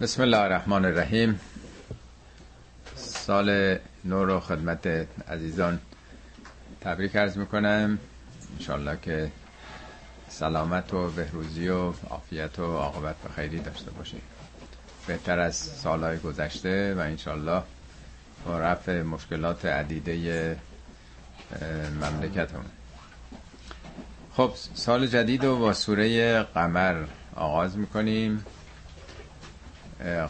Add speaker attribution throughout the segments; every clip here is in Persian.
Speaker 1: بسم الله الرحمن الرحیم. سال نو رو خدمت عزیزان تبریک ارز می‌کنم. انشالله که سلامت و بهروزی و عافیت و عاقبت به خیری داشته باشیم بهتر از سالهای گذشته و انشالله با رفع مشکلات عدیده مملکتمون. خب سال جدید رو با سوره قمر آغاز می‌کنیم.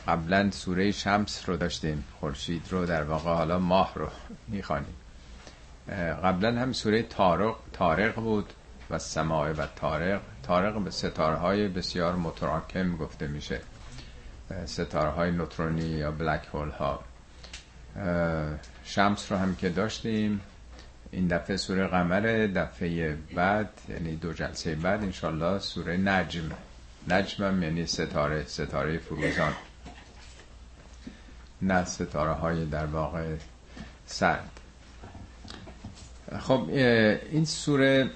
Speaker 1: قبلا سوره شمس رو داشتیم خورشید رو در واقع حالا ماه رو می‌خوانیم. قبلا هم سوره تارق تارق بود و سماع و تارق تارق به ستاره های بسیار متراکم گفته میشه. ستاره های نوترونی یا بلک هول ها شمس رو هم که داشتیم. این دفعه سوره قمر دفعه بعد یعنی دو جلسه بعد انشالله سوره نجم. نجم هم یعنی ستاره ستاره فروزان. نه ستاره های در واقع سرد. خب این سوره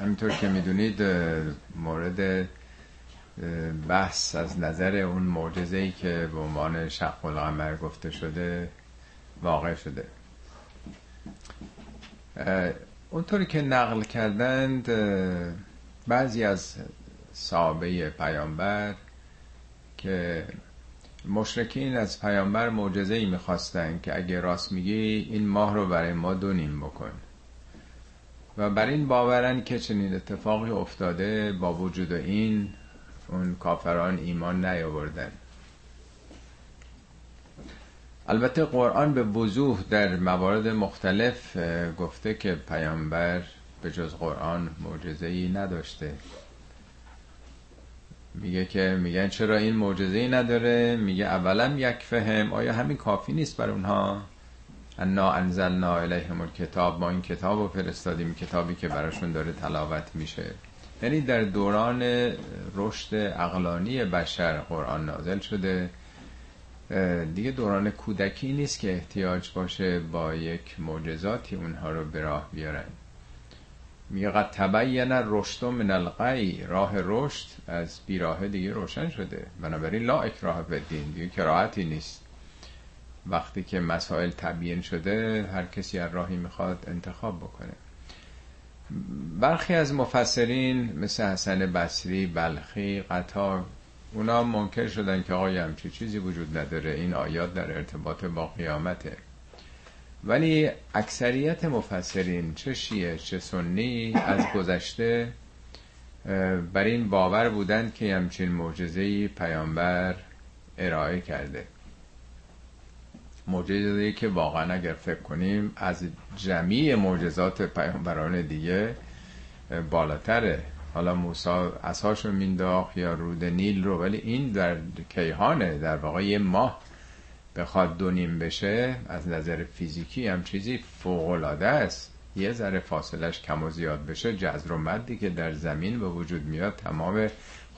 Speaker 1: همینطور که می‌دونید مورد بحث از نظر اون معجزه ای که به عنوان شق القمر گفته شده واقع شده. اونطوری که نقل کردند بعضی از صحابه پیامبر که مشرکین از پیامبر معجزه ای می‌خواستن که اگه راست میگی این ماه رو برای ما دونیم بکن. و بر این باورن که چنین اتفاقی افتاده با وجود این اون کافران ایمان نیاوردن. البته قرآن به وضوح در موارد مختلف گفته که پیامبر به جز قرآن معجزه ای نداشته. میگه که میگن چرا این معجزه ای نداره؟ میگه اولا یک فهم آیا همین کافی نیست بر اونها؟ انا انزلنا الیهم الکتاب. ما این کتاب رو فرستادیم کتابی که براشون داره تلاوت میشه. یعنی در دوران رشد اقلانی بشر قرآن نازل شده. دیگه دوران کودکی نیست که احتیاج باشه با یک معجزاتی اونها رو به راه بیارن. میگه قد تبین رشد من القی راه رشد از بیراه دیگه روشن شده. بنابراین لا اکراه بدین دیگه کراهتی نیست. وقتی که مسائل تبیین شده هر کسی از راهی می‌خواد انتخاب بکنه. برخی از مفسرین مثل حسن بصری بلخی قطار اونا منکر شدن که آقای همچی چیزی وجود نداره. این آیات در ارتباط با قیامته. ولی اکثریت مفسرین چه شیعه چه سنی از گذشته بر این باور بودند که همچین معجزه‌ای پیامبر ارائه کرده. معجزه‌ای که واقعا اگر فکر کنیم از جمعی معجزات پیامبران دیگه بالاتره. حالا موسا اساشو مینداخت یا رود نیل رو ولی این در کیهانه در واقع یه ماه. بخواد دونیم بشه از نظر فیزیکی هم چیزی فوقلاده است. یه ذره فاصلش کم و زیاد بشه جزر و مدی که در زمین به وجود میاد تمام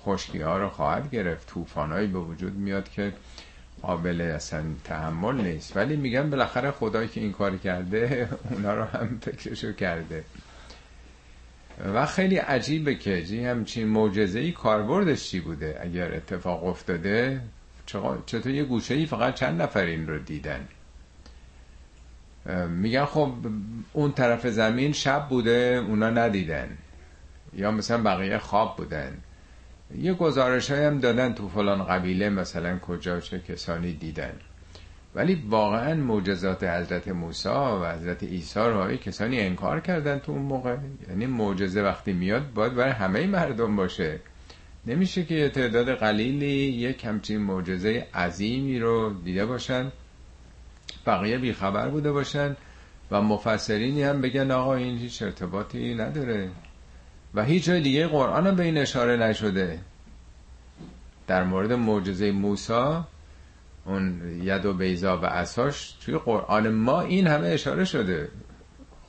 Speaker 1: خشکی ها رو خواهد گرفت. طوفانایی به وجود میاد که قابل اصلا تحمل نیست. ولی میگن بالاخره خدایی که این کار کرده اونا رو هم فکرشو کرده. و خیلی عجیبه که جی همچین معجزه ای کاربردش چی بوده؟ اگر اتفاق افتاده چطور یه گوشه ای فقط چند نفر این رو دیدن؟ میگن خب اون طرف زمین شب بوده اونا ندیدن. یا مثلا بقیه خواب بودن. یه گزارش هم دادن تو فلان قبیله مثلا کجا چه کسانی دیدن. ولی واقعا معجزات حضرت موسی و حضرت عیسی رو کسانی انکار کردن تو اون موقع. یعنی معجزه وقتی میاد باید برای همه مردم باشه. نمیشه که یه تعداد قلیلی یک همچین معجزه عظیمی رو دیده باشن بقیه بیخبر بوده باشن و مفسرینی هم بگن آقا این هیچ ارتباطی نداره و هیچ جای دیگه قرآن هم به این اشاره نشده. در مورد معجزه موسی اون ید و بیزا و اساش توی قرآن ما این همه اشاره شده.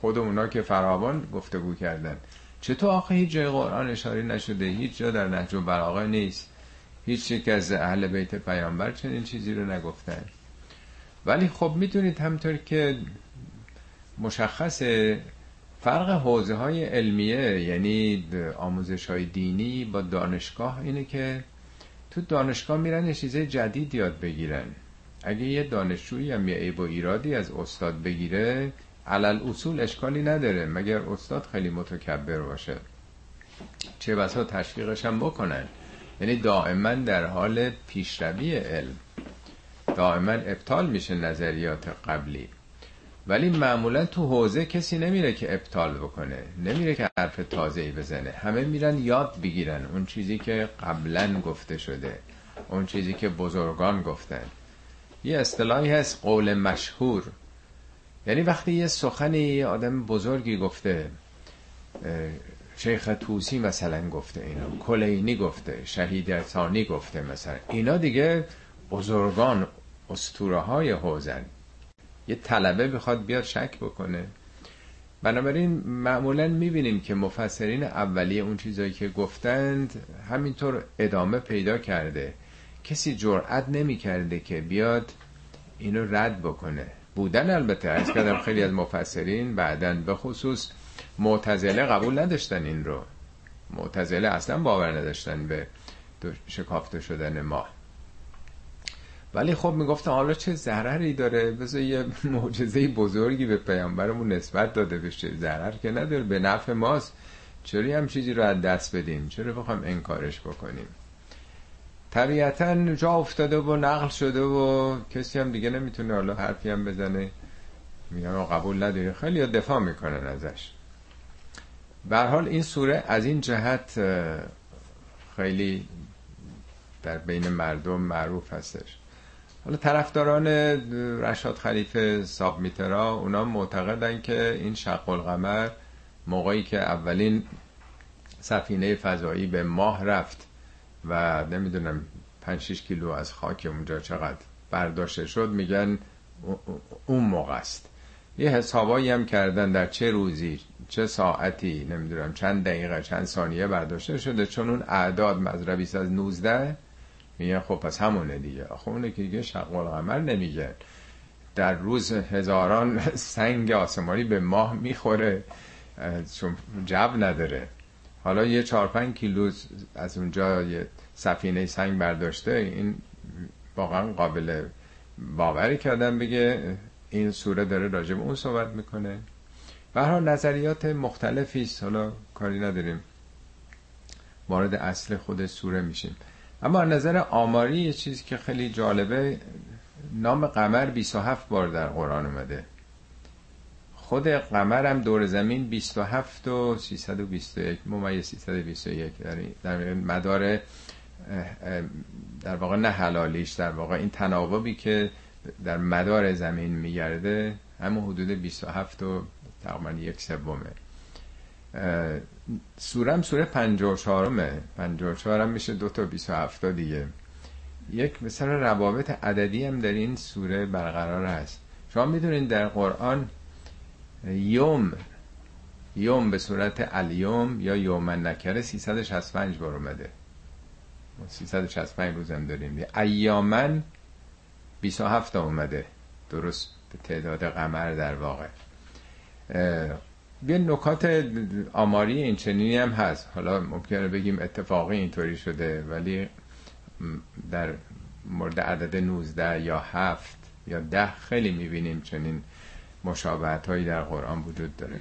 Speaker 1: خود اونا که فراوان گفتگو کردن. چطور آخه هیچ جای قرآن اشاره نشده هیچ جا در نهج و بلاغه نیست. هیچ یک از اهل بیت پیامبر چنین چیزی رو نگفتن. ولی خب می‌تونید همطور که مشخص فرق حوزه های علمیه یعنی آموزش های دینی با دانشگاه اینه که تو دانشگاه میرن چیزای جدید یاد بگیرن. اگه یه دانشجویی هم یه عیب و ایرادی از استاد بگیره علل اصول اشکالی نداره. مگر استاد خیلی متکبر باشه. چه بسا تشویقش هم بکنن. یعنی دائما در حال پیشروی علم. دائما ابطال میشه نظریات قبلی. ولی معمولا تو حوزه کسی نمیره که ابطال بکنه. نمیره که حرف تازه ای بزنه. همه میرن یاد بگیرن اون چیزی که قبلا گفته شده. اون چیزی که بزرگان گفتن. یه اصطلاحی هست قول مشهور. یعنی وقتی یه سخنی یه آدم بزرگی گفته شیخ توسی مثلا گفته اینا کلینی گفته شهید ثانی گفته مثلا اینا دیگه بزرگان استوره های حوزن. یه طلبه بخواد بیاد شک بکنه. بنابراین معمولا می‌بینیم که مفسرین اولیه اون چیزایی که گفتند همینطور ادامه پیدا کرده. کسی جرأت نمی‌کرده که بیاد اینو رد بکنه. بودن البته. از کردم خیلی از مفسرین بعدن به خصوص معتزله قبول نداشتن این رو. معتزله اصلا باور نداشتن به شکافته شدن ما. ولی خب می‌گفتن حالا چه ضرری داره؟ بذار یه معجزه بزرگی به پیامبرمون نسبت داده بشه. ضرر که نداره. به نفع ماست. چرا هم چیزی رو از دست بدیم؟ چرا بخوام انکارش بکنیم؟ طبیعتا جا افتاده و نقل شده و کسی هم دیگه نمی‌تونه حالا حرفی هم بزنه. میگن قبول نداره خیلی دفاع می‌کنن ازش. به حال این سوره از این جهت خیلی در بین مردم معروف هستش. حالا طرفداران رشاد خلیفه ساب میترا اونا معتقدن که این شق القمر موقعی که اولین سفینه فضایی به ماه رفت. و نمی‌دونم 5 6 کیلو از خاک اونجا چقدر برداشته شد میگن اون موقع است. یه حسابایی هم کردن در چه روزی چه ساعتی نمی‌دونم چند دقیقه چند ثانیه برداشته شده چون اون اعداد مضربی از 19 میگن خب پس همونه دیگه. آخه اونه که دیگه شق القمر نمیگه در روز هزاران سنگ آسمانی به ماه می‌خوره چون جب نداره. حالا یه چهار پنج کیلو از اونجا یه سفینه سنگ برداشته این واقعا قابل باوری کردن. بگه این سوره داره راجع به اون صحبت می‌کنه. به نظریات مختلفی است. حالا کاری نداریم. وارد اصل خود سوره میشیم. اما نظر آماری یه چیزی که خیلی جالبه نام قمر 27 بار در قرآن اومده. خود قمر هم دور زمین 27 و 321 ممیز 321 در مدار در واقع نه حلالیش در واقع این تناوبی که در مدار زمین میگرده همون حدود 27 و تقریبا یک سومه. سورم سوره 54 مه 54 هم میشه دو تا 27 دیگه. یک مثلا روابط عددی هم در این سوره برقرار هست. شما می‌دونین در قرآن یوم یوم به صورت الیوم یا یوم نکره 365 بار اومده. 365 روز هم داریم. ایامن 27 اومده. درست به تعداد قمر در واقع. یه نکات آماری این چنینی هم هست. حالا ممکنه بگیم اتفاقی اینطوری شده ولی در مورد عدد 19 یا 7 یا 10 خیلی می‌بینیم چنین مشابهت هایی در قرآن وجود داره.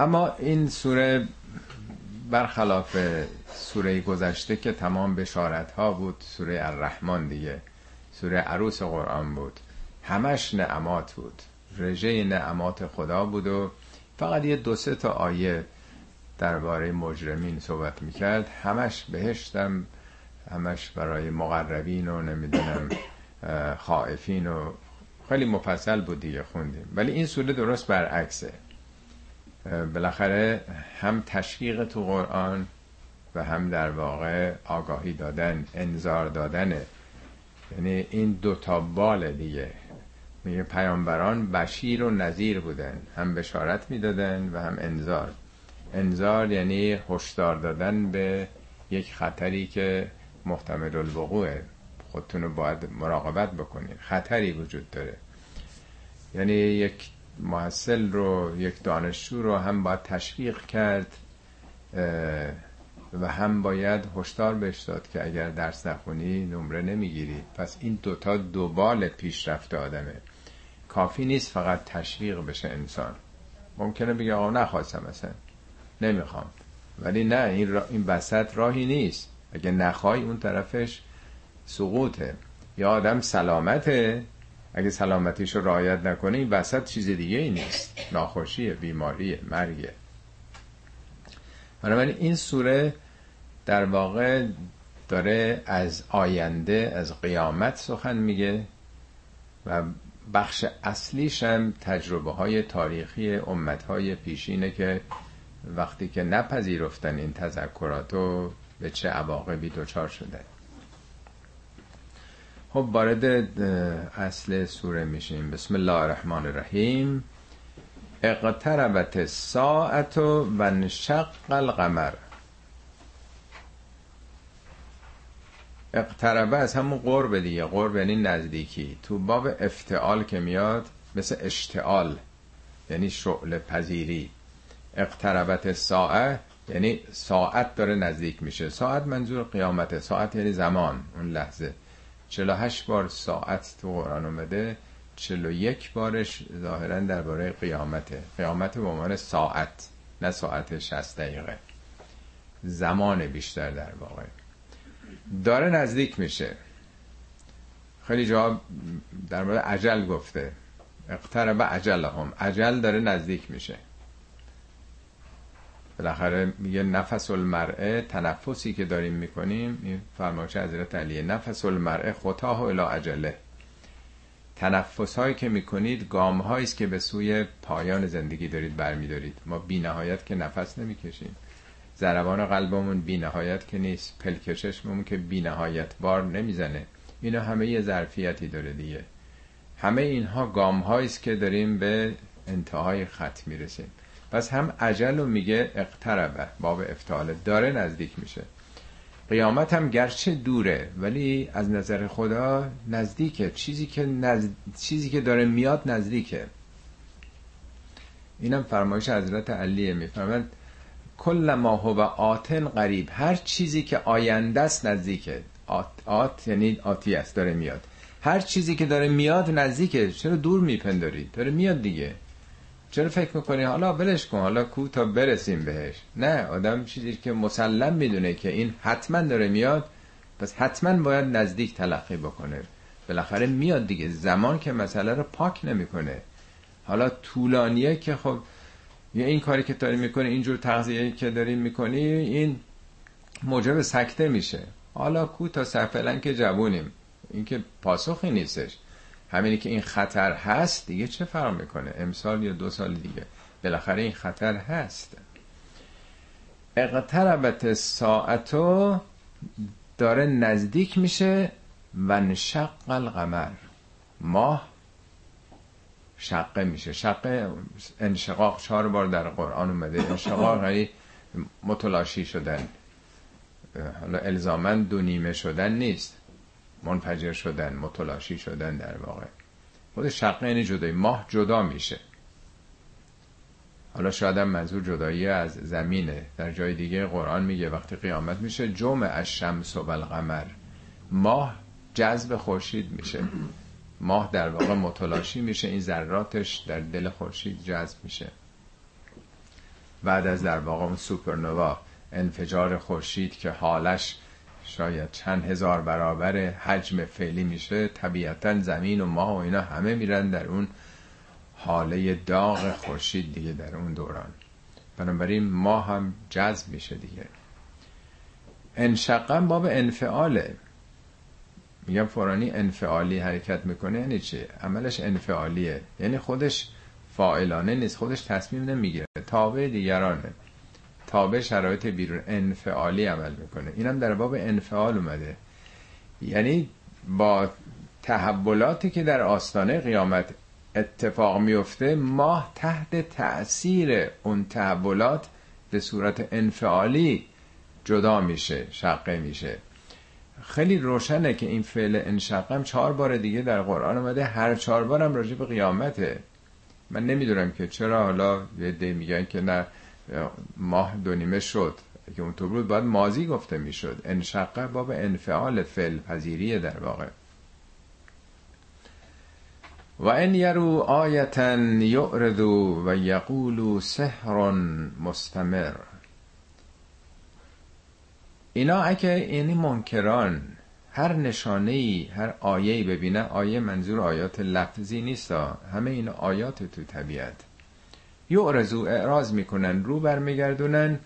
Speaker 1: اما این سوره برخلاف سوره گذشته که تمام بشارت ها بود سوره الرحمن دیگه سوره عروس قرآن بود. همش نعمات بود. رژه نعمات خدا بود و فقط یه دو سه تا آیه درباره مجرمین صحبت می‌کرد. همش بهشتم همش برای مقربین و نمی‌دونم خائفین و خیلی مفصل بود دیگه خوندیم. ولی این سوره درست برعکسه. بالاخره هم تشویق تو قرآن و هم در واقع آگاهی دادن انذار دادن. یعنی این دوتا بال دیگه. میگه پیامبران بشیر و نظیر بودن. هم بشارت می‌دادن و هم انذار. انذار یعنی هشدار دادن به یک خطری که محتمل الوقوعه خودتون رو باید مراقبت بکنید. خطری وجود داره. یعنی یک محصل رو یک دانشجو رو هم باید تشویق کرد و هم باید هشدار بهش داد که اگر درس نخونی نمره نمی‌گیری. پس این دوتا دوبال پیشرفت آدمه. کافی نیست فقط تشویق بشه انسان. ممکنه بگه آقا نخواستم مثلا. نمی‌خوام. ولی نه این, را... این وسط راهی نیست. اگه نخوای اون طرفش سقوطه. یا آدم سلامته. اگه سلامتیش رو رعایت نکنه این وسط چیز دیگه ای نیست. ناخوشیه بیماریه مرگه بنابراین این سوره در واقع داره از آینده از قیامت سخن میگه و بخش اصلیش هم تجربه های تاریخی امت های پیشینه که وقتی که نپذیرفتن این تذکراتو به چه عواقبی دچار شده خب وارد اصل سوره میشیم. بسم الله الرحمن الرحیم. اقتربت ساعت و انشق القمر. اقتربه از همون قرب دیگه. قرب یعنی نزدیکی. تو باب افتعال که میاد مثل اشتعال یعنی شعل پذیری. اقتربت ساعت یعنی ساعت داره نزدیک میشه. ساعت منظور قیامت. ساعت یعنی زمان اون لحظه. 48 بار ساعت تو قرآن اومده 41 بارش ظاهرا درباره قیامته. قیامت به عنوان ساعت نه ساعت 60 دقیقه. زمان بیشتر در واقع. داره نزدیک میشه. خیلی جا در مورد عجل گفته. اقترب عجل هم عجل داره نزدیک میشه. بالاخره میگه نفس المرعه تنفسی که داریم می‌کنیم این فرمایش حضرت علیه. نفس المرعه خطاه الی عجله تنفس هایی که می‌کنید گام است که به سوی پایان زندگی دارید برمیدارید. ما بی نهایت که نفس نمی‌کشیم. ضربان قلبمون بی نهایت که نیست. پلکششمون که بی نهایت بار نمی‌زنه. اینا همه یه ظرفیتی داره دیگه. همه اینها گام است که داریم به انتهای خط می‌رسیم. پس هم عجل رو میگه اقتربه باب افتاله داره نزدیک میشه. قیامت هم گرچه دوره ولی از نظر خدا نزدیکه. چیزی که, نزد... چیزی که داره میاد نزدیکه. اینم فرمایش حضرت علیه میفرمند کل ما هو آتن قریب هر چیزی که آینده است نزدیکه. آت, آت یعنی آتی است داره میاد. هر چیزی که داره میاد نزدیکه. چرا دور میپندارید داره میاد دیگه. چرا فکر می‌کنی؟ حالا بلش کن. حالا کو تا برسیم بهش. نه آدم چیزی که مسلم می‌دونه که این حتما داره میاد. پس حتما باید نزدیک تلقی بکنه. بالاخره میاد دیگه. زمان که مسئله رو پاک نمی‌کنه. حالا طولانیه که خب یه این کاری که داری می‌کنی اینجور تغذیه که داری می‌کنی این موجب سکته میشه. حالا کو تا سفلن که جوونیم. این که پاسخی نیستش. همینی که این خطر هست دیگه چه فرق می‌کنه؟ امسال یا دو سال دیگه. بالاخره این خطر هست. اقتربت ساعتو داره نزدیک میشه و نشق القمر. ماه شقه میشه. شقه انشقاق چهار بار در قرآن اومده. انشقاق یعنی متلاشی شدن. حالا الزامن دو نیمه شدن نیست. منفجر شدن متلاشی شدن در واقع. خود شقه یعنی جدایی. ماه جدا میشه. حالا شاید هم منظور جدایی از زمینه. در جای دیگه قرآن میگه وقتی قیامت میشه جمع از شمس و القمر. ماه جذب خورشید میشه. ماه در واقع متلاشی میشه. این ذراتش در دل خورشید جذب میشه. بعد از در واقع اون سوپرنوا انفجار خورشید که حالش شاید چند هزار برابر حجم فعلی میشه طبیعتا زمین و ماه و اینا همه میرن در اون حاله داغ خورشید دیگه در اون دوران. بنابراین ما هم جذب میشه دیگه. انشقم باب انفعاله. میگم فرانی انفعالی حرکت می‌کنه یعنی چی؟ عملش انفعالیه. یعنی خودش فاعلانه نیست خودش تصمیم نمی‌گیره. تابع دیگرانه. تابع شرایط بیرون انفعالی عمل می‌کنه. اینم در باب انفعال اومده. یعنی با تحولاتی که در آستانه قیامت اتفاق میفته ماه تحت تأثیر اون تحولات به صورت انفعالی جدا میشه شقه میشه. خیلی روشنه که این فعل انشقم چهار بار دیگه در قرآن اومده. هر چهار بارم راجع به قیامته. من نمی‌دونم که چرا حالا یه دی میگن که نه. ماه دو نیمه شد. که اونطور بود باید مازی گفته می‌شد. انشقه باب انفعال فعل پذیریه در واقع. و ان یرو آیتا یعرضو و یقولو سحر مستمر. اینا اگه یعنی منکران هر نشانه ای هر آیه ای ببینه آیه منظور آیات لفظی نیست. همه این آیات تو طبیعت. یعرضو اعراض می‌کنن رو برمیگردونن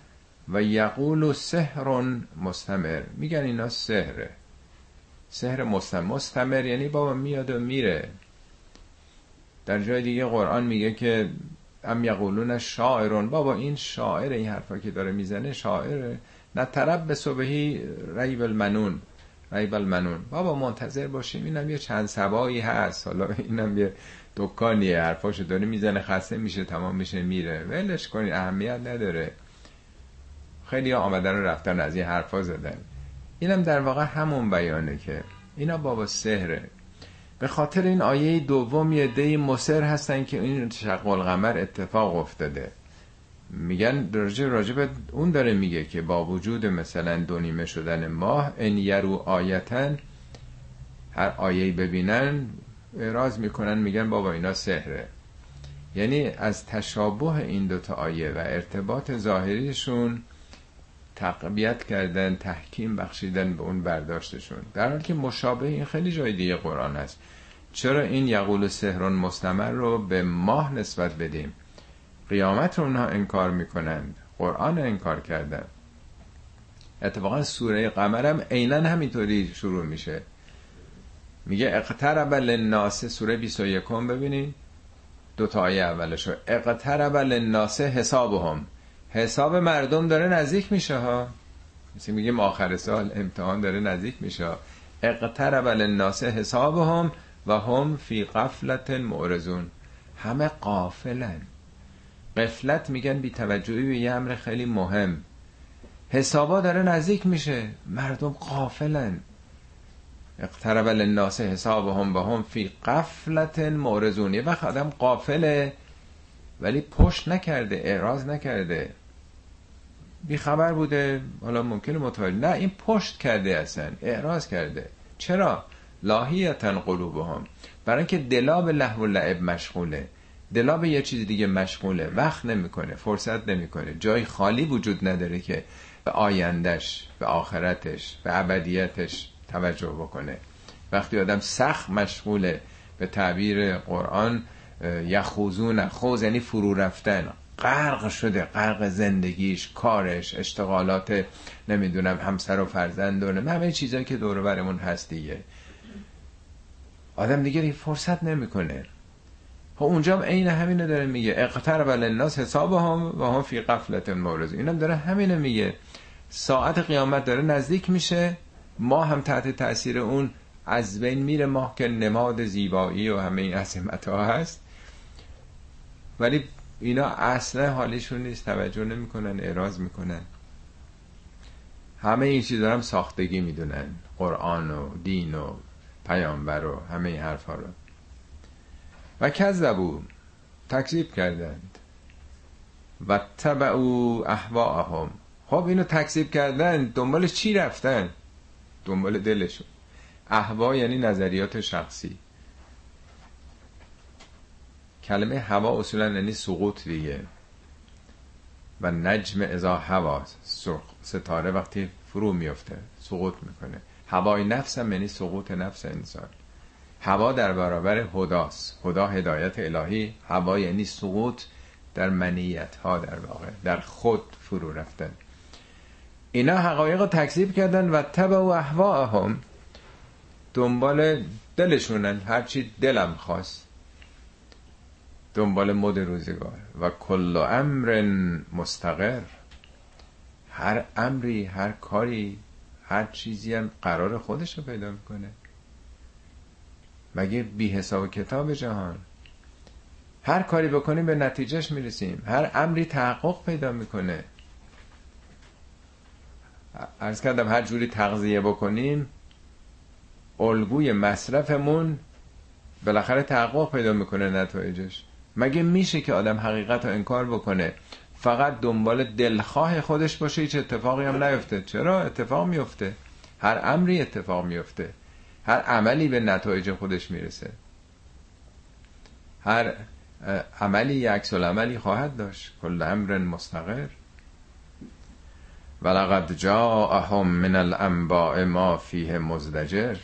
Speaker 1: و یقول سحر مستمر. میگن اینا سحره. سحر مستمر مستمر یعنی بابا میاد و میره. در جای دیگه قرآن میگه که ام یقولون شاعرون. بابا این شاعر این حرفا که داره می‌زنه شاعره. نه طرب به صبحی ریب المنون. ریب المنون. بابا منتظر باشیم اینم یه چند سبایی هست. حالا اینم یه دکانیه حرفاشو داره می‌زنه خسته میشه تمام میشه میره. ولش کنید اهمیت نداره. خیلی آمدن و رفتن از این حرفا زدن. اینم در واقع همون بیانه که اینا بابا سهره به خاطر این آیه دوم یه دی مصر هستن که این شق القمر اتفاق افتاده. میگن راجع راجب اون داره میگه که با وجود مثلا دونیمه شدن ماه ان یرو آیتن هر آیه ببینن اعراض می‌کنن میگن بابا اینا سهره یعنی از تشابه این دوتا آیه و ارتباط ظاهریشون تقویت کردن تحکیم بخشیدن به اون برداشتشون. در حالی که مشابه این خیلی جای دیگه قرآن هست چرا این یقول سهرون مستمر رو به ماه نسبت بدیم؟ قیامت رو اونها انکار می‌کنند. قرآن انکار کردن. اتفاقا سوره قمرم عینا همینطوری شروع میشه. میگه اقترب للناس سوره 21 ببینید دو تا آیه اولشو اقترب للناس حسابهم. حساب مردم داره نزدیک میشه ها. مثل میگیم آخر سال امتحان داره نزدیک میشه اقترب للناس حسابهم و هم فی قفلت معرضون همه قافلن. قفلت میگن بی توجهی به یه امر خیلی مهم. حسابا داره نزدیک میشه. مردم قافلن. اقترب للناس حسابهم و هم فی قفلت معرضون یه وقت آدم قافله ولی پشت نکرده اعراض نکرده. بی خبر بوده حالا ممکنه متوجه. نه این پشت کرده اصلا اعراض کرده. چرا؟ لاهیتن قلوبهم. برای اینکه دلا به لحو و لعب مشغوله. دلا به یه چیز دیگه مشغوله. وقت نمی‌کنه فرصت نمی‌کنه. جای خالی وجود نداره که به آیندش به آخرتش به ابدیتش. توجه بکنه. وقتی آدم سخت مشغوله به تعبیر قرآن یخوزون خوز یعنی فرو رفتن. غرق شده غرق زندگیش کارش اشتغالات نمی‌دونم همسر و فرزند و همه چیزایی که دور برمون هست دیگه. آدم دیگه فرصت نمی‌کنه. خب اونجا عین همینو داره میگه. اقتر بل الناس حساب هم و هم فی قفلت مورز. اینم داره همینو میگه. ساعت قیامت داره نزدیک میشه. ما هم تحت تاثیر اون از بین میره ماه که نماد زیبایی و همه این عظمت ها هست. ولی اینا اصلا حالیشون نیست توجه نمی‌کنن اعراض می‌کنن. همه این چیزا هم ساختگی می‌دونن قرآن و دین و پیامبر و همه این حرفا رو. و کذبو تکذیب کردند. و تبعو احواهم خب اینو تکذیب کردن دنبال چی رفتن؟ دنبال دلشون. احوا یعنی نظریات شخصی. کلمه هوا اصولا یعنی سقوط دیگه. و نجم ازا هوا ستاره وقتی فرو میفته سقوط می‌کنه. هوای نفس هم یعنی سقوط نفس انسان. هوا در برابر هداست. هدا هدایت الهی هوا یعنی سقوط در منیت ها در واقع در خود فرو رفتن. اینا حقایق رو تکذیب کردن و تبع و احواهم. دنبال دلشونن. هرچی دلم خواست. دنبال مد روزگار. و کل امر مستقر. هر امری هر کاری هر چیزی هم قرار خودش رو پیدا می‌کنه. مگه بی حساب کتاب جهان؟ هر کاری بکنیم به نتیجهش می‌رسیم. هر امری تحقق پیدا می‌کنه. ارز کردم هر جوری تغذیه بکنیم الگوی مصرفمون بالاخره تحقق پیدا می‌کنه نتایجش. مگه میشه که آدم حقیقت رو انکار بکنه؟ فقط دنبال دلخواه خودش باشه هیچ اتفاقی هم نیفته. چرا؟ اتفاق میفته هر امری اتفاق میفته هر عملی به نتایج خودش می‌رسه. هر عملی عکس عملی خواهد داشت. کل امر مستقر. ولقد جاءهم من الانباء ما فیه مزدجر.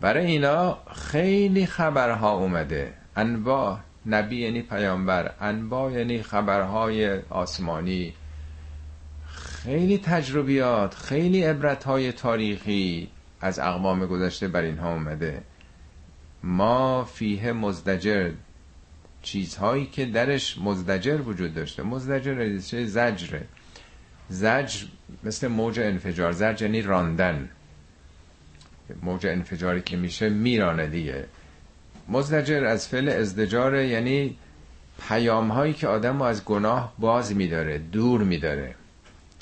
Speaker 1: برای اینا خیلی خبرها اومده. انباء نبی یعنی پیامبر انباء یعنی خبرهای آسمانی. خیلی تجربیات خیلی عبرتهای تاریخی از اقوام گذشته بر اینها اومده. ما فیه مزدجر چیزهایی که درش مزدجر وجود داشته. مزدجر زجره زجر مثل موج انفجار زجر یعنی راندن. موج انفجاری که میشه میرانه دیگه. مزدجر از فعل ازدجار یعنی پیام هایی که آدم از گناه باز میداره دور میداره.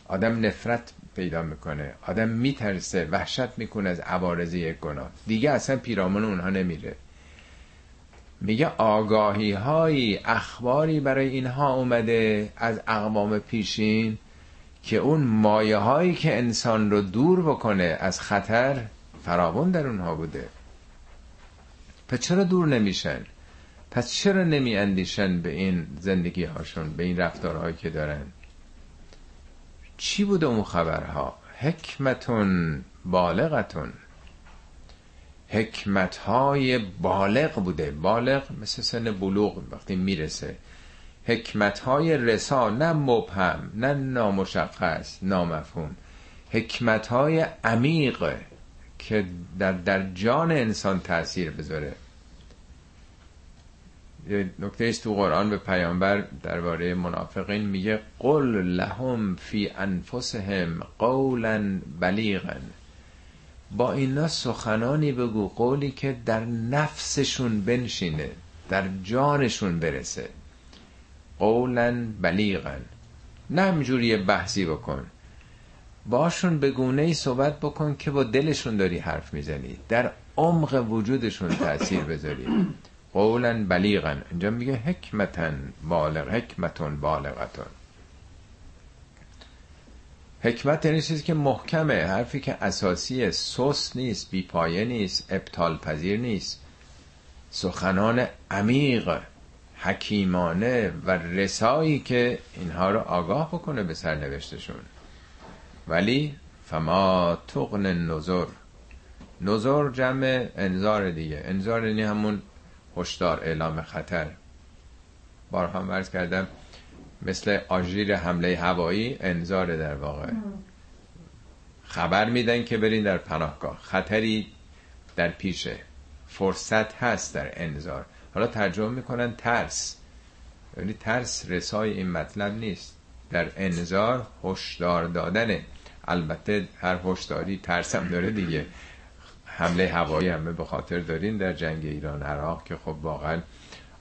Speaker 1: آدم نفرت پیدا می‌کنه آدم میترسه وحشت می‌کنه از عوارض یک گناه. دیگه اصلا پیرامون اونها نمیره. میگه آگاهی هایی اخباری برای اینها اومده از اقوام پیشین که اون مایه هایی که انسان رو دور بکنه از خطر فراون در اونها بوده. پس چرا دور نمیشن؟ پس چرا نمی اندیشن به این زندگی هاشون به این رفتارهایی که دارن؟ چی بوده اون خبرها؟ حکمتون بالغتون. حکمت های بالغ بوده. بالغ مثل سن بلوغ وقتی می‌رسه. حکمت های رسا نه مبهم نه نامشخص نامفهوم. حکمت های عمیق که در, در جان انسان تاثیر بذاره. یه نکته است تو قرآن به پیامبر درباره منافقین میگه قل لهم فی انفسهم قولا بلیغا با اینا سخنانی بگو قولی که در نفسشون بنشینه در جانشون برسه. قولا بلیغا. نه همجوری بحثی بکن. باشون به گونه ای صحبت بکن که با دلشون داری حرف می‌زنی. در عمق وجودشون تاثیر بذاری. قولا بلیغا. اینجا میگه حکمتن بالغ حکمتون بالغتون. حکمت یعنی چیزی که محکمه حرفی که اساسی سوس نیست بیپایه نیست ابطال پذیر نیست. سخنان عمیق. حکیمانه و رسایی که اینها رو آگاه بکنه به سرنوشتشون. ولی فما تغن نظر نظر جمع انذار دیگه. انذار یعنی همون هشدار اعلام خطر. بارها مرز کردم مثل آژیر حمله هوایی انذار در واقع. خبر میدن که برین در پناهگاه. خطری در پیشه. فرصت هست در انذار. حالا ترجمه می‌کنن ترس. یعنی ترس رسای این مطلب نیست. در انذار هشدار دادنه. البته هر هشداری ترس هم داره دیگه. حمله هوایی همه به خاطر دارین در جنگ ایران عراق که خب واقعا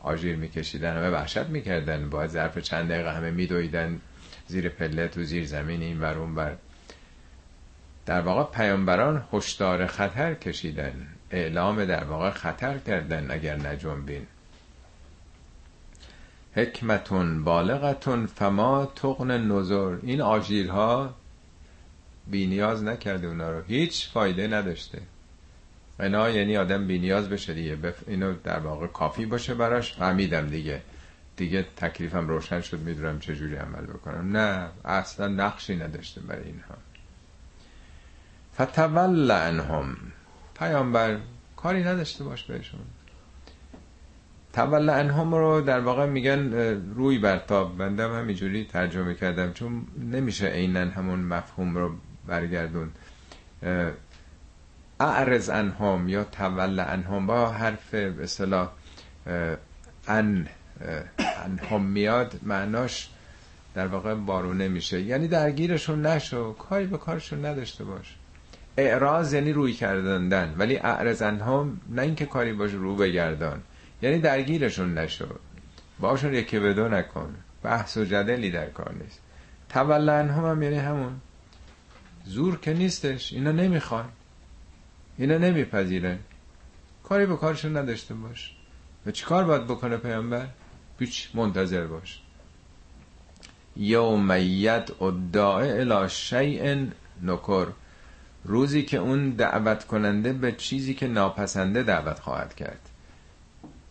Speaker 1: آژیر میکشیدن همه وحشت می‌کردن. باید ظرف چند دقیقه همه میدویدن زیر پله تو زیر زمین این ور اون بر در واقع پیامبران هشدار خطر کشیدن. اعلام در واقع خطر کردن اگر نجنبین. حکمتون بالغتون فما تقن نظر این آژیرها بی نیاز نکرده اونا رو. هیچ فایده نداشته. اینا یعنی آدم بی نیاز بشه دیگه. بف... اینو در واقع کافی باشه براش. فهمیدم دیگه. دیگه تکلیفم روشن شد. می‌دونم چجوری عمل بکنم. نه اصلا نقشی نداشته برای اینها. فتول انهم پیامبر کاری نداشته باش بهشون. تول انهم رو در واقع میگن روی برتاب بندم همینجوری ترجمه کردم چون نمیشه عینا همون مفهوم رو برگردون. اعرض انهم یا تول انهم با حرف به اصطلاح ان انهم میاد معناش در واقع بارونه میشه. یعنی درگیرشون نشو کاری به کارشون نداشته باش. اعراض یعنی روی کردندن. ولی اعرض انهم نه اینکه کاری باشه رو بگردان. یعنی درگیرشون نشو. باشون یکی به دو نکن. بحث و جدلی در کار نیست. تول انهم هم یعنی همون. زور که نیستش. اینا نمی‌خوان. اینا نمیپذیرن. کاری به کارشون نداشته باش. و چی کار باید بکنه پیامبر؟ بیچ منتظر باش. یوم و داعی الی شیء نکر. روزی که اون دعوت کننده به چیزی که ناپسنده دعوت خواهد کرد.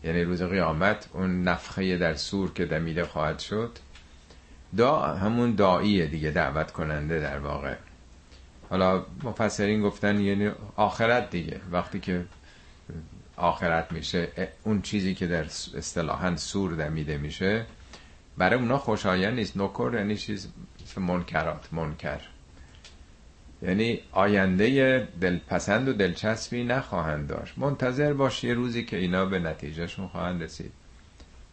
Speaker 1: یعنی روز قیامت اون نفخه در سور که دمیده خواهد شد دا همون داییه دیگه دعوت کننده در واقع. حالا مفسرین گفتن یعنی آخرت دیگه. وقتی که آخرت میشه اون چیزی که در اصطلاحا سور دمیده میشه برای اونا خوشایند نیست. نکر یعنی چیز منکرات منکر. یعنی آینده دلپسند و دلچسبی نخواهند داشت. منتظر باش یه روزی که اینا به نتیجهشون خواهند رسید.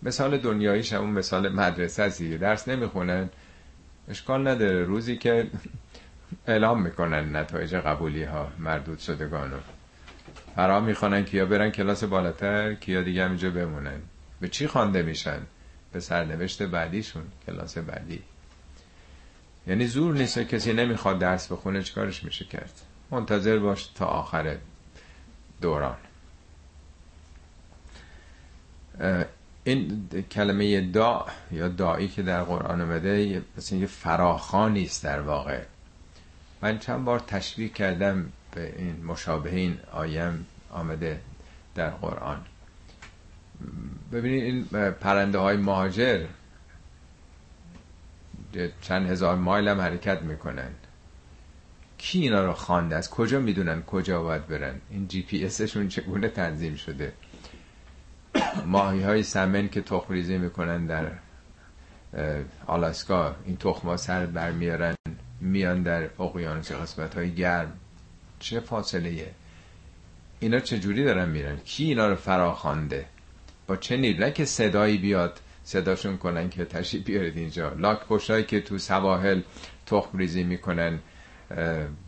Speaker 1: مثال دنیاییش همون مثال مدرسه است درس نمی‌خونن. اشکال نداره. روزی که اعلام می‌کنن نتایج قبولی ها مردود شدگانو. فرا می‌خوانن کیا برن کلاس بالاتر کیا دیگه همینجا بمونن. به چی خوانده میشن؟ به سرنوشت بعدیشون کلاس بعدی. یعنی زور نیست کسی نمی‌خواد درس بخونه چیکارش میشه کرد؟ منتظر باش تا آخر دوران. این کلمه دا یا دایی که در قرآن اومده مثل یه فراخانی است در واقع. من چند بار تشبیه کردم به این مشابه این آیم آمده در قرآن. ببینید این پرنده های مهاجر چند هزار مایل هم حرکت می‌کنن. کی اینا رو خوانده از کجا می‌دونن کجا باید برن؟ این جی پی اسشون چگونه تنظیم شده؟ ماهی های سمن که تخم ریزی می‌کنن در آلاسکا این ها سر برمیارن میان در اقیانوس قسمت های گرم. چه فاصله اینا چجوری دارن میرن؟ کی اینا رو فراخوانده؟ با چه نیروی؟ که صدایی بیاد صداشون کنن که تشریف بیارید اینجا. لاک پشتایی که تو سواحل تخم ریزی می‌کنن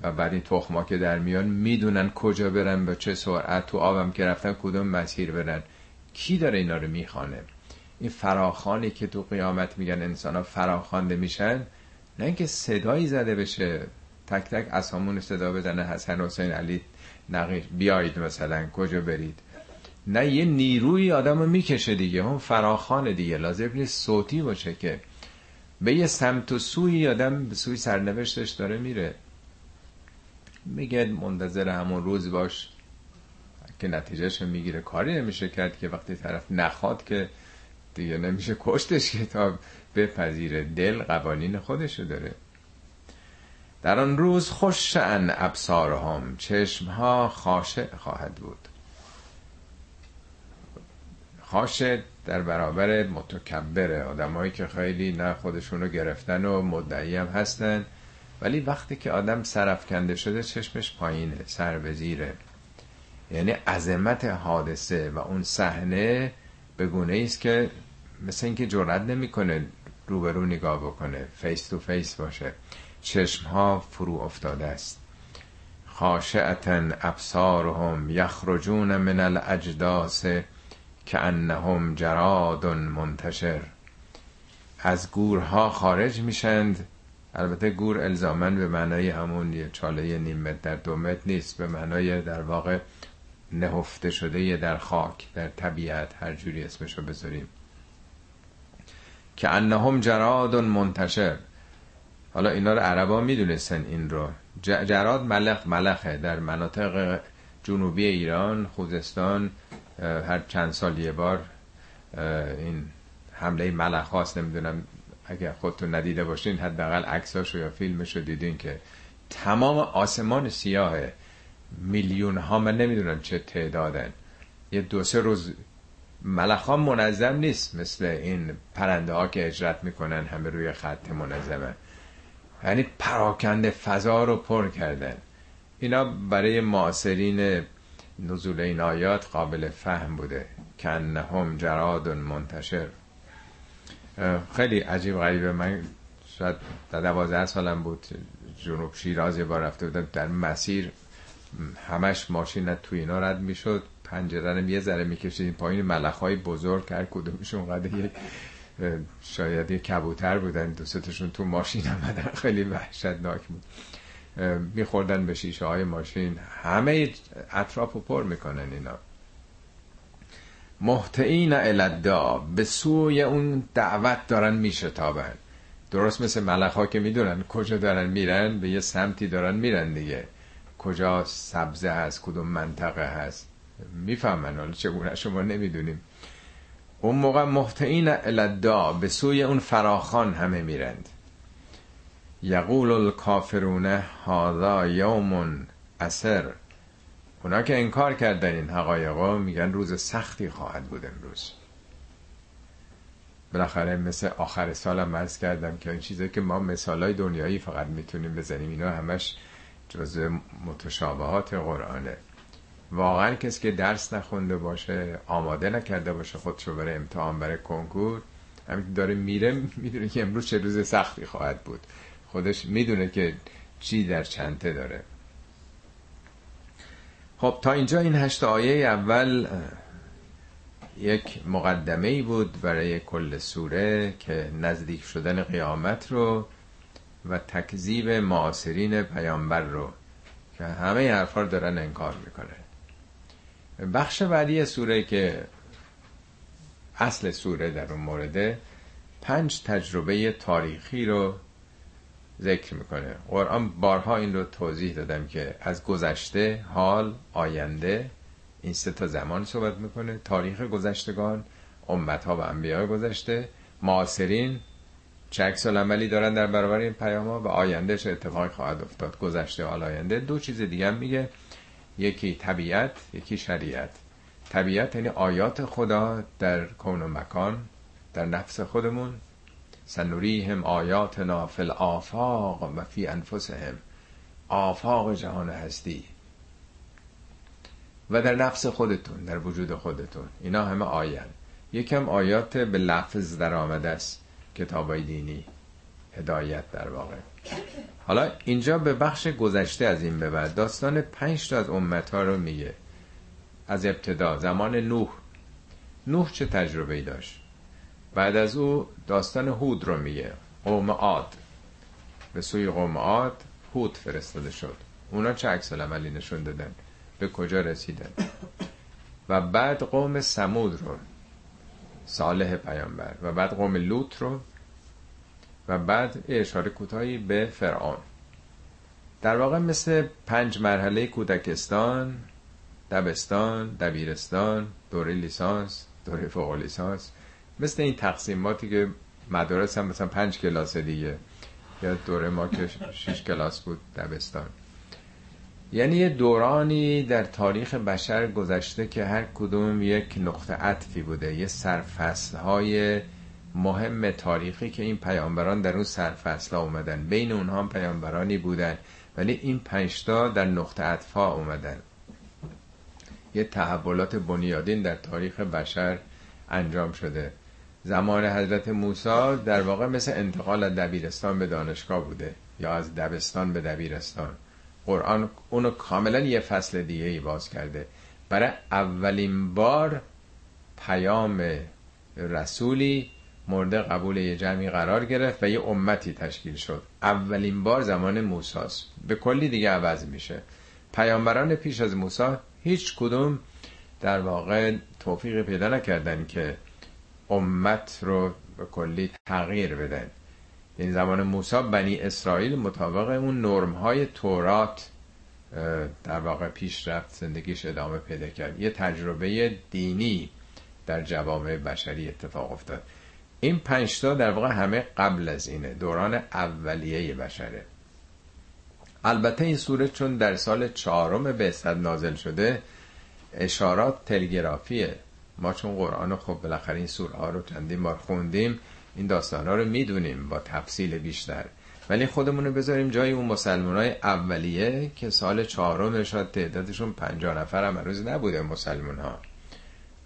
Speaker 1: و بعد این تخما که در میان می‌دونن کجا برن به چه سرعت تو آبم که رفتن کدوم مسیر برن. کی داره اینا رو می‌خوانه؟ این فراخانی که تو قیامت میگن انسان ها فراخوانده میشن نه اینکه صدایی زده بشه. تک تک اسامون صدا بزنه حسن حسین علی نقیش بیایید مثلا کجا برید؟ نه یه نیروی آدم رو می‌کشه دیگه. اون فراخان دیگه. لازم نیست صوتی باشه که به یه سمت و سوی آدم به سوی سرنوشتش داره میره. میگه منتظر همون روز باش. که نتیجهش می‌گیره. کاری نمیشه کرد که وقتی طرف نخواد که دیگه نمیشه کشتش که تا بپذیره. دل قوانین خودشو داره. در آن روز خوش ان ابصارهم. چشم ها خاشع خواهد بود. خاشه در برابر متکبره آدمایی که خیلی نه خودشونو گرفتن و مدعی هم هستن. ولی وقتی که آدم سرفکنده شده چشمش پایینه سر به زیره یعنی عظمت حادثه و اون صحنه به گونه است که مثل اینکه جرأت نمی‌کنه روبرو نگاه بکنه face to face باشه. چشم ها فرو افتاده است. خاشعةً ابصارهم یخرجون من الاجداث کانهم جراد منتشر. از گورها خارج میشند. البته گور الزاما به معنای همون یه چاله نیم در دو متر نیست. به معنای در واقع نهفته شده در خاک در طبیعت هر جوری اسمشو بذاریم. که انهم جراد منتشر. حالا اینا رو عربا می‌دونستن این رو. جراد ملخ ملخه. در مناطق جنوبی ایران خوزستان هر چند سال یه بار این حمله ملخ هاست نمی‌دونم اگر خودتون ندیده باشین حداقل عکساشو یا فیلمشو دیدین که تمام آسمان سیاهه میلیون ها من نمی‌دونم چه تعدادن. یه دو سه روز ملخ ها منظم نیست مثل این پرنده ها که اجرت می‌کنن همه روی خط منظمه یعنی پراکنده فضا رو پر کردن. اینا برای معاصرین نزول این آیات قابل فهم بوده. کنهم جراد منتشر. خیلی عجیب غریبه. من شاید در دوازده سالم بود جنوب شیراز یه بار رفته بودم در مسیر. همش ماشین توی اینا رد می‌شد. پنجره یه ذره می‌کشید پایین. ملخ های بزرگ هر کدومشون قده یک شاید یه کبوتر بودن. دو تو ماشین آمدن خیلی وحشتناک بود. میخوردن به شیشه های ماشین. همه اطراف رو پر می‌کنن اینا. محتعین الدا به سوی اون دعوت دارن میشتابن. درست مثل ملخ ها که می‌دونن کجا دارن میرن به یه سمتی دارن میرن دیگه. کجا سبزه هست کدوم منطقه هست. می‌فهمن حالا چگونه شما نمی‌دونیم. اون موقع محتعین الدا به سوی اون فراخان همه میرند. یقول الکافرون هذا یوم اثر اونا که انکار کردن این حقایقا میگن روز سختی خواهد بود امروز. بالاخره مثل آخر سالم عرض کردم که این چیزی که ما مثالای دنیایی فقط می‌تونیم بزنیم اینا همش جز متشابهات قرآنه. واقعا کسی که درس نخونده باشه آماده نکرده باشه خودشو برای امتحان برای کنکور همین داره میره می‌دونه که امروز چه روز سختی خواهد بود. خودش می‌دونه که چی در چنته داره. خب تا اینجا این هشت آیه اول یک مقدمه ای بود برای کل سوره که نزدیک شدن قیامت رو و تکذیب معاصرین پیامبر رو که همه حرفا رو دارن انکار می‌کنه. بخش بعدی سوره که اصل سوره در اون مورده پنج تجربه تاریخی رو ذکر می‌کنه. قرآن بارها این رو توضیح دادم که از گذشته حال آینده این سه تا زمان صحبت می‌کنه. تاریخ گذشتگان امت ها و انبیاء گذشته. معاصرین چه عملی دارن در برابر این پیام ها و آینده چه اتفاقی خواهد افتاد. گذشته حال آینده. دو چیز دیگه هم میگه. یکی طبیعت یکی شریعت. طبیعت یعنی آیات خدا در کون و مکان در نفس خودمون. سنوریهم آیاتنا فی الافاق و فی انفسهم. آفاق جهان هستی. و در نفس خودتون در وجود خودتون. اینا همه آین یکم آیات به لفظ در آمده است. کتابای دینی. هدایت در واقع. حالا اینجا به بخش گذشته از این به بعد داستان پنج تا از امت ها رو میگه. از ابتدا زمان نوح. نوح چه تجربه ای داشت؟ بعد از او داستان هود رو میگه. قوم عاد. به سوی قوم عاد هود فرستاده شد. اونا چه عکس عملی نشون دادن؟ به کجا رسیدن؟ و بعد قوم سمود رو صالح پیامبر. و بعد قوم لوط رو. و بعد اشاره کوتاهی به فرعون. در واقع مثل پنج مرحله کودکستان دبستان دبیرستان دوره لیسانس دوره فوق لیسانس. مثل این تقسیماتی که مدارس هم مثلا پنج کلاس دیگه. یا دوره ما که شش کلاس بود دبستان. یعنی یه دورانی در تاریخ بشر گذشته که هر کدوم یک نقطه عطفی بوده. یه سرفصل های مهم تاریخی که این پیامبران در اون سرفصل ها اومدن. بین اونها هم پیامبرانی بودن. ولی این پنجتا در نقطه عطفا اومدن. یه تحولات بنیادین در تاریخ بشر انجام شده. زمان حضرت موسی در واقع مثل انتقال از دبیرستان به دانشگاه بوده یا از دبستان به دبیرستان. قرآن اونو کاملا یه فصل دیگه ای باز کرده. برای اولین بار پیام رسولی مورد قبول یه جمعی قرار گرفت و یه امتی تشکیل شد. اولین بار زمان موساست. به کلی دیگه عوض میشه. پیامبران پیش از موسی هیچ کدوم در واقع توفیق پیدا نکردن که امت رو به کلی تغییر بدن. این زمان موسی بنی اسرائیل مطابق اون نرم های تورات در واقع پیش رفت زندگیش ادامه پیدا کرد. یه تجربه دینی در جوامع بشری اتفاق افتاد. این پنجتا در واقع همه قبل از اینه دوران اولیه بشره. البته این سوره چون در سال چهارم به نازل شده اشارات تلگرافیه. ما چون قرآن خب بالاخره این سوره ها رو چندین بار خوندیم این داستان ها رو می‌دونیم با تفصیل بیشتر. ولی خودمون رو بذاریم جای اون مسلمان های اولیه که سال چهارم شاید تعدادشون پنجاه نفر هم روز نبوده مسلمان ها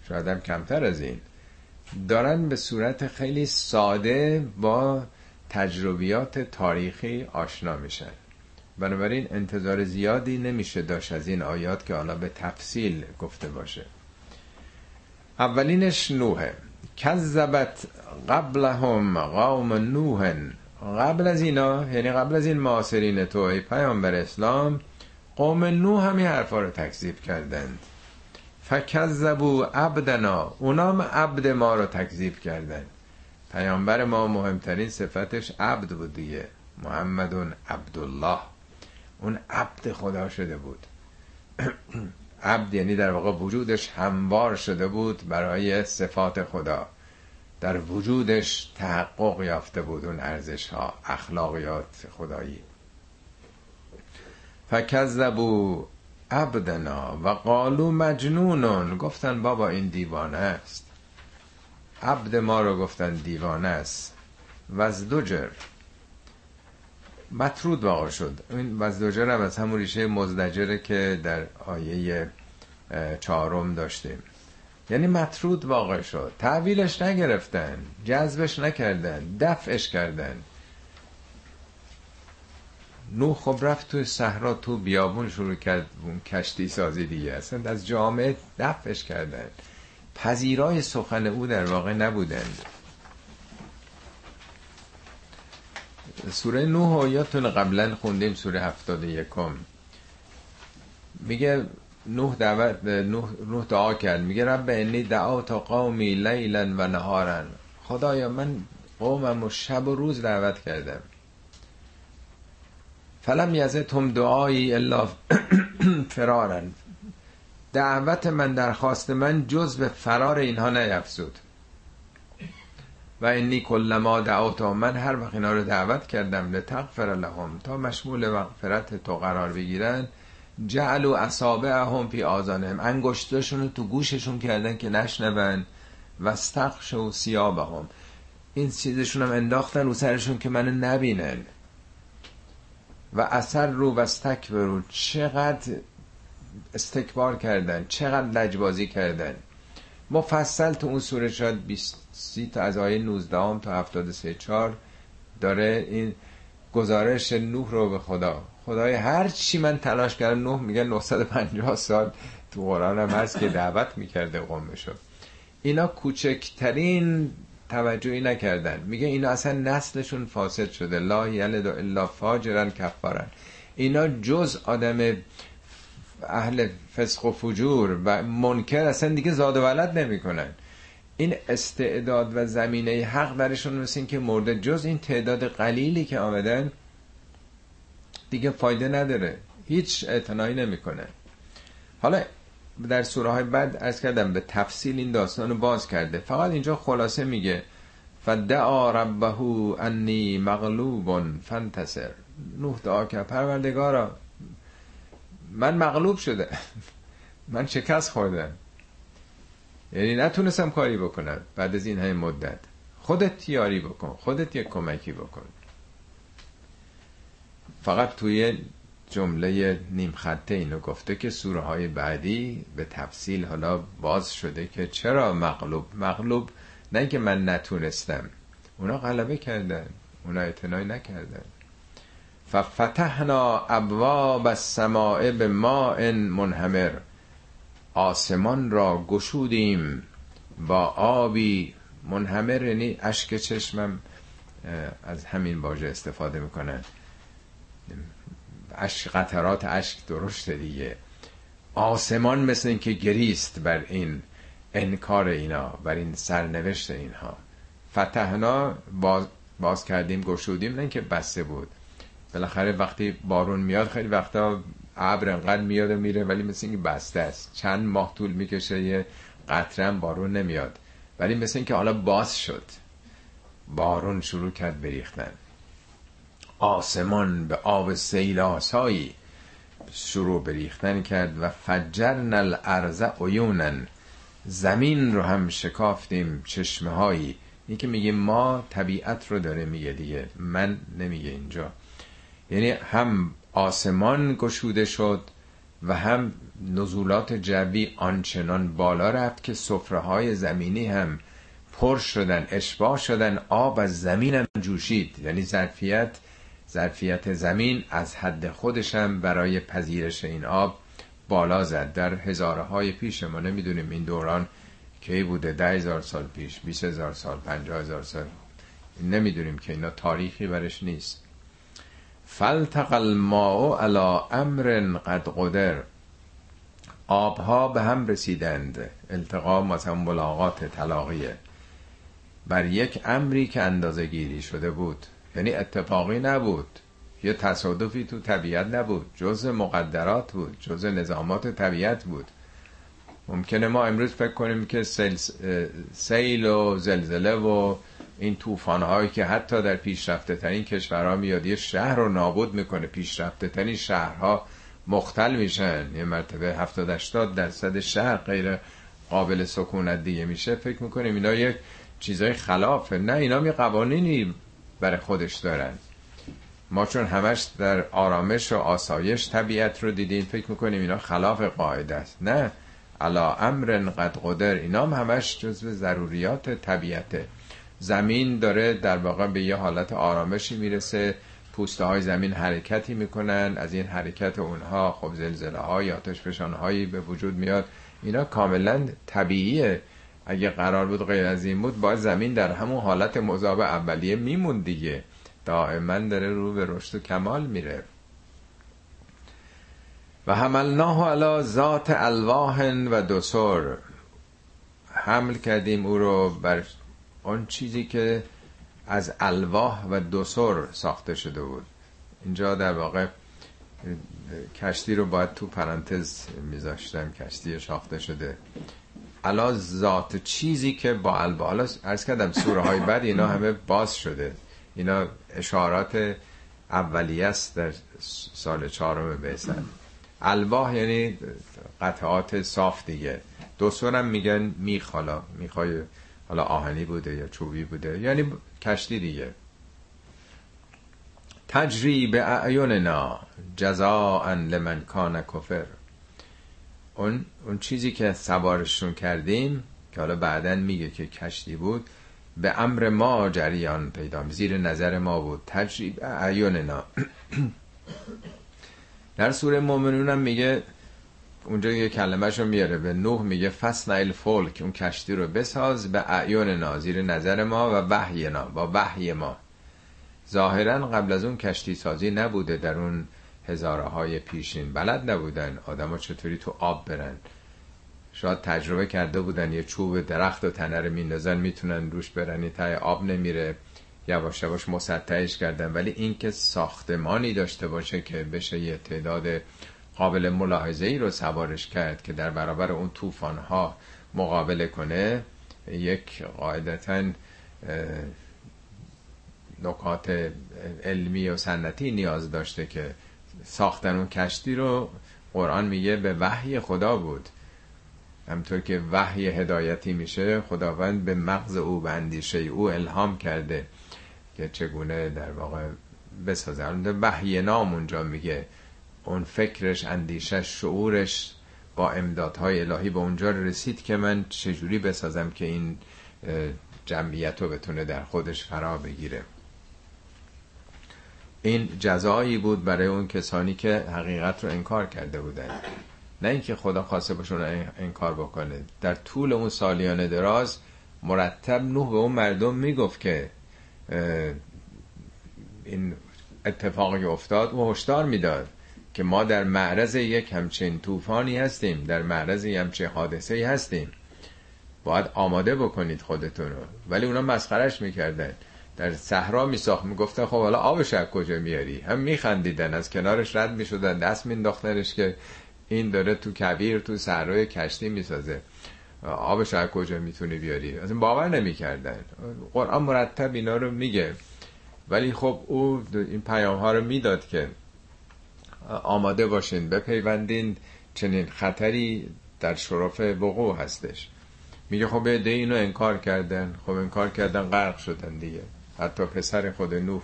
Speaker 1: شاید هم کمتر از این. دارن به صورت خیلی ساده با تجربیات تاریخی آشنا میشن. بنابراین انتظار زیادی نمیشه داشت از این آیات که حالا به تفصیل گفته باشه. اولینش نوحه کذبت قبلهم قوم نوح. قبل از اینا یعنی قبل از این معاصرین تو ای پیامبر اسلام قوم نوح همی حرفا رو تکذیب کردند. فکذبو عبدنا اونام عبد ما رو تکذیب کردند. پیامبر ما مهمترین صفتش عبد بود دیگه. محمد عبدالله. اون عبد خدا شده بود. عبد یعنی در واقع وجودش هموار شده بود برای صفات خدا. در وجودش تحقق یافته بود اون ارزش ها اخلاقیات خدایی. فکذبو عبدنا و قالو مجنونون گفتن بابا این دیوانه است. عبد ما رو گفتن دیوانه است. وزدوجر مطرود واقع شد. این وزدوجر هم از همون ریشه مزدجره که در آیه چهارم داشتیم یعنی مطرود واقع شد. تحویلش نگرفتن جذبش نکردن دفعش کردن. نو خب رفت توی صحرا تو بیابون شروع کرد اون کشتی سازی دیگه. اصلا از جامعه دفعش کردن. پذیرای سخن او در واقع نبودند سوره نوح یادتون قبلا خوندیم سوره هفتاد یکم. میگه نوح دعوت نوح, نوح دعا کرد. میگه رب انی دعوت قومی لیلا و نهارا. خدایا من قومم و شب و روز دعوت کردم. فلم یزتهم دعایی الا فرارن. دعوت من درخواست من جز به فرار اینها نیفزود و اینی کلما دعوتهم من هر وقت اینا رو دعوت کردم لتغفر لهم تا مشمول مغفرت تو قرار بگیرن جعلو اصابعهم فی آذانهم انگشتاشون رو تو گوششون کردن که نشنون و استخشوا ثیابهم. این چیزشون هم انداختن رو سرشون که منو نبینن. و اثر رو و رو چقدر استکبار کردن چقدر لجبازی کردن. مفصل تو اون سوره شاید 20 تا از آیه 19 تا 73 4 داره این گزارش نوح رو به خدا. خدای هر چی من تلاش کردم نوح میگه 950 سال تو قرآن هم هست که دعوت می‌کرده قومشو. اینا کوچکترین توجهی نکردن. میگه اینا اصلا نسلشون فاسد شده. لا یلد الا فاجرن کفارن. اینا جز آدم اهل فسق و فجور و منکر اصلا دیگه زاد و ولد نمی‌کنن. این استعداد و زمینه حق درشون مثل این که مرده. جز این تعداد قلیلی که آمدن دیگه فایده نداره. هیچ اعتنایی نمی‌کنه. حالا در سوره های بعد از کردم به تفصیل این داستان رو باز کرده. فقط اینجا خلاصه میگه فدعا ربه انی مغلوب فانتصر. نوح دعا کرد پروردگارا من مغلوب شده. من شکست خوردم. یعنی نتونستم کاری بکنم. بعد از این همه مدت. خودت یاری بکن. خودت یک کمکی بکن. فقط توی جمله نیم خطه اینو گفته که سوره های بعدی به تفصیل حالا باز شده که چرا مغلوب؟ مغلوب نه که من نتونستم. اونا غلبه کردن. اونا اعتنای نکردن. ففتحنا ابواب السماء به ماء منهمر. آسمان را گشودیم با آبی منهمر یعنی اشک چشمم از همین واژه استفاده می‌کنن. اشک قطرات اشک درشته دیگه. آسمان مثل اینکه گریست بر این انکار اینا بر این سرنوشت اینها. فتحنا باز, باز کردیم گشودیم نه اینکه بسته بود. بالاخره وقتی بارون میاد خیلی وقتا ابر انقدر میاد و میره ولی مثل اینکه بسته است. چند ماه طول می‌کشه یه قطره بارون نمیاد. ولی مثل اینکه حالا باز شد. بارون شروع کرد بریختن آسمان به آب سیلاسایی شروع بریختن کرد و فجرن الارض عیونن. زمین رو هم شکافتیم چشمه هایی این که میگه ما طبیعت رو داره میگه دیگه. من نمیگه اینجا. یعنی هم آسمان گشوده شد و هم نزولات جوی آنچنان بالا رفت که صفره های زمینی هم پر شدن اشباه شدن آب از زمین هم جوشید. یعنی ظرفیت ظرفیت زمین از حد خودشم برای پذیرش این آب بالا زد. در هزاره های پیش ما نمی‌دونیم این دوران کی بوده ده هزار سال پیش بیس هزار سال پنجاه هزار سال نمی‌دونیم که اینا تاریخی برش نیست. فلتق الماء على امر قد قدر. آبها به هم رسیدند. التقام مثلا ملاقات طلاقیه. بر یک امری که اندازه گیری شده بود. یعنی اتفاقی نبود. یه تصادفی تو طبیعت نبود. جز مقدرات بود. جز نظامات طبیعت بود. ممکنه ما امروز فکر کنیم که سیل و زلزله و این طوفان هایی که حتی در پیشرفته ترین کشورها میاد یه شهر رو نابود می‌کنه. پیشرفته ترین شهرها مختل میشن. یه مرتبه 70 80 درصد شهر غیر قابل سکونت دیگه میشه. فکر می‌کنیم اینا یک چیزای خلافه. نه اینا می قوانینی برای خودش دارن. ما چون همش در آرامش و آسایش طبیعت رو دیدیم فکر می‌کنیم اینا خلاف قاعده است. نه. علا امر قد قدر. اینا هم همش جزو ضروریات طبیعته. زمین داره در واقع به یه حالت آرامشی می‌رسه. پوسته های زمین حرکتی می‌کنن. از این حرکت اونها خب زلزله های آتش فشان هایی به وجود میاد. اینا کاملا طبیعیه. اگه قرار بود غیر از این بود باید زمین در همون حالت مذاب اولیه میمون دیگه. دائما داره رو به رشد و کمال میره. و حملناه علا ذات الواح و دوسر حمل کردیم او رو بر اون چیزی که از الواح و دوسر ساخته شده بود. اینجا در واقع کشتی رو باید تو پرانتز میذاشتم کشتی ساخته شده. علا ذات چیزی که با الواح حالا ارز کردم سوره های بعد اینا همه باز شده. اینا اشارات اولیه است در سال چهارم بیسن الواح یعنی قطعات صاف دیگه. دوسرم میگن میخ حالا می‌خوای حالا آهنی بوده یا چوبی بوده یعنی کشتی دیگه. تجری به اعیننا جزاء لمن کان کفر. اون اون چیزی که سوارشون کردیم که حالا بعدا میگه که کشتی بود به امر ما جریان پیدا زیر نظر ما بود. تجریب اعیننا. در سوره مومنون هم میگه اونجا یه کلمه میاره به نوح میگه فسن الفلک اون کشتی رو بساز به اعیان زیر نظر ما و وحینا با وحی ما. ظاهرا قبل از اون کشتی سازی نبوده در اون هزاره های پیشین بلد نبودن. آدما چطوری تو آب برن؟ شاید تجربه کرده بودن یه چوب درخت و تنه رو میندازن می‌تونن روش برن تای آب نمیره. یواش یواش مسطحش کردن. ولی اینکه ساختمانی داشته باشه که بشه یه تعداد قابل ملاحظه ای رو سوارش کرد که در برابر اون طوفان ها مقابله کنه یک قاعدتا نکات علمی و سنتی نیاز داشته که ساختن اون کشتی رو قرآن میگه به وحی خدا بود. همطور که وحی هدایتی میشه خداوند به مغز او به اندیشه او الهام کرده که چگونه در واقع بسازه. وحی نام اونجا میگه. اون فکرش اندیشش شعورش با امدادهای الهی به اونجا رسید که من چجوری بسازم که این جمعیت رو بتونه در خودش فرا بگیره. این جزایی بود برای اون کسانی که حقیقت رو انکار کرده بودن. نه اینکه خدا خواسته باشون انکار بکنه. در طول اون سالیان دراز مرتب نوح به اون مردم می‌گفت که این اتفاقی افتاد و هشدار می‌داد. که ما در معرض یک همچین طوفانی هستیم در معرض یک همچین حادثه هستیم. باید آماده بکنید خودتون رو. ولی اونا مسخرش می‌کردن. در صحرا میساخت می‌گفتن خب حالا آبش از کجا میاری؟ هم میخندیدن از کنارش رد می‌شدن دست مینداختنش که این داره تو کبیر تو صحرای کشتی می‌سازه. آبش از کجا می‌تونی بیاری؟ از این باور نمی‌کردن. قرآن مرتب اینا رو میگه. ولی خب او این پیام ها رو می‌داد که آماده باشین بپیوندین چنین خطری در شرف وقوع هستش. میگه خب ده اینو انکار کردن خب انکار کردن غرق شدن دیگه. حتی پسر خود نوح.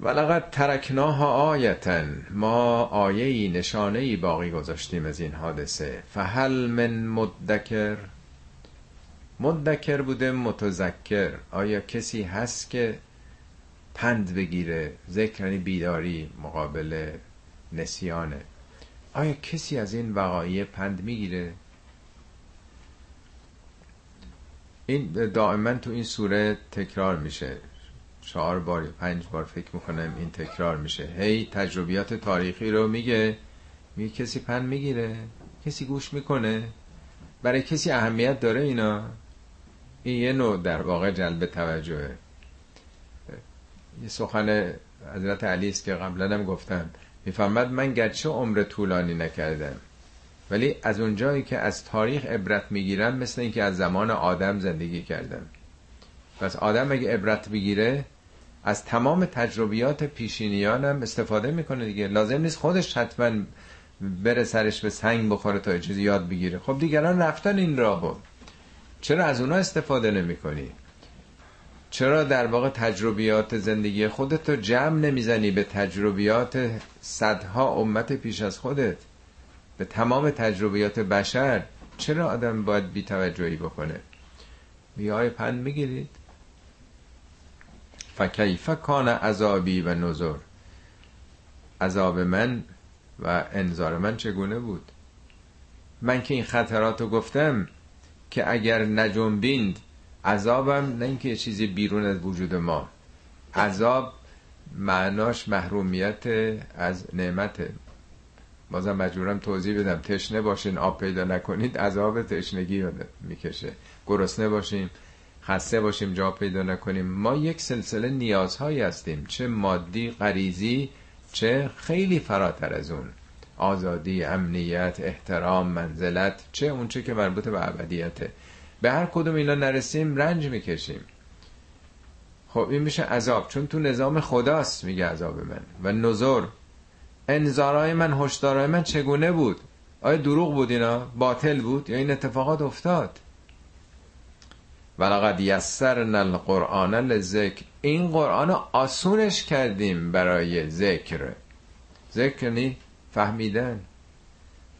Speaker 1: ولقد ترکناها آیتن ما آیه ای نشانه ای باقی گذاشتیم از این حادثه. فهل من مدکر؟ مدکر بوده متذکر. آیا کسی هست که پند بگیره ذکر یعنی بیداری مقابل نسیانه. آیا کسی از این وقایع پند می‌گیره؟ این دائما تو این سوره تکرار میشه. چهار بار یا پنج بار فکر می‌کنم این تکرار میشه. هی تجربیات تاریخی رو میگه. میگه کسی پند می‌گیره؟ کسی گوش می‌کنه؟ برای کسی اهمیت داره اینا؟ این یه نوع در واقع جلب توجهه. یه سخن حضرت علی است که قبلا هم گفتم می‌فهمد من گرچه عمر طولانی نکردم ولی از اونجایی که از تاریخ عبرت می‌گیرم مثل اینکه از زمان آدم زندگی کردم. پس آدم اگه عبرت بگیره از تمام تجربیات پیشینیانم استفاده می‌کنه دیگه. لازم نیست خودش حتما بره سرش به سنگ بخوره تا چیزی یاد بگیره. خب دیگران رفتن این راهو. چرا از اونا استفاده نمی کنی؟ چرا در واقع تجربیات زندگی خودت رو جمع نمی‌زنی به تجربیات صدها امت پیش از خودت؟ به تمام تجربیات بشر چرا آدم باید بیتوجهی بکنه؟ میگه های پند می‌گیرید. فکیف کان عذابی و نظر عذاب من و انذار من چگونه بود؟ من که این خطرات رو گفتم که اگر نجنبیند عذابم نه اینکه چیزی بیرون از وجود ما. عذاب معناش محرومیت از نعمته. بازم مجبورم توضیح بدم. تشنه باشین آب پیدا نکنید عذاب تشنگی می‌کشه. گرسنه باشیم خسته باشیم جا پیدا نکنیم. ما یک سلسله نیازهایی هستیم. چه مادی غریزی چه خیلی فراتر از اون. آزادی امنیت احترام منزلت چه اونچه که مربوط به ابدیته. به هر کدوم اینا نرسیم رنج می‌کشیم. خب این میشه عذاب چون تو نظام خداست میگه عذاب من. و نظر انذارای من هشدارای من چگونه بود؟ آیا دروغ بود اینا؟ باطل بود یا این اتفاقات افتاد؟ ولقد یسرنا القرآن لذکر این قرآن آسونش کردیم برای ذکر. ذکر یعنی فهمیدن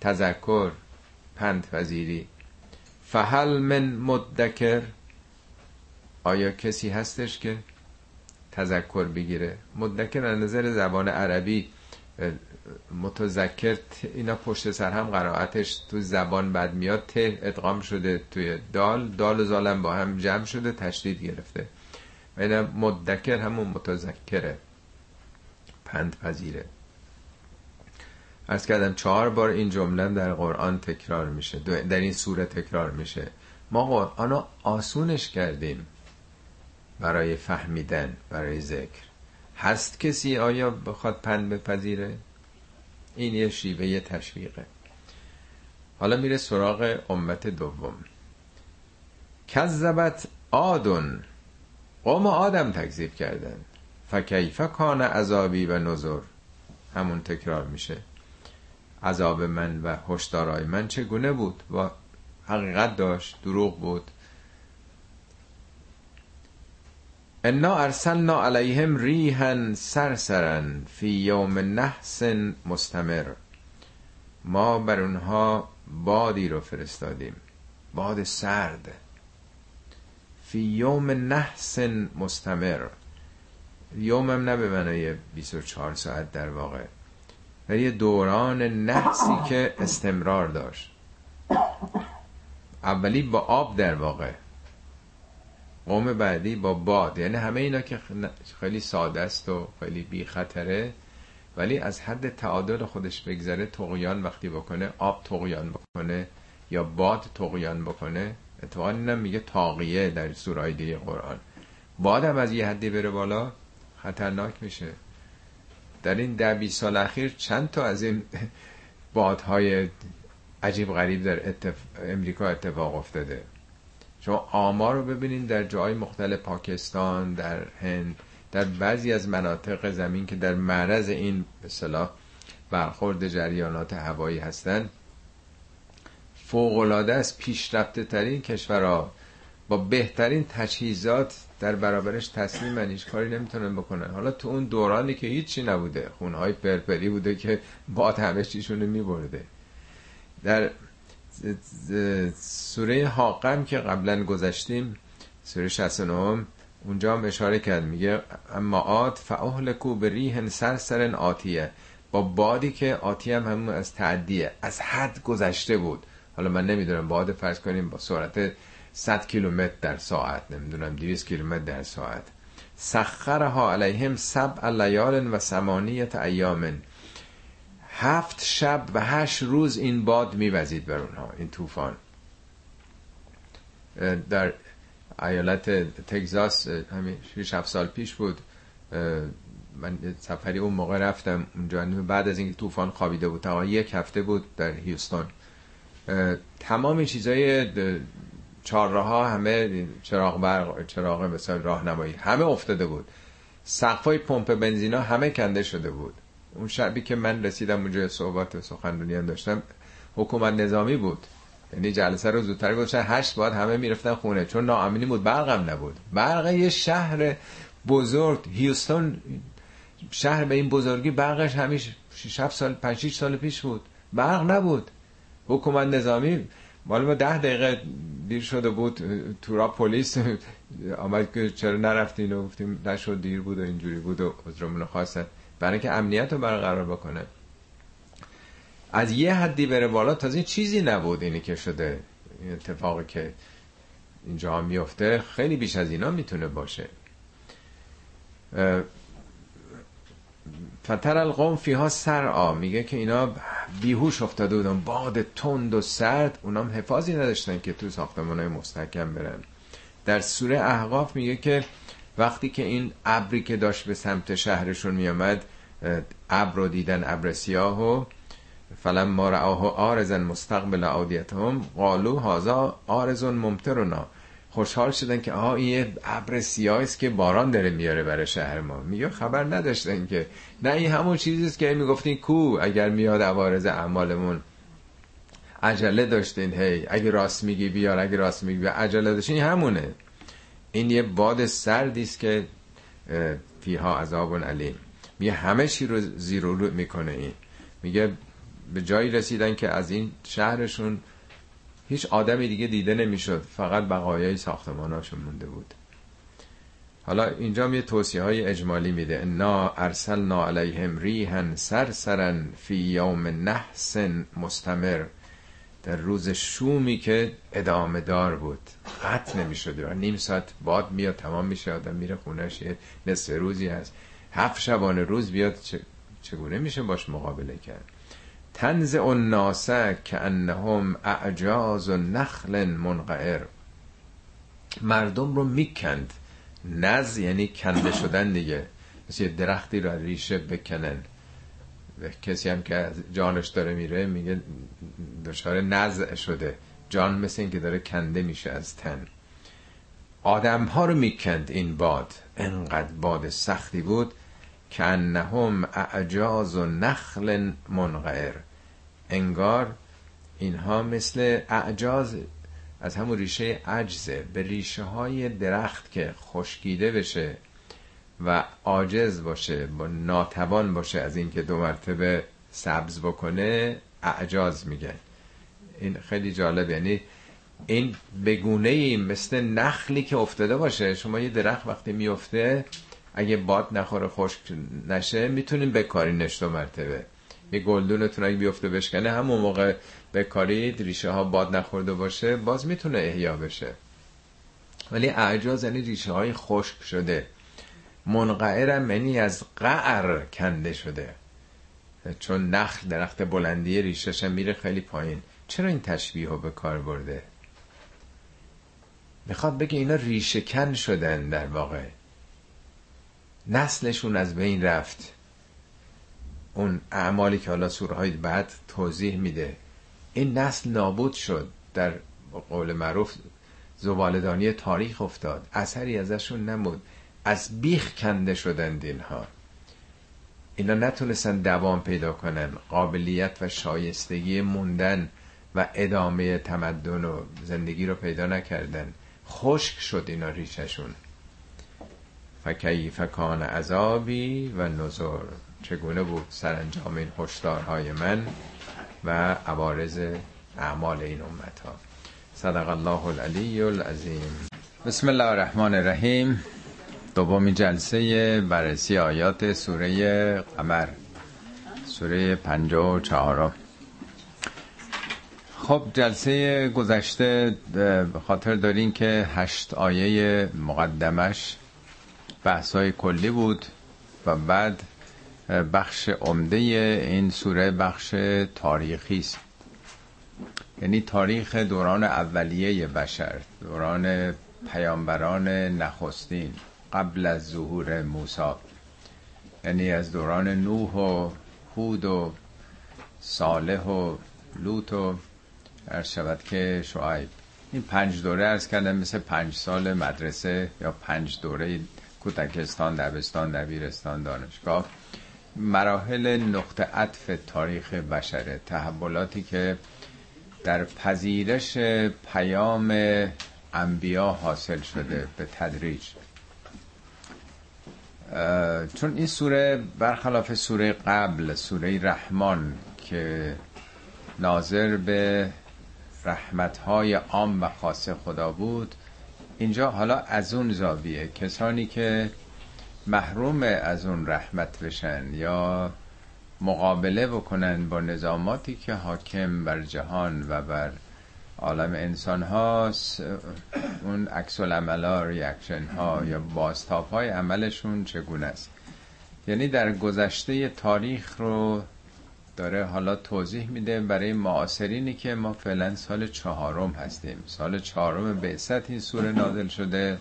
Speaker 1: تذکر پند پذیری فهل من مدکر؟ آیا کسی هستش که تذکر بگیره؟ مدکر از نظر زبان عربی متذکر اینا پشت سر هم قرائتش تو زبان بد میاد ته ادغام شده توی دال دال و زالم با هم جمع شده تشدید گرفته. و اینا مدکر همون متذکره. پند پذیره از کردم چهار بار این جمله در قرآن تکرار میشه. در این سوره تکرار میشه. ما قرآن آسونش کردیم برای فهمیدن برای ذکر. هست کسی آیا بخواد پند بپذیره؟ این یه شیوه تشویقه. حالا میره سراغ امت دوم. کذبت آدون. قوم آدم تکذیب کردن. فکیف کان عذابی و نظر همون تکرار میشه. عذاب من و هشدارای من چگونه بود؟ و حقیقت داشت دروغ بود. انا ارسلنا علیهم ریحا سرسرن فی یوم نحس مستمر. ما بر اونها بادی رو فرستادیم. باد سرد. فی یوم نحس مستمر. یومم نه به معنای 24 ساعت در واقع. در یه دوران نحسی که استمرار داشت. اولی با آب در واقع. قوم بعدی با باد. یعنی همه اینا که خیلی ساده است و خیلی بی خطره ولی از حد تعادل خودش بگذره تقیان وقتی بکنه آب تقیان بکنه یا باد تقیان بکنه. اتفاقا اینم میگه تاقیه در سورای دیگه قرآن. باد هم از یه حدی بره بالا خطرناک میشه. در این ده بیس سال اخیر چند تا از این بادهای عجیب غریب در اتف... امریکا اتفاق افتاده. شما آمار رو ببینید در جای مختلف پاکستان در هند در بعضی از مناطق زمین که در معرض این به برخورد جریانات هوایی هستند فوقلاده از پیشرفته ترین کشورها با بهترین تجهیزات در برابرش تسلیم هیچ کاری نمی‌تونن بکنن حالا تو اون دورانی که هیچی نبوده خونهای پرپری بوده که باد همه چیشونو میبرده. در سوره حاقم که قبلا گذشتیم سوره 69 اونجا هم اشاره کرد. میگه اما آت فاهلکو به ریح سرسرن آتیه. با بادی که آتیه هم همون از تعدیه از حد گذشته بود. حالا من نمی‌دونم باد فرض کنیم با سرعت 100 کیلومتر در ساعت نمی‌دونم 200 کیلومتر در ساعت. سخرها علیهم سبع لیال و ثمانیت ایامن هفت شب و هشت روز این باد میوزید بر اونها این طوفان. در ایالت تگزاس همین 6 7 سال پیش بود. من سفری اون موقع رفتم اونجا. بعد از اینکه طوفان خوابیده بود تا یک هفته بود در هیوستون تمام چیزای چهارراه ها همه چراغ برق چراغ مثلا راهنمایی همه افتاده بود. سقفای پمپ بنزینا همه کنده شده بود. اون شبی که من رسیدم اونجا صحبت سخنرانی هم داشتم حکومت نظامی بود. یعنی جلسه رو زودتر گذاشتن هشت باید همه می‌رفتن خونه چون ناامنی بود برقم نبود. برق یه شهر بزرگ هیوستون شهر به این بزرگی برقش همیشه 6 سال 5 6 سال پیش بود. برق نبود. حکومت نظامی مال ما ده دقیقه دیر شده بود. تورا پلیس آمد که چرا نرفتین و گفتیم نشد دیر بود و اینجوری بود و عذرمون خواستن. برای اینکه امنیت رو برقرار بکنه از یه حدی بره بالا تازه چیزی نبود اینی که شده. این اتفاقی که اینجا میفته خیلی بیش از اینا می‌تونه باشه. فتر القوم فیها سرعا. میگه که اینا بیهوش افتاده بودن. باد تند و سرد. اونام حفاظی نداشتن که تو ساختمان های مستحکم برن. در سوره احقاف میگه که وقتی که این ابری که داشت به سمت شهرشون میامد ابر رو دیدن ابر سیاه و فلم ما رعاه آرزن مستقبل عادیتهم قالو هازا آرزون ممترنا خوشحال شدن که آها این ابر سیاه است که باران داره میاره برای شهر ما. میگه خبر نداشتن که. نه این همون چیزی است که می‌گفتین کو اگر میاد عوارض اعمالمون. عجله داشتین هی. اگه راست میگی بیار اگه راست میگی بیار. عجله داشتین همونه. این یه باد سردی است که فیها عذاب علیم. میگه همه چی رو زیر می‌کنه این. میگه به جایی رسیدن که از این شهرشون هیچ آدمی دیگه دیده نمی‌شد. فقط بقایای ساختماناشون مونده بود. حالا اینجا یه توصیه های اجمالی میده. انا ارسلنا علیهم ریحا سرسرا فی یوم نحس مستمر. در روز شومی که ادامه دار بود. قطع نمی‌شد. نیم ساعت باد میاد تمام میشه آدم میره خونش یه نصف روزی هست. هفت شبانه روز بیاد چگونه میشه باش مقابله کرد؟ تنز الناس که انهم اعجاز و نخل منقعر. مردم رو می‌کند. نز یعنی کنده شدن دیگه. مثل یه درختی رو ریشه بکنن. و کسی هم که جانش داره میره میگه دچار نزع شده. جان مثل این که داره کنده میشه از تن. آدم ها رو می‌کند این باد. انقدر باد سختی بود که انهم اعجاز و نخل منقعر. انگار اینها مثل اعجاز از همون ریشه عجزه به ریشه های درخت که خشکیده بشه و عاجز باشه با ناتوان باشه از اینکه دو مرتبه سبز بکنه اعجاز میگن. این خیلی جالب یعنی این بگونه ای مثل نخلی که افتاده باشه. شما یه درخت وقتی میفته اگه باد نخوره خشک نشه می‌تونیم بکارینش دو مرتبه. یه گلدونتون اگه بیفته بشکنه همون موقع بکارید ریشه ها باد نخورده باشه باز می‌تونه احیا بشه. ولی اعجاز یعنی ریشه های خشک شده. منقعرم یعنی از قعر کنده شده. چون نخل درخت بلندی ریشش میره خیلی پایین. چرا این تشبیه رو به کار برده؟ می‌خواد بگه اینا ریشه کن شدن در واقع. نسلشون از بین رفت. اون اعمالی که حالا سوره های بعد توضیح میده. این نسل نابود شد. در قول معروف زبالدانی تاریخ افتاد. اثری ازشون نمود از بیخ کنده شدند اینها. اینا نتونستن دوام پیدا کنن. قابلیت و شایستگی موندن و ادامه تمدن و زندگی رو پیدا نکردن. خشک شد اینا ریششون فکی فکان عذابی و نظر چگونه بود سرانجام این هشدارهای من و عوارض اعمال این امت ها صدق الله العلی العظیم. بسم الله الرحمن الرحیم. دومین جلسه بررسی آیات سوره قمر سوره پنجاه و چهارم. خب جلسه گذشته به خاطر دارین که هشت آیه مقدمش بحثای کلی بود و بعد بخش عمده این سوره بخش تاریخی است. یعنی تاریخ دوران اولیه بشر دوران پیامبران نخستین قبل از ظهور موسی. یعنی از دوران نوح و هود و صالح و لوط و شود که شعیب. این پنج دوره ارز کردم مثل پنج سال مدرسه یا پنج دوره کودکستان دبستان دبیرستان دانشگاه. مراحل نقطه عطف تاریخ بشره تحولاتی که در پذیرش پیام انبیا حاصل شده به تدریج. چون این سوره برخلاف سوره قبل سوره رحمان که ناظر به رحمتهای عام و خاص خدا بود اینجا حالا از اون زاویه کسانی که محروم از اون رحمت بشن یا مقابله بکنن با نظاماتی که حاکم بر جهان و بر عالم انسان هاست اون عکس ها ریاکشن ها یا بازتاب های عملشون چگونه است؟ یعنی در گذشته تاریخ رو داره حالا توضیح میده برای معاصرینی که ما فعلا سال چهارم هستیم. سال چهارم بعثت این سوره نازل شده.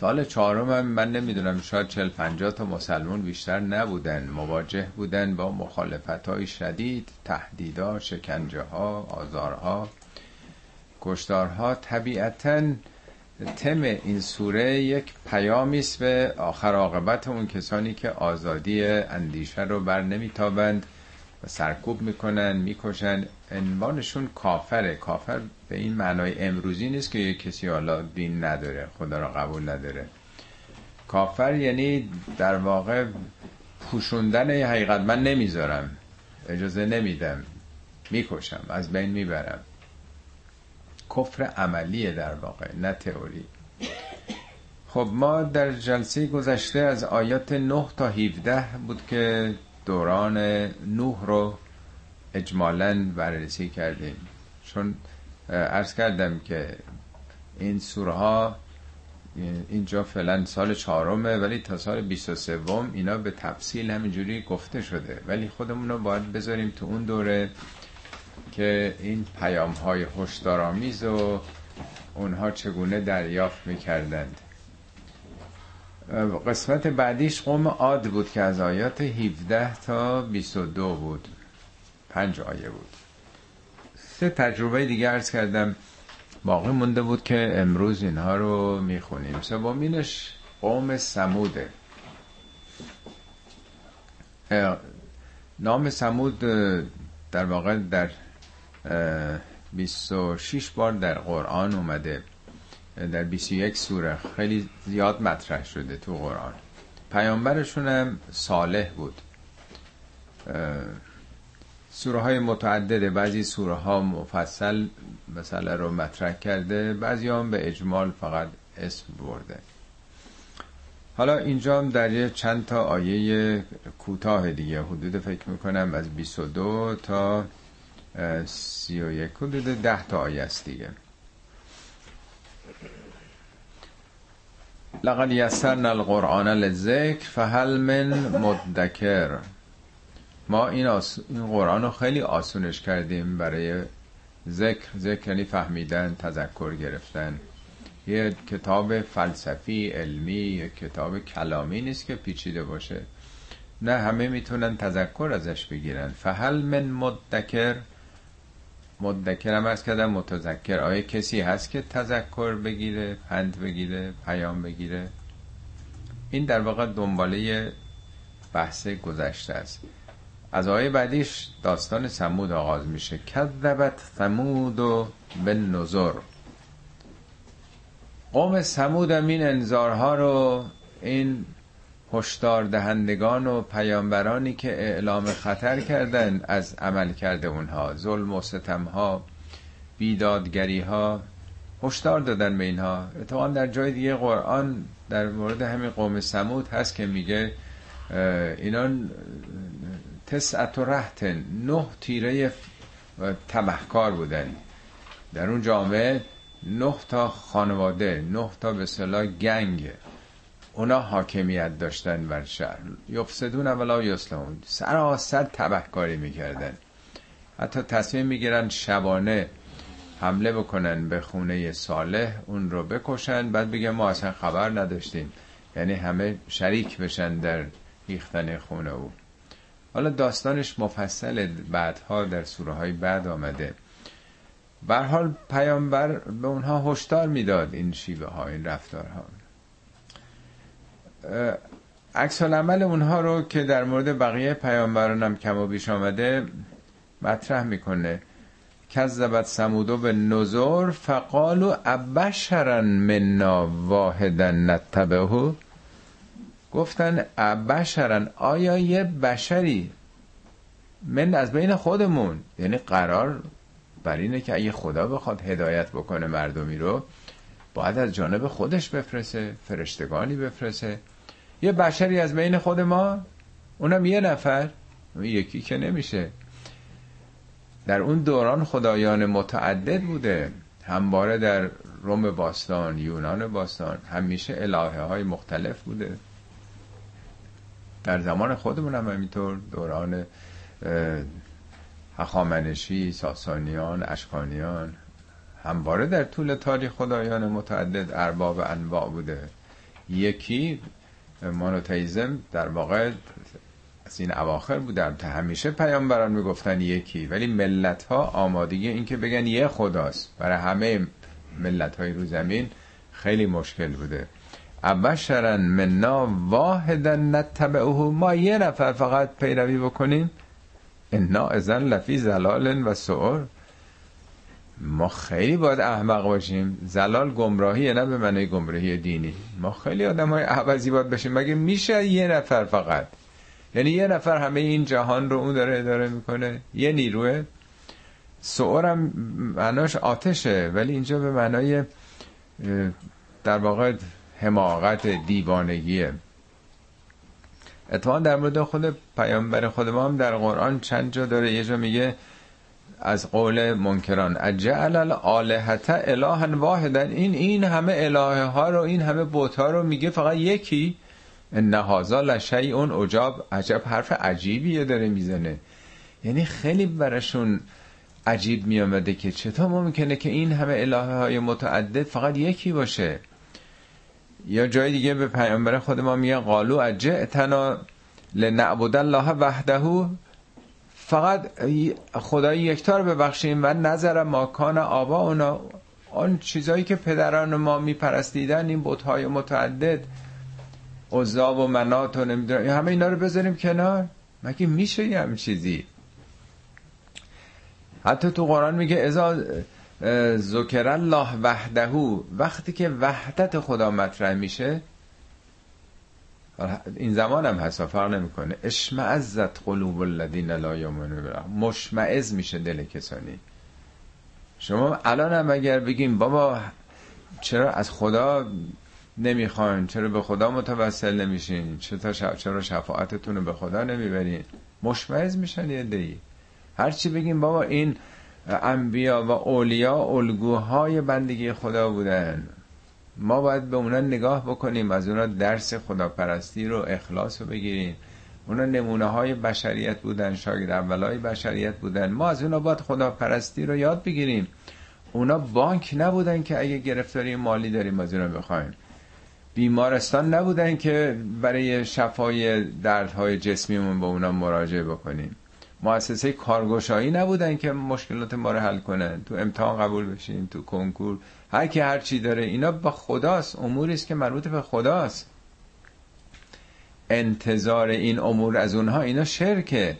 Speaker 1: سال چهارم من نمی‌دونم شاید چل پنجاه تا مسلمون بیشتر نبودن. مواجه بودن با مخالفت های شدید تهدیدها شکنجه ها آزارها. کشتارها طبیعتا تم این سوره یک پیامی است به آخر عاقبت اون کسانی که آزادی اندیشه رو بر نمیتابند و سرکوب می‌کنن می‌کشن. عنوانشون کافره. کافر به این معنای امروزی نیست که یک کسی حالا دین نداره خدا را قبول نداره. کافر یعنی در واقع پوشوندن حقیقت. من نمی‌ذارم. اجازه نمیدم. می‌کشم. از بین می‌برم. کفر عملیه در واقع نه تئوری. خب ما در جلسه گذشته از آیات 9 تا 17 بود که دوران نوح رو اجمالا بررسی کردیم. چون ارز کردم که این سوره ها اینجا فعلا سال چهارمه ولی تا سال 23 اینا به تفصیل همینجوری گفته شده. ولی خودمون رو باید بذاریم تو اون دوره که این پیام های هشدارآمیز و اونها چگونه دریافت می‌کردند. قسمت بعدیش قوم عاد بود که از آیات 17 تا 22 بود. پنج آیه بود. سه تجربه دیگه ارز کردم. باقی مونده بود که امروز اینها رو می‌خونیم. سومینش قوم سموده. نام سمود در واقع در 26 بار در قرآن اومده. در 21 سوره. خیلی زیاد مطرح شده تو قرآن. پیامبرشون هم صالح بود. سوره های متعدده بعضی سوره ها مفصل مثلا رو مطرح کرده بعضی هم به اجمال فقط اسم برده. حالا اینجا هم در یه چند تا آیه کوتاه دیگه حدود فکر می‌کنم از 22 تا 31 حدود 10 تا آیه است دیگه. لقد یسرنا القرآن للذکر فهل من مدکر. ما این, آس... این قرآن رو خیلی آسونش کردیم برای ذکر. ذکر یعنی فهمیدن تذکر گرفتن. یه کتاب فلسفی علمی یه کتاب کلامی نیست که پیچیده باشه. نه همه می‌تونن تذکر ازش بگیرن. فهل من مدکر؟ مدکرم از کردم متذکر. آیا کسی هست که تذکر بگیره پند بگیره پیام بگیره؟ این در واقع دنباله بحث گذشته است. از آیه بعدیش داستان سمود آغاز میشه. کذبت ثمود و به نظر قوم سمود هم این انذارها رو این هشدار دهندگان و پیامبرانی که اعلام خطر کردن از عمل کرده اونها ظلم و ستم ها بیدادگری ها هشدار دادن به اینها. اتفاقا در جای دیگه قرآن در مورد همین قوم سمود هست که میگه اینا تسعت و نه تیره تبهکار بودن. در اون جامعه نه تا خانواده نه تا به صلاح گنگ اونا حاکمیت داشتن بر شهر. یفسدون ولا یسلمون سراسر تبهکاری می‌کردن. حتی تصمیم می‌گیرن شبانه حمله بکنن به خونه صالح اون رو بکشن. بعد بگن ما اصلا خبر نداشتیم. یعنی همه شریک بشن در ریختن خونه او. حالا داستانش مفصل بعدها در سوره های بعد آمده. حال پیامبر به اونها هشدار می‌داد این شیوه ها این رفتارها. عکس عمل اونها رو که در مورد بقیه پیامبران هم کم و بیش آمده مطرح می‌کنه. کذبت سمودو به نظر فقالو ابشرن منا واحدا نتبهو گفتن ابشرن آیا یه بشری من از بین خودمون؟ یعنی قرار بر اینه که اگه خدا بخواد هدایت بکنه مردمی رو باید از جانب خودش بفرسه فرشتگانی بفرسه یه بشری از بین خود ما اونم یه نفر یکی که نمیشه. در اون دوران خدایان متعدد بوده. همواره در روم باستان یونان باستان همیشه الهه های مختلف بوده. در زمان خودمون هم همینطور. دوران هخامنشی ساسانیان اشکانیان. همواره در طول تاریخ خدایان متعدد ارباب انواع بوده. یکی مانوتیزم در واقع از این اواخر بودم تا همیشه پیامبران می‌گفتن یکی ولی ملت ها آمادگی این که بگن یه خداست. برای همه ملت های رو زمین خیلی مشکل بوده. ابشرن منا واحدا نتبعه. ما یه نفر فقط پیروی بکنیم. انا ازن لفی زلال و سعر. ما خیلی باید احمق باشیم. زلال گمراهیه نه به معنی گمراهی دینی. ما خیلی آدم های عوضی باید باشیم. مگه میشه یه نفر فقط؟ یعنی یه نفر همه این جهان رو اون داره اداره می‌کنه. یه نیروه. سعورم معناش آتشه. ولی اینجا به معنای در واقع حماقت دیوانگیه اتفاقا در مورد خود پیامبر خود ما هم در قرآن چند جا داره. یه جا میگه از قول منکران اجعل الالهه الها واحدا. این این همه الهه ها رو این همه بت ها رو میگه فقط یکی. ان هذا لشیء عجاب. عجب حرف عجیبیه داره می‌زنه. یعنی خیلی براشون عجیب میامده که چطور ممکنه که این همه الهه های متعدد فقط یکی باشه؟ یا جای دیگه به پیامبر خود ما میگه قالو اجئتنا لنعبد الله وحده. فقط خدای یکتا رو ببخشیم و نظر ماکان آبا اونا. آن چیزایی که پدران ما میپرستیدن این بتهای متعدد. عزا و منات و نمی‌دونم. همه اینا رو بذاریم کنار. مگه میشه یه چیزی حتی تو قرآن میگه ازا ذکر الله وحدهو وقتی که وحدت خدا مطرح میشه این زمان هم هست فرق نمی‌کنه. اشمعزت قلوب الذین لا یؤمنون مشمعز میشه دل کسانی. شما الان هم اگر بگیم بابا چرا از خدا نمی‌خواین؟ چرا به خدا متوسل نمیشین؟ چرا چرا شفاعتتون رو به خدا نمی‌برین؟ مشمعز میشن یه دی هرچی بگیم بابا این انبیا و اولیا الگوهای بندگی خدا بودن. ما باید به اونا نگاه بکنیم از اونا درس خداپرستی رو اخلاص رو بگیریم. اونا نمونه های بشریت بودن شاگرد اولای بشریت بودن. ما از اونا باید خداپرستی رو یاد بگیریم. اونا بانک نبودن که اگه گرفتاری مالی داریم از اونا بخوایم. بیمارستان نبودن که برای شفای دردهای جسمیمون به اونا مراجعه بکنیم. مؤسسه کارگشایی نبودن که مشکلات ما رو حل کنن. تو امتحان قبول بشیم تو کنکور. هر کی هر چی داره اینا با خداست. اموری است که مربوط به خداست. انتظار این امور از اونها اینا شرکه.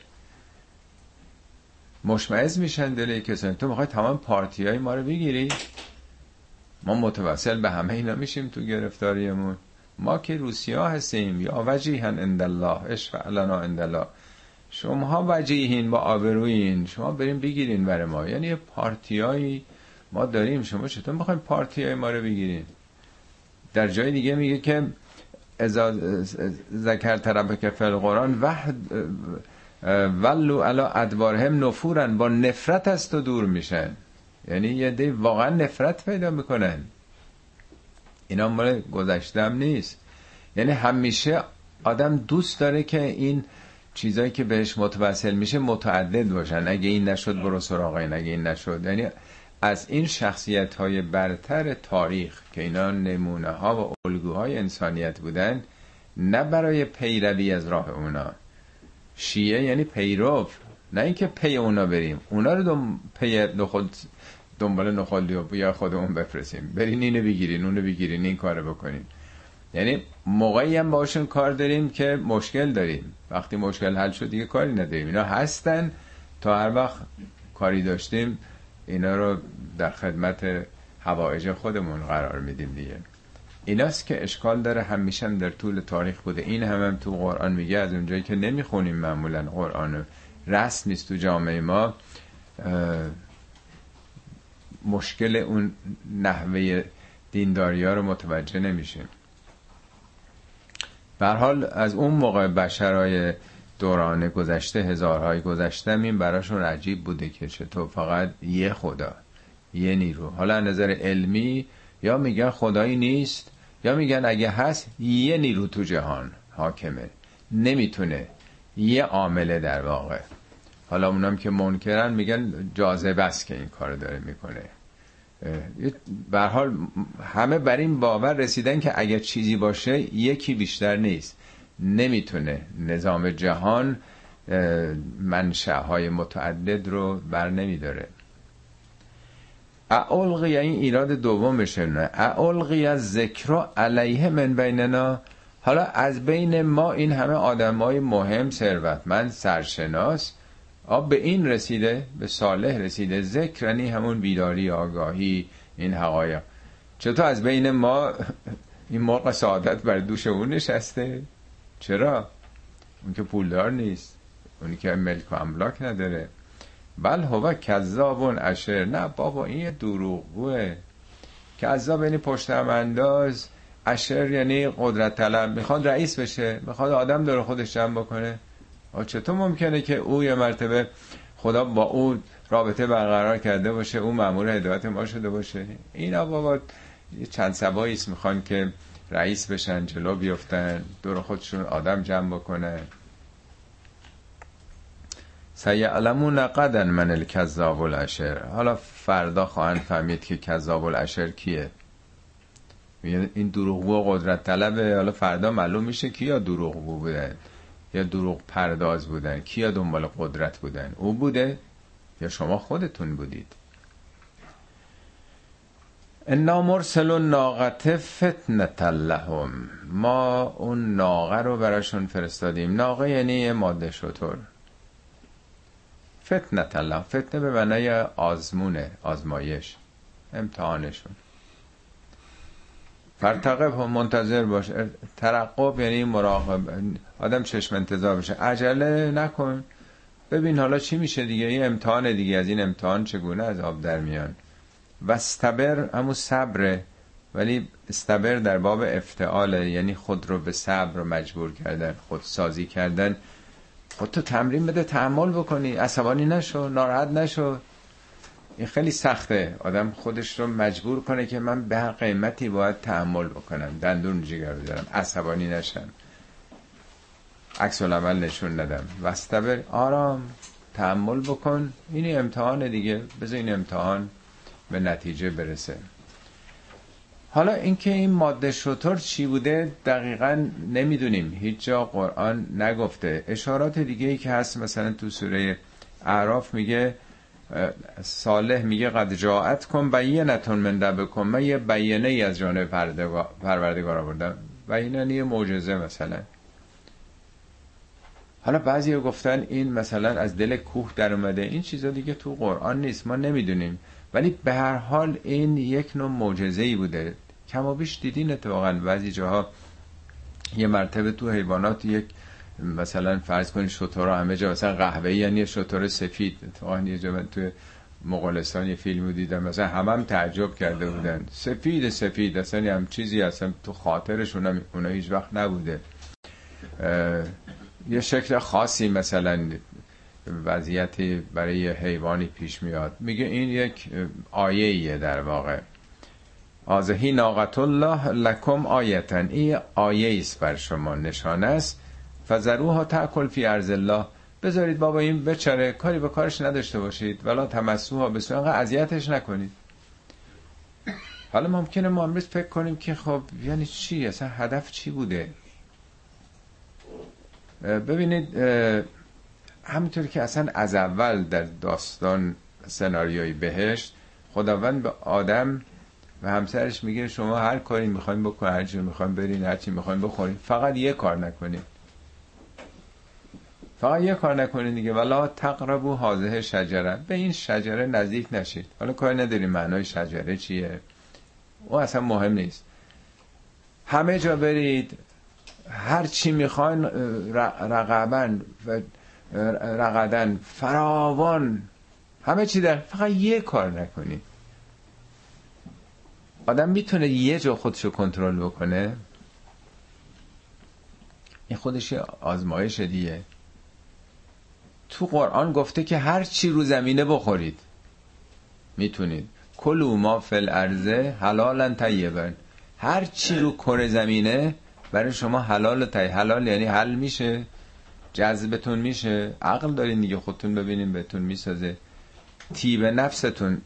Speaker 1: مشمعز میشن دل کسانی. تو می‌خوای تمام پارتی های ما رو بگیری؟ ما متوسل به همه اینا میشیم تو گرفتاریمون. ما که روسیا هستیم. یا وجیهن اندالله اشفع لنا اندالله شما وجیهین با آبروین شما بریم بگیرین برای ما. یعنی پارتیایی ما داریم. شما چطور می‌خوایم پارتی های ما رو بگیرین؟ در جای دیگه میگه که ازا ذکر طرف که فل قرآن وحد ولو علا ادوارهم نفورن. با نفرت از تو دور میشن. یعنی یه دی واقعا نفرت پیدا می‌کنن. اینا مال گذشتم نیست. یعنی همیشه آدم دوست داره که این چیزایی که بهش متوسل میشه متعدد باشن. اگه این نشد برو سراغ این اگه این نشد. یعنی از این شخصیت های برتر تاریخ که اینا نمونه ها و الگوهای انسانیت بودن نه برای پیروی از راه اونا. شیعه یعنی پیرو نه اینکه پی اونا بریم. اونا رو دم پی نخود دنبال نخودی و یا خودمون بفرستیم. برین اینو بگیرین اونو بگیرین این کارو بکنین. یعنی موقعی هم باشون کار داریم که مشکل داریم. وقتی مشکل حل شد دیگه کاری نداریم. اینا هستن. تا هر وقت کاری داشتیم اینا رو در خدمت هوایج خودمون قرار میدیم دیگه. ایناست که اشکال داره. همیشه در طول تاریخ بوده. این هم, هم تو قرآن میگه. از اونجایی که نمی‌خونیم معمولا قرآن. رسم نیست تو جامعه ما. مشکل اون نحوه دینداری ها رو متوجه نمیشیم. به حال از اون موقع بشرای دوران گذشته هزارهای گذشته این براشون عجیب بوده که چطور فقط یه خدا یه نیرو. حالا نظر علمی یا میگن خدایی نیست یا میگن اگه هست یه نیرو تو جهان حاکمه. نمی‌تونه یه عامله در واقع. حالا اونام که منکرن میگن جاذبه است که این کار داره می‌کنه. به حال همه بر این باور رسیدن که اگر چیزی باشه یکی بیشتر نیست. نمی‌تونه نظام جهان های متعدد رو بر نمیداره. اعلقی این ایراد دومشه. نه اعلقی از ذکر علیه من بیننا. حالا از بین ما این همه آدم های مهم ثروتمند سرشناس آب به این رسیده به صالح رسیده ذکرنی همون بیداری آگاهی این حقایق چطور از بین ما؟ این مرغ سعادت بر دوش اون نشسته. چرا؟ اون که پولدار نیست. اونی که ملک و املاک نداره. بل هوا کذابون اشر نه بابا این یه دروغگوه. کذاب یعنی پشت انداز اشر یعنی قدرت طلب. می‌خواد رئیس بشه. می‌خواد آدم داره خودش جمع بکنه. چطور ممکنه که او یه مرتبه خدا با او رابطه برقرار کرده باشه او مامور هدایت ما شده باشه. اینا بابا چند سبایی می‌خوان که رئیس بشن جلو بیفتن دور خودشون آدم جمع بکنه سیعلمون قدن من الکذاب الاشر حالا فردا خواهند فهمید که کذاب الاشر کیه. این دروغگو قدرت طلبه. حالا فردا معلوم میشه کیا دروغگو بودن. یا دروغ پرداز بودن کیا دنبال قدرت بودن؟ او بوده یا شما خودتون بودید؟ انا مرسل ناقت فتنت لهم. ما اون ناقه رو براشون فرستادیم. ناقه یعنی ماده شطور. فتنت الله فتنه به معنای آزمونه آزمایش امتحانشون. فرتقب هم منتظر باش. ترقب یعنی مراقب. آدم چشم انتظار بشه عجله نکن. ببین حالا چی میشه دیگه؟ این امتحان دیگه. از این امتحان چگونه از آب در میان؟ و استبر همون صبره. ولی استبر در باب افتعاله. یعنی خود رو به صبر مجبور کردن خود سازی کردن. خود تو تمرین بده تحمل بکنی. عصبانی نشو ناراحت نشو. این خیلی سخته. آدم خودش رو مجبور کنه که من به هر قیمتی باید تحمل بکنم. دندون جگر بذارم. عصبانی نشم. عکس العمل نشون ندم. وستبر آرام تحمل بکن. این امتحان دیگه. بذار این امتحان به نتیجه برسه. حالا اینکه این ماده شطور چی بوده دقیقا نمی‌دونیم. هیچ جا قرآن نگفته. اشارات دیگه ای که هست مثلا تو سوره اعراف میگه صالح میگه قد جاعت کن نتون من بکن من یه بیانه ای از جانب پروردگار آوردم بیانه یه معجزه مثلا. حالا بعضی گفتن این مثلا از دل کوه در اومده. این چیزا دیگه تو قرآن نیست. ما نمی‌دونیم. ولی به هر حال این یک نوع معجزه ای بوده کما بیش دیدین اتفاقا بعضی جاها یه مرتبه تو حیوانات یک مثلا فرض کنید شطور همه جا مثلا قهوه یعنی شطور سفید. اتفاقا یه جا تو مغولستان یه فیلم دیدم مثلا همه هم تعجب کرده بودن. سفید سفید اصلا هم چیزی اصلا تو خاطرشون هم اونا هیچ وقت نبوده. یه شکل خاصی مثلا وضعیتی برای حیوانی پیش میاد. میگه این یک آیه ایه در واقع. آزهی ناقت الله لکم آیتن. این آیه است بر شما نشانه است. فزروها تاکل فی ارز الله. بذارید بابا این بچره کاری به کارش نداشته باشید. ولا تمسوها به سوی اذیتش نکنید. حالا ممکنه ما امروز فکر کنیم که خب یعنی چی؟ اصلا هدف چی بوده؟ ببینید همینطور که اصلا از اول در داستان سناریوی بهشت خداوند به آدم و همسرش میگه شما هر کاری می‌خوایم بکنید هر چی می‌خوایم برین هر چی می‌خوایم بخورین فقط یه کار نکنید. فقط یه کار نکنید دیگه. ولا تقربو حاضه شجره. به این شجره نزدیک نشید حالا کاری نداریم معنای شجره چیه؟ او اصلا مهم نیست. همه جا برید. هر چی می‌خواین رقبن و رقدن فراوان همه چی در فقط یه کار نکنید آدم می‌تونه یه جا خودشو کنترل بکنه؟ این خودش آزمایش دیگه. تو قرآن گفته که هر چی رو زمینه بخورید می‌تونید. کلو ما فل ارزه حلالا طیبن هر چی رو کره زمینه برای شما حلال تای حلال یعنی حل میشه جذبتون میشه. عقل دارین دیگه خودتون ببینین بهتون می‌سازه. تیب نفستون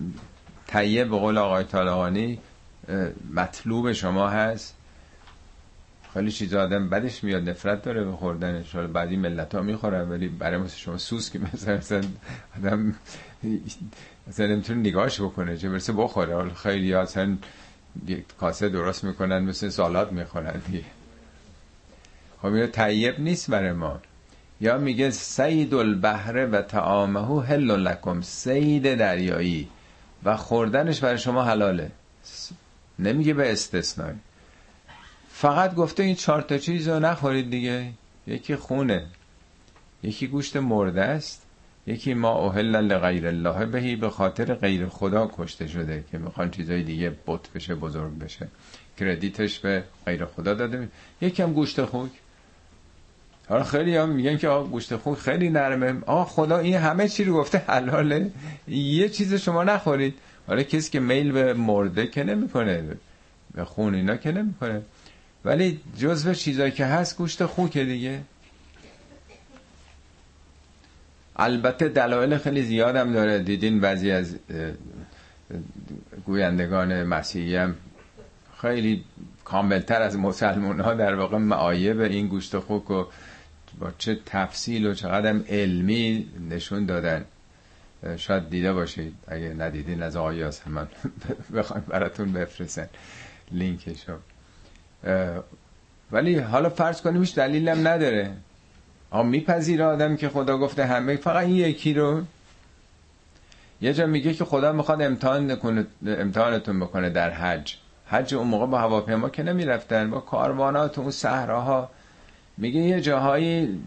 Speaker 1: طیب به قول آقای طالقانی مطلوب شما هست. خیلی چیز آدم بدش میاد نفرت داره به خوردنش. حالا بعدی ملت ها می‌خورن ولی برای مثل شما سوس که مثلا, مثلا آدم مثلا نمی‌تونه نگاهش بکنه چه برسه بخوره. حالا خیلی اصلا یک کاسه درست می‌کنن مثل سالات می‌خورن. دیگه خب اینو طیب نیست برای ما. یا میگه سید البحر و تعامه هل لکم. سید دریایی. و خوردنش برای شما حلاله. نمیگه به استثنای. فقط گفته این چهار تا چیز رو نخورید دیگه. یکی خونه. یکی گوشت مرده است. یکی ما اوهل لغیر الله بهی به خاطر غیر خدا کشته شده که می‌خوان چیزای دیگه بت بشه بزرگ بشه. کردیتش به غیر خدا داده یکی هم گوشت خوک حالا خیلی هم میگن که آقا گوشت خوک خیلی نرمه. آقا خدا این همه چی رو گفته حلاله. یه چیز شما نخورید. حالا کسی که میل به مرده که نمی‌کنه به خون اینا که نمی‌کنه. ولی جزو چیزایی که هست گوشت خوکه دیگه. البته دلایل خیلی زیادم داره. دیدین بعضی از گویندگان مسیحی هم خیلی کاملتر از مسلمان ها در واقع معایب این گوشت خوک و با چه تفصیل و چقدر علمی نشون دادن. شاید دیده باشید اگه ندیدین از آیاس من بخوایم براتون بفرستن. لینکشو. ولی حالا فرض کنیم هیچ دلیلم نداره. آ میپذیره آدم که خدا گفته همه فقط این یکی رو. یه جا میگه که خدا می‌خواد امتحان امتحانتون بکنه در حج. حج اون موقع با هواپیما که نمی‌رفتن با کاروانات اون صحراها. میگه یه جاهایی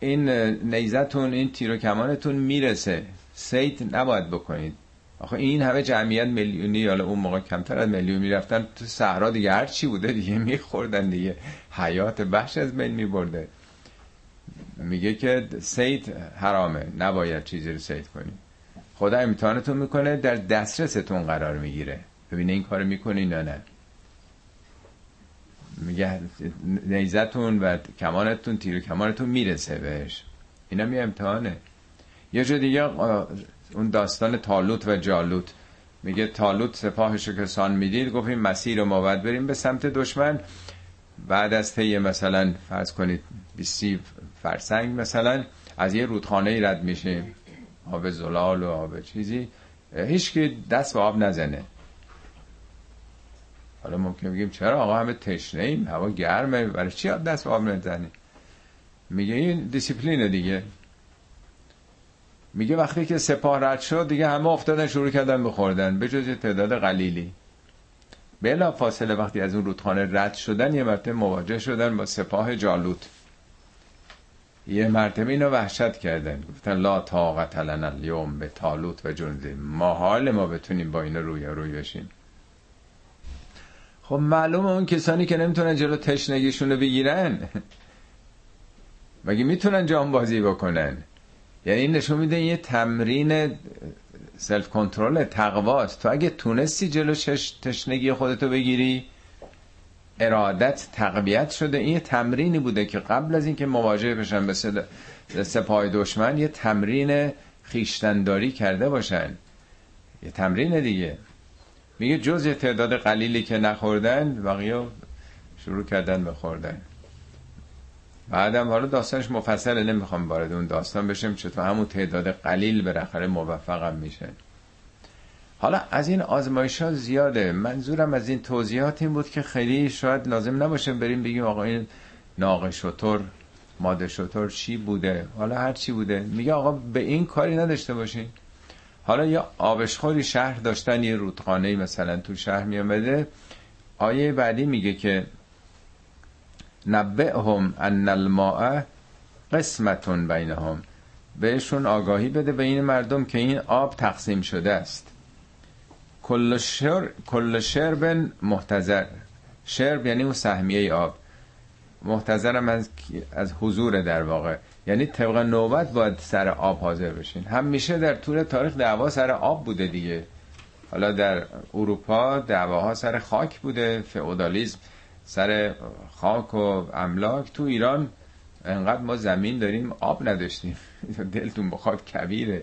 Speaker 1: این نیزه‌تون این تیر و کمانتون می‌رسه. صید نباید بکنید. آخه این همه جمعیت میلیونی حالا اون موقع کمتر از میلیون می‌رفتن تو صحرا دیگه هر چی بوده دیگه میخوردن دیگه. حیات وحش از بین میبرده. میگه که صید حرامه. نباید چیزی رو صید کنی. خدا امتحانتون می‌کنه در دسترستون قرار می‌گیره. ببینه این کارو می‌کنین یا نه. میگه نیزتون و کمانتون تیر و کمانتون می‌رسه بهش. اینا می امتحانه یه جا دیگه اون داستان تالوت و جالوت. میگه تالوت سپاهشو که سان می‌دید گفت این مسیر رو ما باید بریم به سمت دشمن. بعد از طی مثلا فرض کنید 20 فرسنگ مثلا از یه رودخانه رد میشیم آب زلال و آب چیزی. هیچ که دست به آب نزنه. حالا ممکن بگیم چرا آقا همه تشنه ایم؟ هوا گرمه. برای چی دست به آب نزنی میگه این دیسیپلینه دیگه. میگه وقتی که سپاه رد شد دیگه همه افتادن شروع کردن بخوردن به جز تعداد قلیلی. بلا فاصله وقتی از اون رودخانه رد شدن یه مرتبه مواجه شدن با سپاه جالوت. یه مرتبه اینو وحشت کردن. گفتن لا طاقت لنا اليوم به تالوت و جنده ما حال ما بتونیم با اینا روی روی بشیم. خب معلومه اون کسانی که نمی‌تونن جلو تشنگیشون رو بگیرن. مگه می‌تونن جام بازی بکنن؟ یعنی این نشون میده یه تمرین سلف کنترل تقواست. تو اگه تونستی جلو تشنگی خودتو بگیری ارادت تقویت شده. این تمرینی بوده که قبل از اینکه مواجه بشن به سپاه دشمن یه تمرین خیشتنداری کرده باشن. یه تمرین دیگه. میگه جز یه تعداد قلیلی که نخوردن بقیه شروع کردن به بعدم حالا داستانش مفصله نمی‌خوام وارد اون داستان بشم چطور همون تعداد قلیل بالاخره موفقم میشه. حالا از این آزمایش ها زیاده. منظورم از این توضیحات این بود که خیلی شاید لازم نباشه بریم بگیم آقا این ناقه شطور ماده شطور چی بوده؟ حالا هر چی بوده. میگه آقا به این کاری نداشته باشین. حالا یا آبشخوری شهر داشتن یه رودخانه مثلا تو شهر میامده. آیه بعدی میگه که نبعهم ان الماء قسمتون بینهم. بهشون آگاهی بده به این مردم که این آب تقسیم شده است. کل, شر... کل شرب محتضر. شرب یعنی اون سهمیه آب. محتضرم از, از حضور در واقع. یعنی طبق نوبت باید سر آب حاضر بشین. همیشه در طول تاریخ دعوا سر آب بوده دیگه. حالا در اروپا دعواها سر خاک بوده. فئودالیسم. سر خاک و املاک تو ایران انقدر ما زمین داریم آب نداشتیم. دلتون بخواد کبیره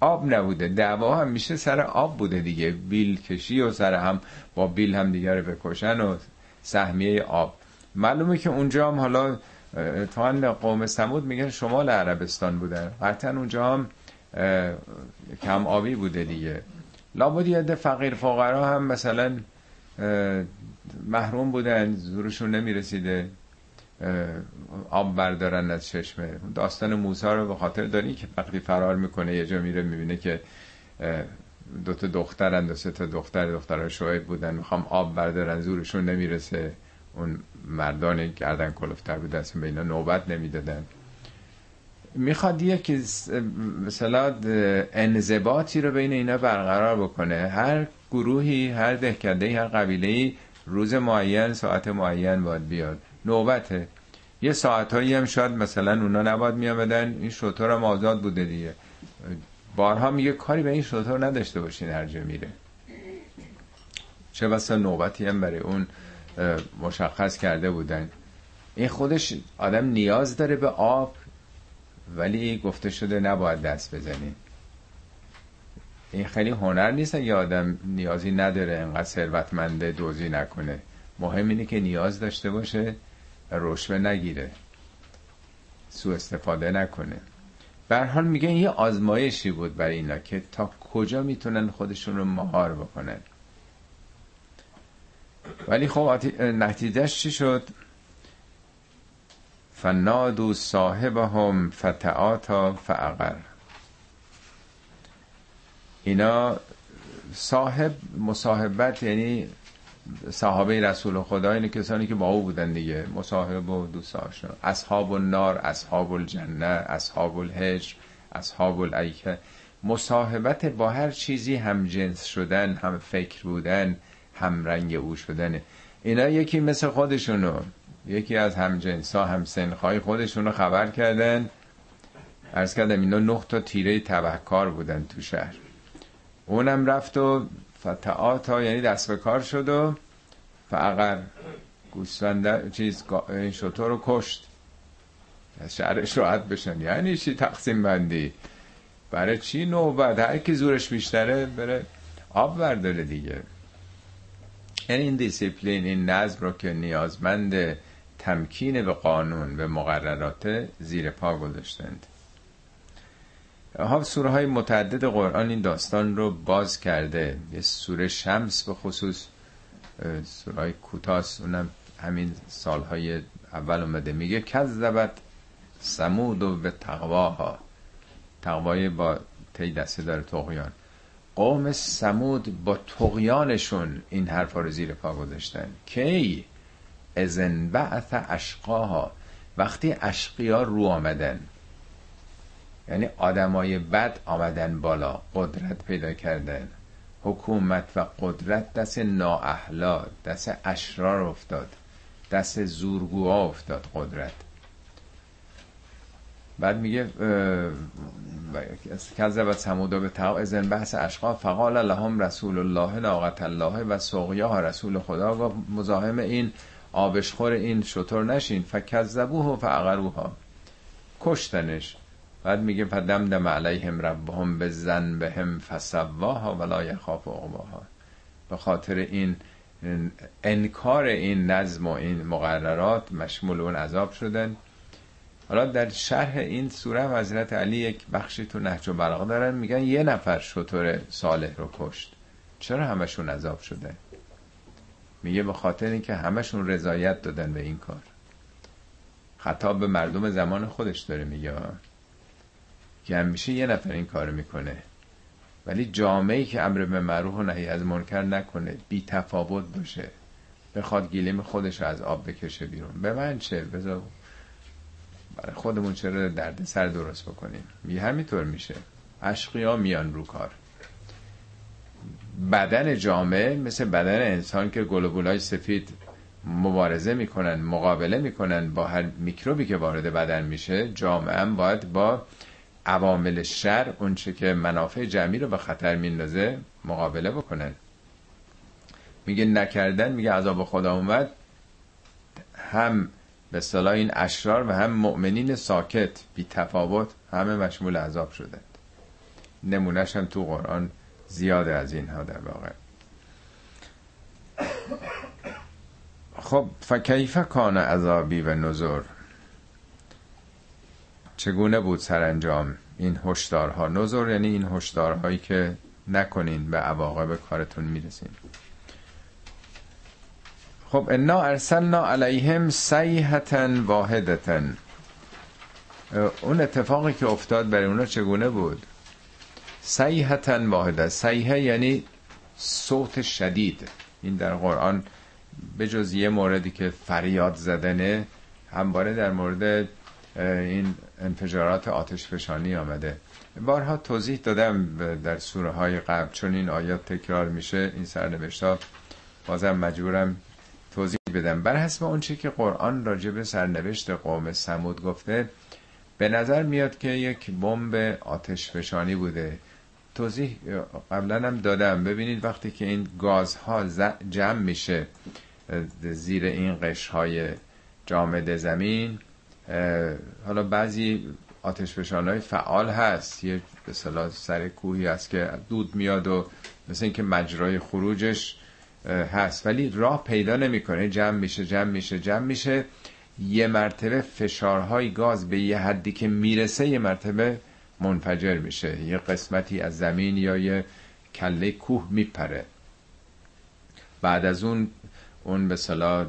Speaker 1: آب نبوده. دعوا هم میشه سر آب بوده دیگه. بیل کشی و سر هم با بیل هم دیگر رو بکشن و سهمیه آب. معلومه که اونجا هم حالا اتفاقا قوم سمود میگن شمال عربستان بودن قطعا اونجا هم کم آبی بوده دیگه. لابد یه فقیر فقرا هم مثلا محروم بودن زورشون نمی‌رسیده. آب بردارن از چشمه داستان موسی رو به خاطر داری که وقتی فرار می‌کنه یه جا میره می‌بینه که دو تا دخترن دو تا دختر دخترها شاهد بودن. می‌خوام آب بردارن زورشون نمی‌رسه. اون مردان گردن کلفتر بود اصلا به اینا نوبت نمی‌دادن. می‌خواد یک مثلا انضباطی رو بین اینا برقرار بکنه. هر گروهی هر دهکده هر قبیله روز معین ساعت معین باید بیاد. نوبته یه ساعتهایی هم شاید مثلا اونا نباید میامدن این شطور هم آزاد بوده دیگه. بارها میگه کاری به این شطور نداشته باشین هر جا میره. چه بسا نوبتی هم برای اون مشخص کرده بودن. این خودش آدم نیاز داره به آب ولی گفته شده نباید دست بزنی این خیلی هنر نیست یه آدم نیازی نداره انقدر ثروتمنده دوزی نکنه. مهم اینه که نیاز داشته باشه و رشوه نگیره. سو استفاده نکنه. بر حال میگن یه آزمایشی بود برای اینا که تا کجا می‌تونن خودشون رو مهار بکنن. ولی خب نتیجهش چی شد؟ فنادو صاحبهم فتعاتا فعقر اینا صاحب مصاحبت یعنی صحابه رسول خدا این کسانی که با او بودن دیگه. مصاحب و دوست آشنا. اصحاب النار اصحاب الجنه اصحاب الهجر اصحاب الایکه. مصاحبت با هر چیزی هم جنس شدن هم فکر بودن هم رنگ او شدنه اینا یکی مثل خودشونو. یکی از هم جنس ها هم سنخهای خودشونو خبر کردن. ارز کردم اینا تا تیره تبهکار بودن تو شهر. اونم رفت و فتعاتا یعنی دست به کار شد و فقر گوسفنده چیز این شطور رو کشت. از شهرش راحت بشن. یعنی چی تقسیم بندی؟ برای چی نوبت؟ هر کی زورش بیشتره بره آب برداره دیگه. یعنی این دیسیپلین این نظم رو که نیازمند تمکین به قانون به مقررات زیر پا گذاشتند. ها سوره های متعدد قرآن این داستان رو باز کرده. یه سوره شمس به خصوص سوره های کوتاس اونم همین سالهای اول اومده. میگه کذبت سمود و به تقواها. تقوای با تی دسته داره تقیان قوم سمود با تقیانشون این حرفا رو زیر پا گذاشتن. کی؟ ازن بعث اشقاها. وقتی اشقیا رو آمدن. یعنی آدمای بد آمدن بالا قدرت پیدا کردن. حکومت و قدرت دست نااهلا دست اشرار افتاد. دست زورگوها افتاد قدرت. بعد میگه کذب سمودا به تقا ازن بحث اشقا فقال لهم رسول الله ناقت الله و سقیا رسول خدا. و مزاحم این آبشخور این شطور نشین. فکذبوه و فعقروها کشتنش. بعد میگه پدم دم علیهم ربهم به زن به هم فسواها ولا یخاف عقباها. به خاطر این انکار این نظم و این مقررات مشمول اون عذاب شدن. حالا در شرح این سوره حضرت علی یک بخشی تو نهج و دارن میگن یه نفر شطور صالح رو کشت. چرا همشون عذاب شده؟ میگه به خاطر اینکه همشون رضایت دادن به این کار. خطاب به مردم زمان خودش داره میگه. که همیشه یه نفر این کار می‌کنه. ولی جامعه که امر به معروف و نهی از منکر نکنه بی تفاوت باشه. بخواد گیلیم خودش از آب بکشه بیرون. به من چه؟ بذار برای خودمون چرا درد سر درست بکنیم؟ می همینطور میشه. اشقیا میان رو کار. بدن جامعه مثل بدن انسان که گلوبولای سفید مبارزه می‌کنن مقابله می‌کنن با هر میکروبی که وارد بدن میشه جامعه هم باید با عوامل شر اونچه که منافع جمعی رو به خطر میندازه مقابله بکنن میگه نکردن میگه عذاب خدا اومد. هم به صلاح این اشرار و هم مؤمنین ساکت بی تفاوت همه مشمول عذاب شدند نمونهش هم تو قرآن زیاده از اینها در واقع. خب فکیف کان عذابی و نظر چگونه بود سرانجام این هشدارها؟ نظر یعنی این هشدارهایی که نکنین به عواقب کارتون می‌رسین. خب انا ارسلنا علیهم سیحتا واحدتا اون اتفاقی که افتاد برای اونا چگونه بود؟ سیحتا واحده. سیحه یعنی صوت شدید. این در قرآن به جز یه موردی که فریاد زدنه همباره در مورد این انفجارات آتش فشانی آمده. بارها توضیح دادم در سوره های قبل. چون این آیات تکرار میشه این سرنوشت بازم مجبورم توضیح بدم. بر حسب اونچه که قرآن راجع به سرنوشت قوم سمود گفته به نظر میاد که یک بمب آتش فشانی بوده. توضیح قبلا هم دادم. ببینید وقتی که این گازها جمع میشه زیر این قشرهای جامد زمین حالا بعضی آتش های فعال هست. یه به سر کوهی هست که دود میاد و مثل اینکه مجرای خروجش هست. ولی راه پیدا نمی‌کنه. جمع میشه جمع میشه جمع میشه. یه مرتبه فشارهای گاز به یه حدی که می‌رسه یه مرتبه منفجر میشه. یه قسمتی از زمین یا یه کله کوه میپره. بعد از اون اون به صلاح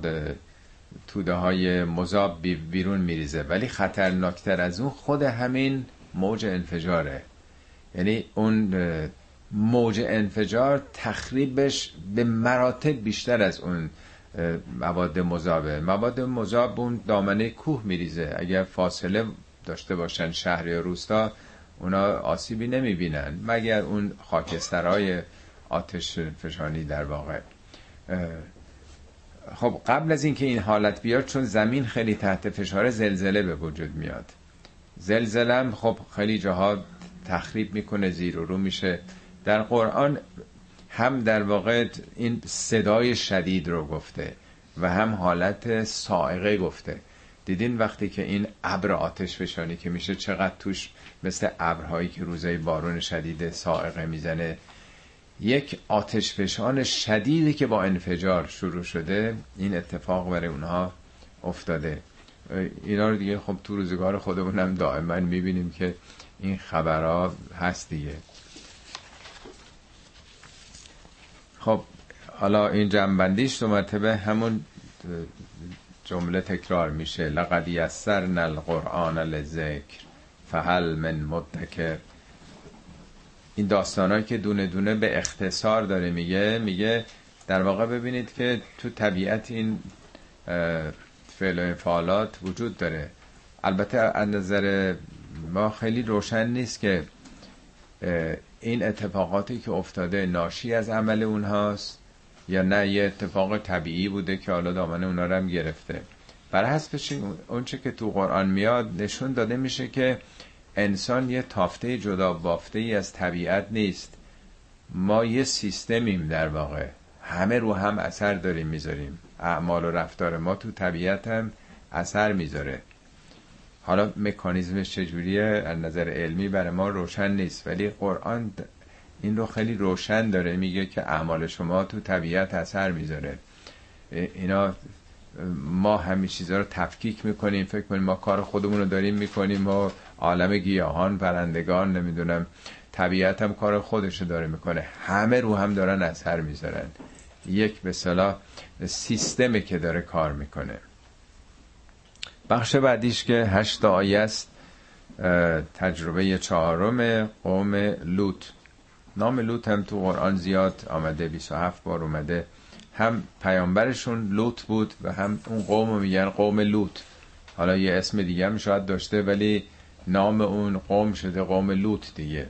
Speaker 1: توده های مذاب بیرون میریزه. ولی خطرناکتر از اون خود همین موج انفجاره. یعنی اون موج انفجار تخریبش به مراتب بیشتر از اون مواد مذابه. مواد مذاب اون دامنه کوه میریزه. اگر فاصله داشته باشن شهر یا روستا اونا آسیبی نمی‌بینن. مگر اون خاکسترهای آتش فشانی در واقع. خب قبل از اینکه این حالت بیاد چون زمین خیلی تحت فشار زلزله به وجود میاد. زلزله خب خیلی جاها تخریب می‌کنه زیر و رو میشه. در قرآن هم در واقع این صدای شدید رو گفته و هم حالت سائقه گفته. دیدین وقتی که این ابر آتش فشانی که میشه چقدر توش مثل ابرهایی که روزای بارون شدید سائقه می‌زنه یک آتش فشان شدیدی که با انفجار شروع شده این اتفاق برای اونها افتاده. اینا رو دیگه خب تو روزگار خودمونم دائما می‌بینیم که این خبرها هست دیگه. خب حالا این جنبندیش دو مرتبه همون جمله تکرار میشه. لقد یسرنا القرآن لذکر فهل من مدکر. این داستانهایی که دونه دونه به اختصار داره میگه میگه در واقع ببینید که تو طبیعت این فعل و انفعالات وجود داره. البته از نظر ما خیلی روشن نیست که این اتفاقاتی که افتاده ناشی از عمل اونهاست یا نه یه اتفاق طبیعی بوده که حالا دامن اونا رو هم گرفته. بر حسب اونچه که تو قرآن میاد نشون داده میشه که انسان یه تافته جدا بافته ای از طبیعت نیست. ما یه سیستمیم در واقع. همه رو هم اثر داریم می‌ذاریم. اعمال و رفتار ما تو طبیعت هم اثر می‌ذاره. حالا مکانیزمش چجوریه؟ از نظر علمی برای ما روشن نیست ولی قرآن این رو خیلی روشن داره. میگه که اعمال شما تو طبیعت اثر می‌ذاره. اینا ما همین چیزها رو تفکیک می‌کنیم فکر کنیم ما کار خودمون رو داریم می‌کنیم ما عالم گیاهان پرندگان نمی‌دونم طبیعت هم کار خودش داره می‌کنه. همه رو هم دارن اثر می‌ذارن. یک به صلاح سیستمی که داره کار می‌کنه. بخش بعدیش که هشت آیه است تجربه چهارم قوم لوط. نام لوط هم تو قرآن زیاد آمده 27 بار اومده. هم پیامبرشون لوط بود و هم اون قوم میگن قوم لوط. حالا یه اسم دیگه هم شاید داشته ولی نام اون قوم شده قوم لوط دیگه.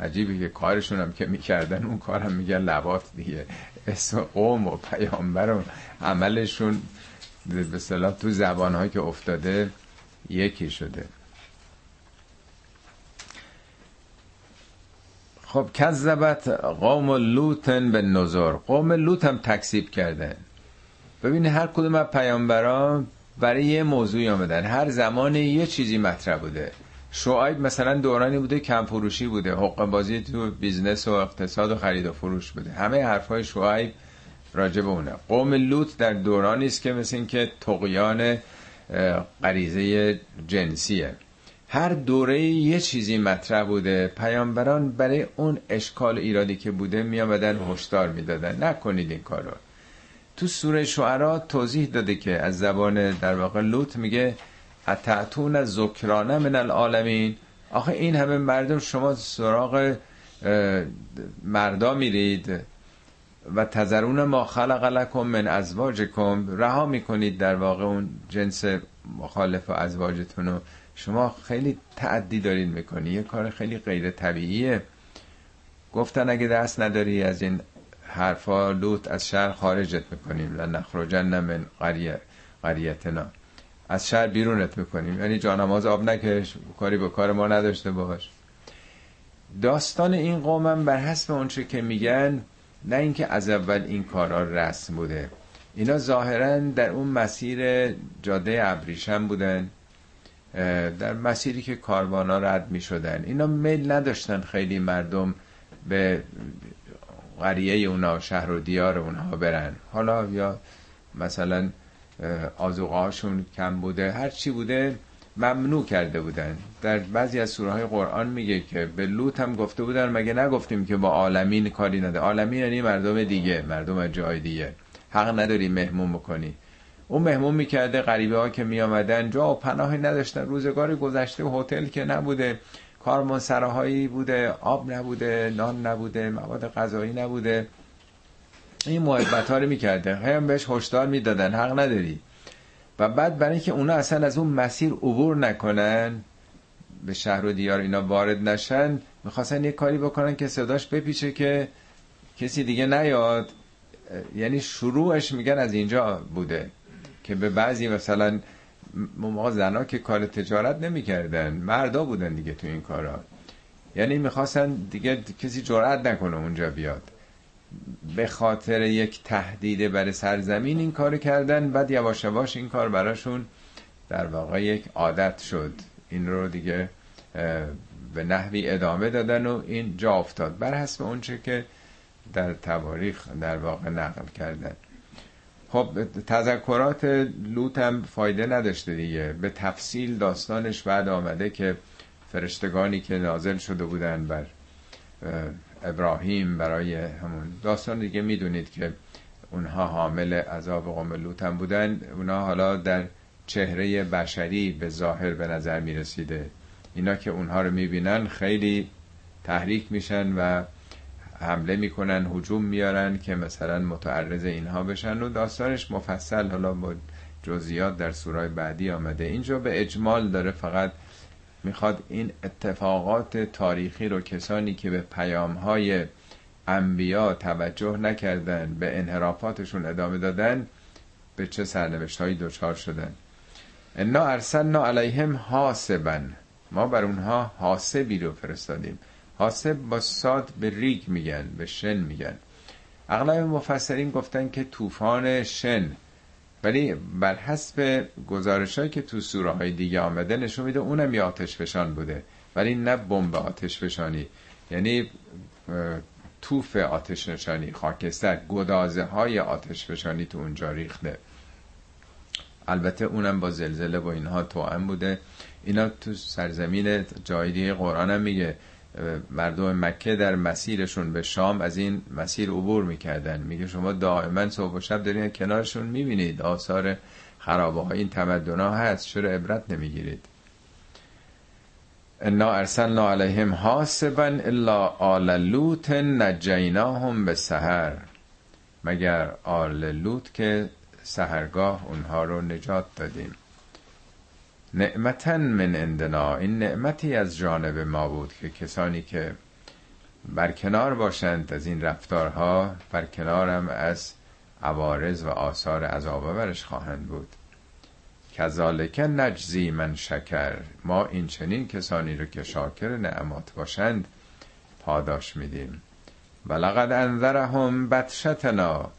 Speaker 1: عجیبه که کارشون هم که می‌کردن اون کار هم میگن لبات دیگه. اسم قوم و پیامبر و عملشون به صلاح تو زبانهایی که افتاده یکی شده. خب کذبت قوم لوط بالنذر قوم لوط هم تکذیب کردن ببینید هر کدوم از پیامبران برای یه موضوعی آمدن. هر زمان یه چیزی مطرح بوده. شعیب مثلا دورانی بوده کم فروشی بوده حقه بازی تو business و اقتصاد و خرید و فروش بوده. همه حرفای شعیب راجع به اونه. قوم لوط در دورانی است که مثل این که طغیان غریزه جنسیه. هر دوره یه چیزی مطرح بوده. پیامبران برای اون اشکال ایرادی که بوده می آمدن هشدار می‌دادن. نکنید این کارو. تو سوره شعرا توضیح داده که از زبان در واقع لوط میگه اتعتون از ذکرانه من العالمین؟ آخه این همه مردم شما سراغ مردا میرید و تذرون ما خلق لکم من ازواجکم. رها می‌کنید در واقع اون جنس مخالف و ازواجتون رو. شما خیلی تعدی دارید می‌کنی. یه کار خیلی غیر طبیعیه. گفتن اگه دست نداری از این حرفا لوت از شهر خارجت می‌کنیم. لنخرجن من قریه قریتنا. از شهر بیرونت می‌کنیم. یعنی جانماز آب نکش کاری به کار ما نداشته باش. داستان این قومم بر حسب اونچه که میگن نه اینکه از اول این کارا رسم بوده. اینا ظاهرا در اون مسیر جاده ابریشم بودن در مسیری که کاروانا رد می شدن اینا میل نداشتن خیلی مردم به قریه اونا شهر و دیار اونها برن. حالا یا مثلا آزوغاشون کم بوده هر چی بوده ممنوع کرده بودن. در بعضی از سوره های قرآن میگه که به لوط هم گفته بودن مگه نگفتیم که با عالمین کاری نده؟ عالمین یعنی مردم دیگه مردم جای دیگه. حق نداری مهمون بکنی. اون مهمون می‌کرده غریبه ها که میامدن جا و پناهی نداشتن. روزگار گذشته هتل که نبوده. کارمون سراهایی بوده آب نبوده نان نبوده مواد غذایی نبوده. این محبت ها رو می‌کرده. هم بهش هشدار می‌دادن. حق نداری. و بعد برای اینکه اونا اصلا از اون مسیر عبور نکنن به شهر و دیار اینا وارد نشن می‌خواستن یه کاری بکنن که صداش بپیچه که کسی دیگه نیاد. یعنی شروعش میگن از اینجا بوده. که به بعضی مثلا ما زنا که کار تجارت نمی‌کردن مردا بودن دیگه تو این کارا. یعنی می‌خواستن دیگه کسی جرأت نکنه اونجا بیاد. به خاطر یک تهدید برای سرزمین این کار کردن بعد یواش یواش این کار براشون در واقع یک عادت شد. این رو دیگه به نحوی ادامه دادن و این جا افتاد. بر حسب اونچه که در تواریخ در واقع نقل کردن. خب تذکرات لوط هم فایده نداشته دیگه. به تفصیل داستانش بعد آمده که فرشتگانی که نازل شده بودن بر ابراهیم برای همون داستان دیگه می‌دونید که اونها حامل عذاب قوم لوط هم بودن. اونها حالا در چهره بشری به ظاهر به نظر می‌رسیده. اینا که اونها رو می‌بینن خیلی تحریک میشن و حمله می‌کنن هجوم میارن که مثلا متعرض اینها بشن و داستانش مفصل حالا با جزئیات در سورای بعدی آمده. اینجا به اجمال داره فقط می‌خواد این اتفاقات تاریخی رو کسانی که به پیام های انبیا توجه نکردن به انحرافاتشون ادامه دادن به چه سرنوشت هایی دچار شدن. انا ارسلنا علیهم حاسبن ما بر اونها حاسبی رو فرستادیم. حاسب با ساد به ریگ میگن به شن میگن. اغلب مفسرین گفتن که طوفان شن. ولی بر حسب گزارش که تو سوره های دیگه آمده نشون میده اونم یه آتش فشان بوده. ولی نه بمب آتش فشانی یعنی توف آتش نشانی خاکستر گدازه های آتش فشانی تو اونجا ریخته. البته اونم با زلزله و اینها توأم بوده. اینا تو سرزمین جای دیگه قرآن هم میگه. مردم مکه در مسیرشون به شام از این مسیر عبور می‌کردن. میگه شما دائما صبح و شب دارین کنارشون می‌بینید. آثار خرابه های این تمدن ها هست. چرا عبرت نمی‌گیرید؟ انا ارسلنا علیهم حاسبا الا آل لوط نجیناهم به سهر مگر آل لوط که سهرگاه اونها رو نجات دادیم؟ نعمتا من عندنا. این نعمتی از جانب ما بود که کسانی که برکنار باشند از این رفتارها برکنارم از عوارض و آثار عذاب برش خواهند بود. کذالک نجزی من شکر. ما این چنین کسانی رو که شاکر نعمات باشند پاداش میدیم. ولقد انذرهم بطشتنا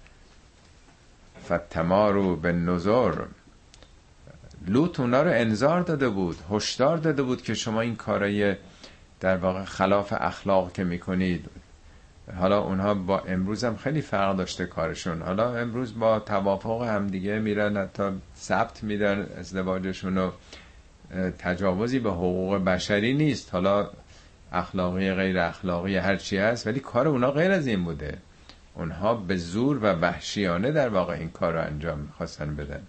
Speaker 1: فتمارو به نظر لوط اونا رو انذار داده بود هشدار داده بود که شما این کارای در واقع خلاف اخلاق که می‌کنید. حالا اونها با امروز هم خیلی فرق داشته کارشون. حالا امروز با توافق هم دیگه میرن حتی ثبت میدن ازدواجشون و تجاوزی به حقوق بشری نیست. حالا اخلاقی غیر اخلاقی هرچی هست ولی کار اونا غیر از این بوده. اونها به زور و وحشیانه در واقع این کار رو انجام می‌خواستن بدن.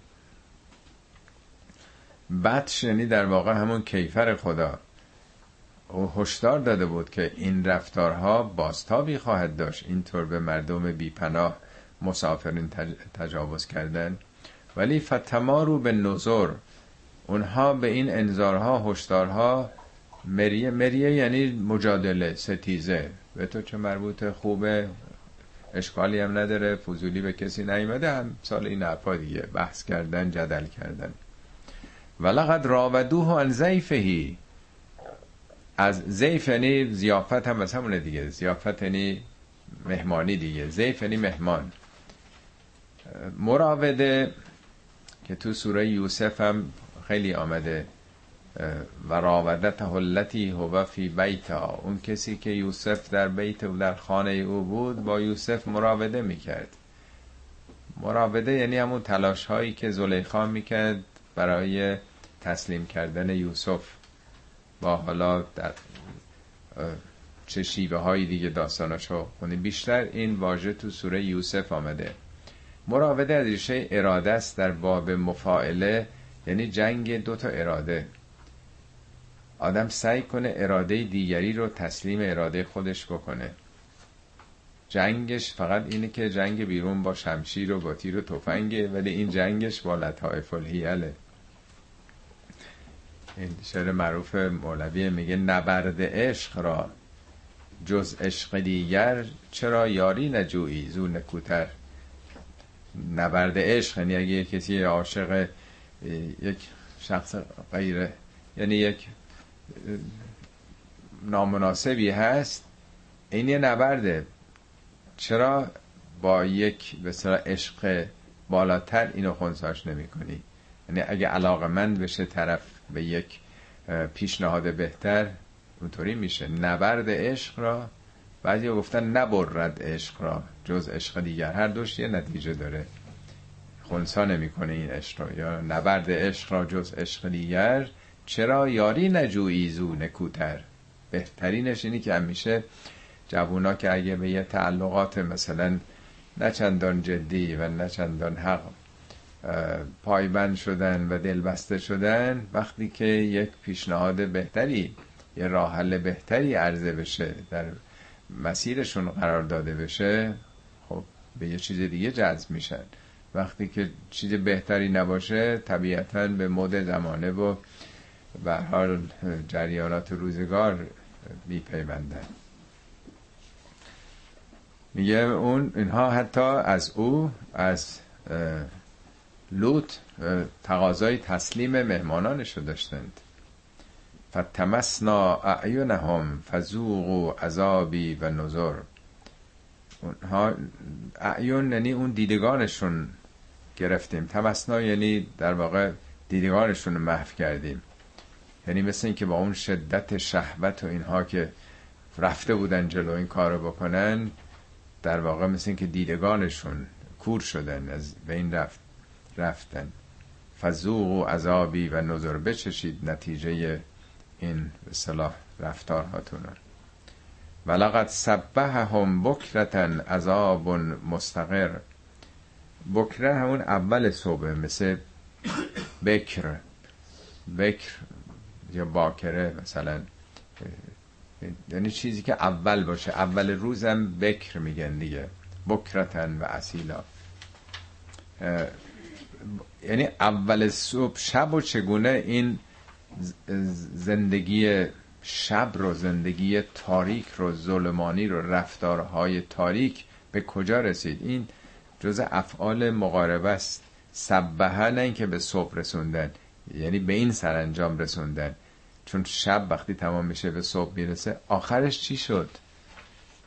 Speaker 1: بطش یعنی در واقع همون کیفر خدا. او هشدار داده بود که این رفتارها بازتابی خواهد داشت. اینطور به مردم بیپناه مسافرین تجاوز کردن. ولی فتما رو به نظر اونها به این انذارها هشدارها مریه مریه یعنی مجادله ستیزه. به تو چه مربوط خوبه؟ اشکالی هم نداره؟ فضولی به کسی نیومده؟ هم سال این حرفا دیگه. بحث کردن جدل کردن. ولقد راودوه عن زیفهی از زیف یعنی زیافت هم از همونه دیگه. زیافت یعنی مهمانی دیگه. زیف یعنی مهمان. مراوده که تو سوره یوسف هم خیلی آمده و راودت حلتی هو فی بیتا. اون کسی که یوسف در بیت و در خانه او بود با یوسف مراوده می‌کرد. مراوده یعنی همون تلاش هایی که زلیخا می‌کرد برای تسلیم کردن یوسف. با حالا در چه شیوه های دیگه داستاناشو خونی بیشتر این واژه تو سوره یوسف آمده. مراوده از ریشه اراده است در باب مفاعله یعنی جنگ دوتا اراده. آدم سعی کنه اراده دیگری رو تسلیم اراده خودش بکنه. جنگش فقط اینه که جنگ بیرون با شمشیر و با تیر و تفنگه ولی این جنگش با لطائف الهیله این شعر معروف مولوی میگه نبرد عشق را جز عشق دیگر چرا یاری نجویی زو نکوتر؟ نبرد عشق یعنی اگه کسی عاشق یک شخص غیره یعنی یک نامناسبی هست این یه نبرده. چرا با یک به عشق بالاتر اینو خونساش نمی کنی یعنی اگه علاقه مند بشه طرف به یک پیشنهاد بهتر اونطوری میشه. نبرد عشق را بعضی گفتن نبرد عشق را جز عشق دیگر. هر دوش یه نتیجه داره. خونسا نمی‌کنه این عشق را یا نبرد عشق را جز عشق دیگر چرا یاری نجویی زو نکوتر؟ بهترینش اینی که همیشه جوونا که اگه به یه تعلقات مثلا نه چندان جدی و نه چندان حق پایبند شدن و دلبسته شدن وقتی که یک پیشنهاد بهتری یه راه حل بهتری عرضه بشه در مسیرشون قرار داده بشه خب به یه چیز دیگه جذب میشن. وقتی که چیز بهتری نباشه طبیعتا به مد زمانه و به حال جریانات روزگار میپیوندن. میگه اون اینها حتی از او از لوط تقاضای تسلیم مهمانانش رو داشتند. فتمسنا اعینهم فذوقوا عذابی و نظر اونها اعیون یعنی اون دیدگانشون گرفتیم. تمسنا یعنی در واقع دیدگانشون رو محو کردیم. یعنی مثل این که با اون شدت شهوت و اینها که رفته بودن جلو این کارو بکنن در واقع مثل این که دیدگانشون کور شدن از بین رفت. رفتن. فزوق و عذابی و نظر بچشید نتیجه این به صلاح رفتارهاتون. ولقد سبحهم بکرتن عذاب مستقر. بکره همون اول صبح مثل بکر بکر یا باکره مثلا. یعنی چیزی که اول باشه. اول روزم بکر میگن دیگه. بکرتن و اصیلا. یعنی اول صبح شب و چگونه این زندگی شب رو زندگی تاریک رو ظلمانی رو رفتارهای تاریک به کجا رسید؟ این جز افعال مقاربه است. سبهه نه اینکه به صبح رسوندن یعنی به این سرانجام رسوندن. چون شب وقتی تمام میشه به صبح می‌رسه آخرش چی شد؟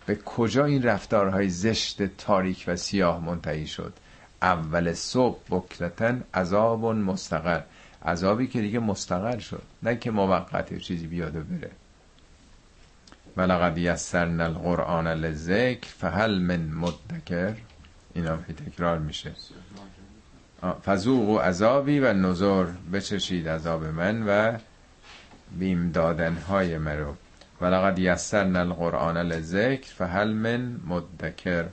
Speaker 1: به کجا این رفتارهای زشت تاریک و سیاه منتهی شد؟ اول صبح بکرتن عذاب مستقر. عذابی که دیگه مستقر شد. نه که موقت چیزی بیاد و بره. ولقد یسرنا القرآن للذکر فهل من مدکر. این هم تکرار میشه. فذوقوا عذابی و نذر بچشید عذاب من و بیم دادن های مرو ولقد یسرنا القرآن للذکر فهل من مدکر.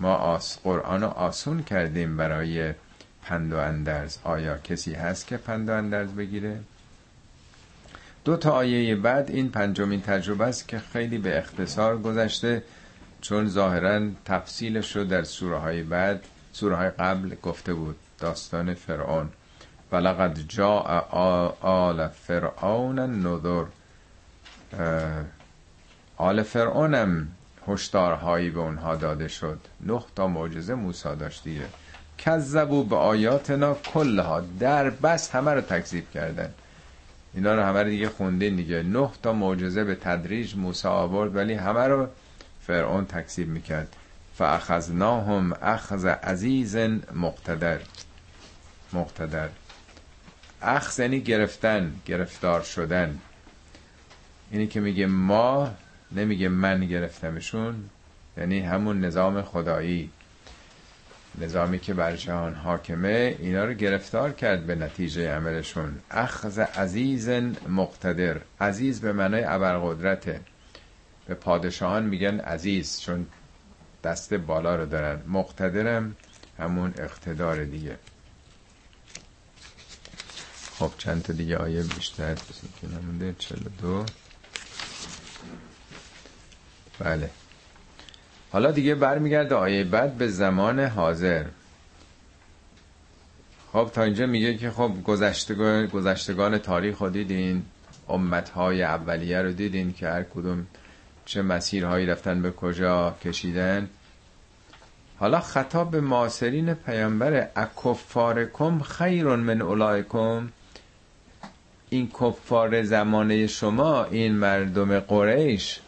Speaker 1: ما آس قرآن رو آسون کردیم برای پند و اندرز. آیا کسی هست که پند و اندرز بگیره؟ دو تا آیه بعد این پنجمین تجربه است که خیلی به اختصار گذشته چون ظاهرا تفصیلش رو در سوره های بعد سوره های قبل گفته بود. داستان فرعون. ولقد جاء آل فرعون نذر آل فرعونم هشدارهایی به اونها داده شد. نه تا معجزه موسی داشت دیگه. کذبو به آیاتنا کلها. در بس همه رو تکذیب کردن. اینا رو همه رو دیگه خوندین دیگه. نه تا معجزه به تدریج موسی آورد ولی همه رو فرعون تکذیب می‌کرد. فاخذناهم اخذ عزیز مقتدر. مقتدر. اخذ یعنی گرفتن گرفتار شدن. اینی که میگه ما نمیگه من گرفتمشون یعنی همون نظام خدایی. نظامی که بر جهان حاکمه اینا رو گرفتار کرد به نتیجه عملشون. اخذ عزیز مقتدر. عزیز به معنای ابرقدرته به پادشاهان میگن عزیز چون دست بالا رو دارن. مقتدرم همون اقتدار دیگه. خب چند تا دیگه آیه بیشتر که نمونده. 42 بله. حالا دیگه برمیگرده آیه بعد به زمان حاضر. خب تا اینجا میگه که خب گذشتگان, گذشتگان تاریخ رو دیدین امتهای اولیه رو دیدین که هر کدوم چه مسیرهایی رفتن به کجا کشیدن. حالا خطاب به معاصرین پیامبر اکفارکم خیرون من اولایکم. این کفار زمانه شما این مردم قریش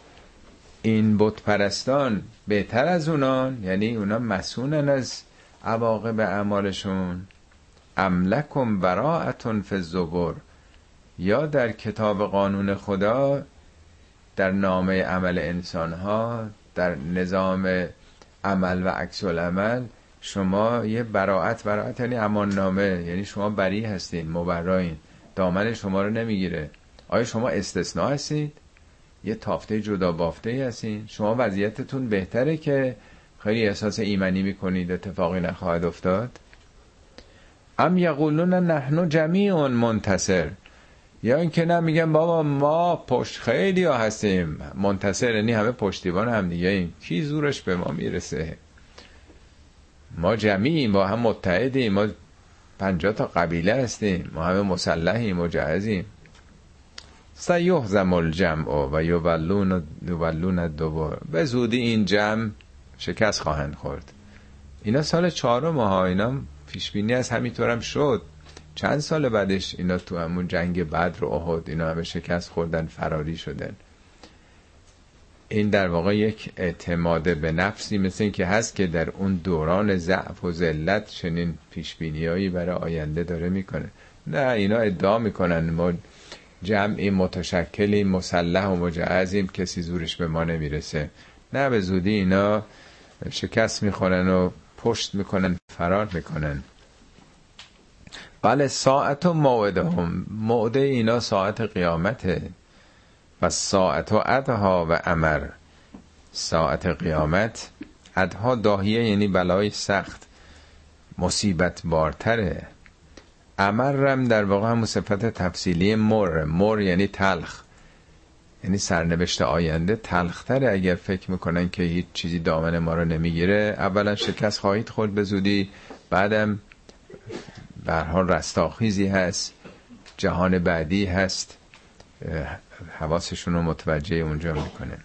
Speaker 1: این بت پرستان بهتر از اونان یعنی اونا مسونن از عواقب اعمالشون. املکم براعتون الزبر یا در کتاب قانون خدا در نامه عمل انسان ها در نظام عمل و عکس العمل شما یه براعت براعت یعنی امان نامه یعنی شما بری هستین مبراین دامن شما رو نمی‌گیره. آیا شما استثناء هستید؟ یه تافته جدا بافته هستین. شما وضعیتتون بهتره که خیلی احساس ایمنی می‌کنید اتفاقی نخواهد افتاد؟ ام یقولون نحنو جمیع منتصر. یا اینکه نه میگن بابا ما پشت خیلی ها هستیم. منتصر یعنی همه پشتیبان هم دیگه ایم. کی زورش به ما می‌رسه؟ ما جمعیم با هم متحدیم. ما پنجاه تا قبیله هستیم. ما همه مسلحیم مجهزیم. سیحزم الجمع و یولون یولون دوبار به زودی این جمع شکست خواهند خورد. اینا سال چهارم ها اینا پیشبینی از همینطورم شد. چند سال بعدش اینا تو همون جنگ بدر و احد اینا همه شکست خوردن فراری شدن. این در واقع یک اعتماد به نفسی مثل این که هست که در اون دوران ضعف و ذلت چنین پیشبینیهایی برای آینده داره می‌کنه. نه اینا ادعا می‌کنن ما جمعی متشکلی مسلح و مجعزیم کسی زورش به ما نمی‌رسه. نه به زودی اینا شکست می‌خورن و پشت می‌کنن فرار می‌کنن. بله ساعت و موعده هم موعده اینا ساعت قیامته. و ساعت و ادها و امر. ساعت قیامت. ادها داهیه یعنی بلای سخت. مصیبت بارتره. امرم در واقع هم صفت تفصیلی مر. مر یعنی تلخ. یعنی سرنوشت آینده تلختره. اگر فکر می‌کنن که هیچ چیزی دامن ما رو نمی‌گیره اولا شکست خواهید خورد به زودی. بعدم حال رستاخیزی هست. جهان بعدی هست. حواسشون رو متوجه اونجا می‌کنه.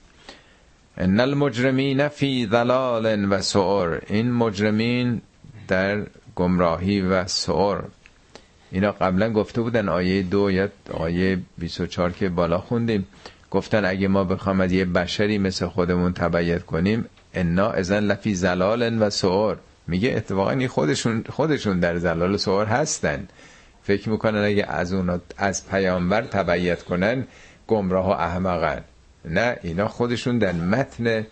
Speaker 1: ان المجرمین فی ضلال و سعر. این مجرمین در گمراهی و سعر. اینا قبلا گفته بودن آیه دو یا آیه 24 که بالا خوندیم. گفتن اگه ما بخوام از یه بشری مثل خودمون تبعیت کنیم انا ازن لفی زلال و سعر میگه اتفاقا این خودشون خودشون در زلال و سعر هستن. فکر می‌کنن اگه از اونا از پیامبر تبعیت کنن گمراه و احمقن. نه اینا خودشون در متن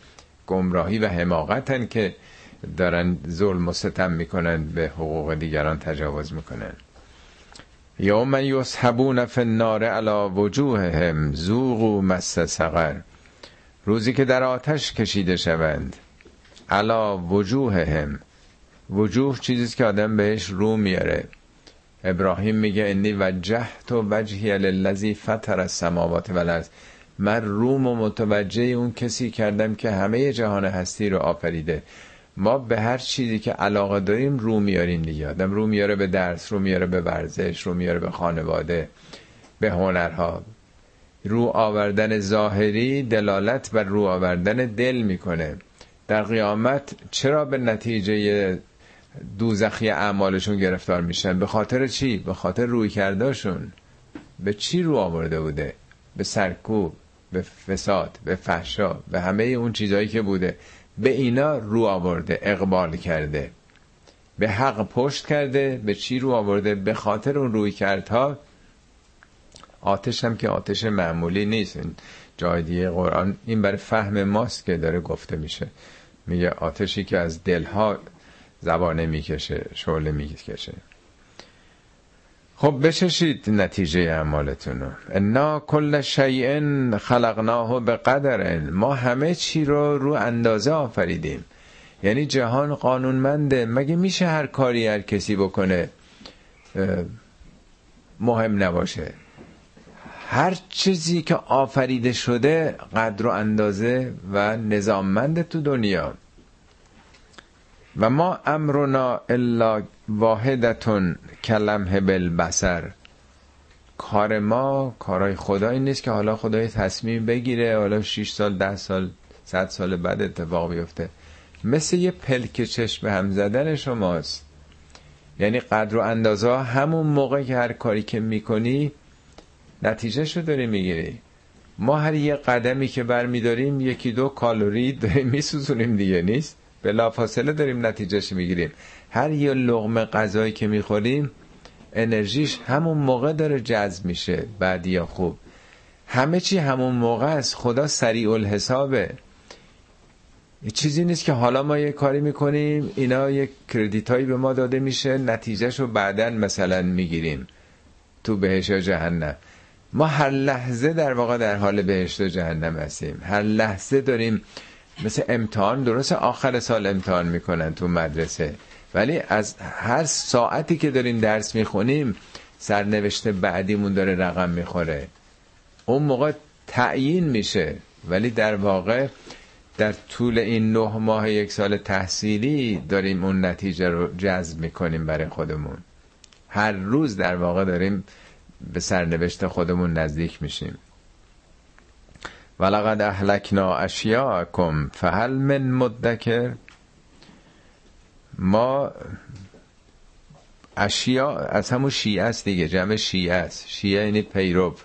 Speaker 1: گمراهی و حماقتن که دارن ظلم و ستم می‌کنن به حقوق دیگران تجاوز می‌کنن. یوم یسحبون فی النار علی وجوههم ذوقوا مس سقر روزی که در آتش کشیده شوند. علا وجوههم. وجوه چیزی که آدم بهش رو میاره. ابراهیم میگه انی وجهت و وجهی للذی فطر السماوات والارض. من روم و متوجه اون کسی کردم که همه جهان هستی رو آفریده. ما به هر چیزی که علاقه داریم رو میاریم دیگه. آدم رو میاره به درس رو میاره به ورزش رو میاره به خانواده به هنرها. رو آوردن ظاهری دلالت بر رو آوردن دل می‌کنه. در قیامت چرا به نتیجه دوزخی اعمالشون گرفتار میشن؟ به خاطر چی؟ به خاطر روی کرداشون. به چی رو آورده بوده؟ به سرکوب به فساد به فحشا به همه اون چیزهایی که بوده. به اینا رو آورده اقبال کرده. به حق پشت کرده به چی رو آورده؟ به خاطر اون روی کردها. آتش هم که آتش معمولی نیست. این جای دیگه قرآن این برای فهم ماست که داره گفته میشه. میگه آتشی که از دلها زبانه می‌کشه شعله می‌کشه. خب بششید نتیجه اعمالتون رو انا کل شیء خلقناه به قدر ما همه چی رو رو اندازه آفریدیم. یعنی جهان قانونمنده. مگه میشه هر کاری هر کسی بکنه مهم نباشه؟ هر چیزی که آفریده شده قدر و اندازه و نظاممند تو دنیا. و ما امرنا الا واحدتون کلمه بالبصر. کار ما کارای خدایی نیست که حالا خدای تصمیم بگیره حالا 6 سال ده سال صد سال بعد اتفاق بیفته. مثل یه پلک چشم هم زدن شماست. یعنی قدر و اندازه همون موقع که هر کاری که می‌کنی نتیجه شو داری می‌گیری. ما هر یه قدمی که برمیداریم یکی دو کالوری داریم میسوزونیم دیگه نیست؟ فاصله داریم نتیجهش می‌گیریم. هر یه لغمه غذایی که می‌خوریم انرژیش همون موقع داره جذب میشه بعد یا خوب. همه چی همون موقع است. خدا سریع الحسابه. چیزی نیست که حالا ما یه کاری می‌کنیم اینا یک کردیت هایی به ما داده میشه نتیجهش رو بعدا مثلا می‌گیریم تو بهش یا جهنم. ما هر لحظه در واقع در حال بهشت و جهنم هستیم. هر لحظه داریم مثل امتحان درست آخر سال امتحان می‌کنن تو مدرسه. ولی از هر ساعتی که داریم درس می‌خونیم سرنوشت بعدیمون داره رقم می‌خوره. اون موقع تعیین میشه. ولی در واقع در طول این نه ماه یک سال تحصیلی داریم اون نتیجه رو جذب می‌کنیم برای خودمون. هر روز در واقع داریم به سرنوشت خودمون نزدیک میشیم. ولقد اهلکنا اشیاءکم فهل من مدکر؟ ما اشیا از همون شیعه است دیگه جمع شیعه است. شیعه یعنی پیرو.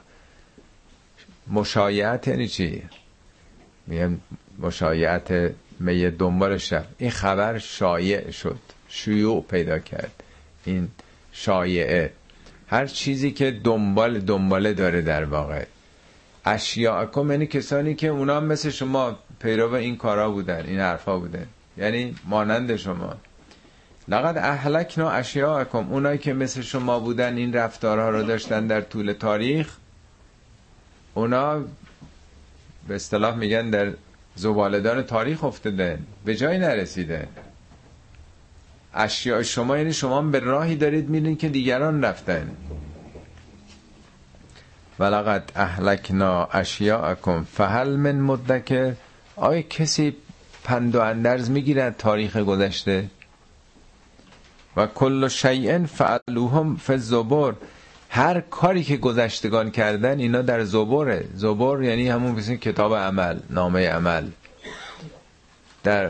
Speaker 1: مشایعت یعنی چی؟ میگن مشایعت می دنبال شب. این خبر شایع شد. شیوع پیدا کرد. این شایعه. هر چیزی که دنبال دنباله داره در واقع. اشیاءکم یعنی کسانی که اونا مثل شما پیرو این کارا بودن این حرفا بودن. یعنی مانند شما. لقد اهلکنا اشیاءکم. اونایی که مثل شما بودن این رفتارها رو داشتن در طول تاریخ اونا به اصطلاح میگن در زبالدان تاریخ افتاده به جایی نرسیده. اشیاء شما یعنی شما به راهی دارید میرین که دیگران رفتن. ولقد اهلکنا اشیاعکم. فهل من مدکر. آیا کسی پند و اندرز می‌گیرد تاریخ گذشته؟ و کل شیء فعلوه فی الزبر هر کاری که گذشتگان کردن اینا در زبره زبر یعنی همون بسید کتاب عمل نامه عمل. در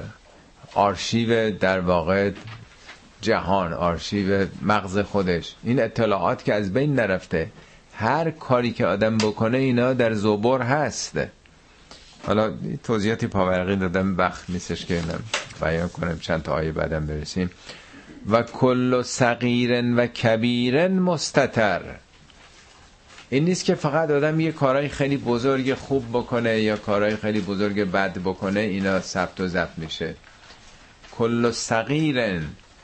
Speaker 1: آرشیو در واقع جهان آرشیو مغز خودش. این اطلاعات که از بین نرفته. هر کاری که آدم بکنه اینا در زبر هست. حالا توضیحاتی پاورقی دادم وقت نیستش که بیان کنم. چند تا آیه بعدم برسیم. و کل صغیر و کبیر مستتر. این نیست که فقط آدم یه کارهای خیلی بزرگ خوب بکنه یا کارهای خیلی بزرگ بد بکنه اینا ثبت و ضبط میشه. کل صغیر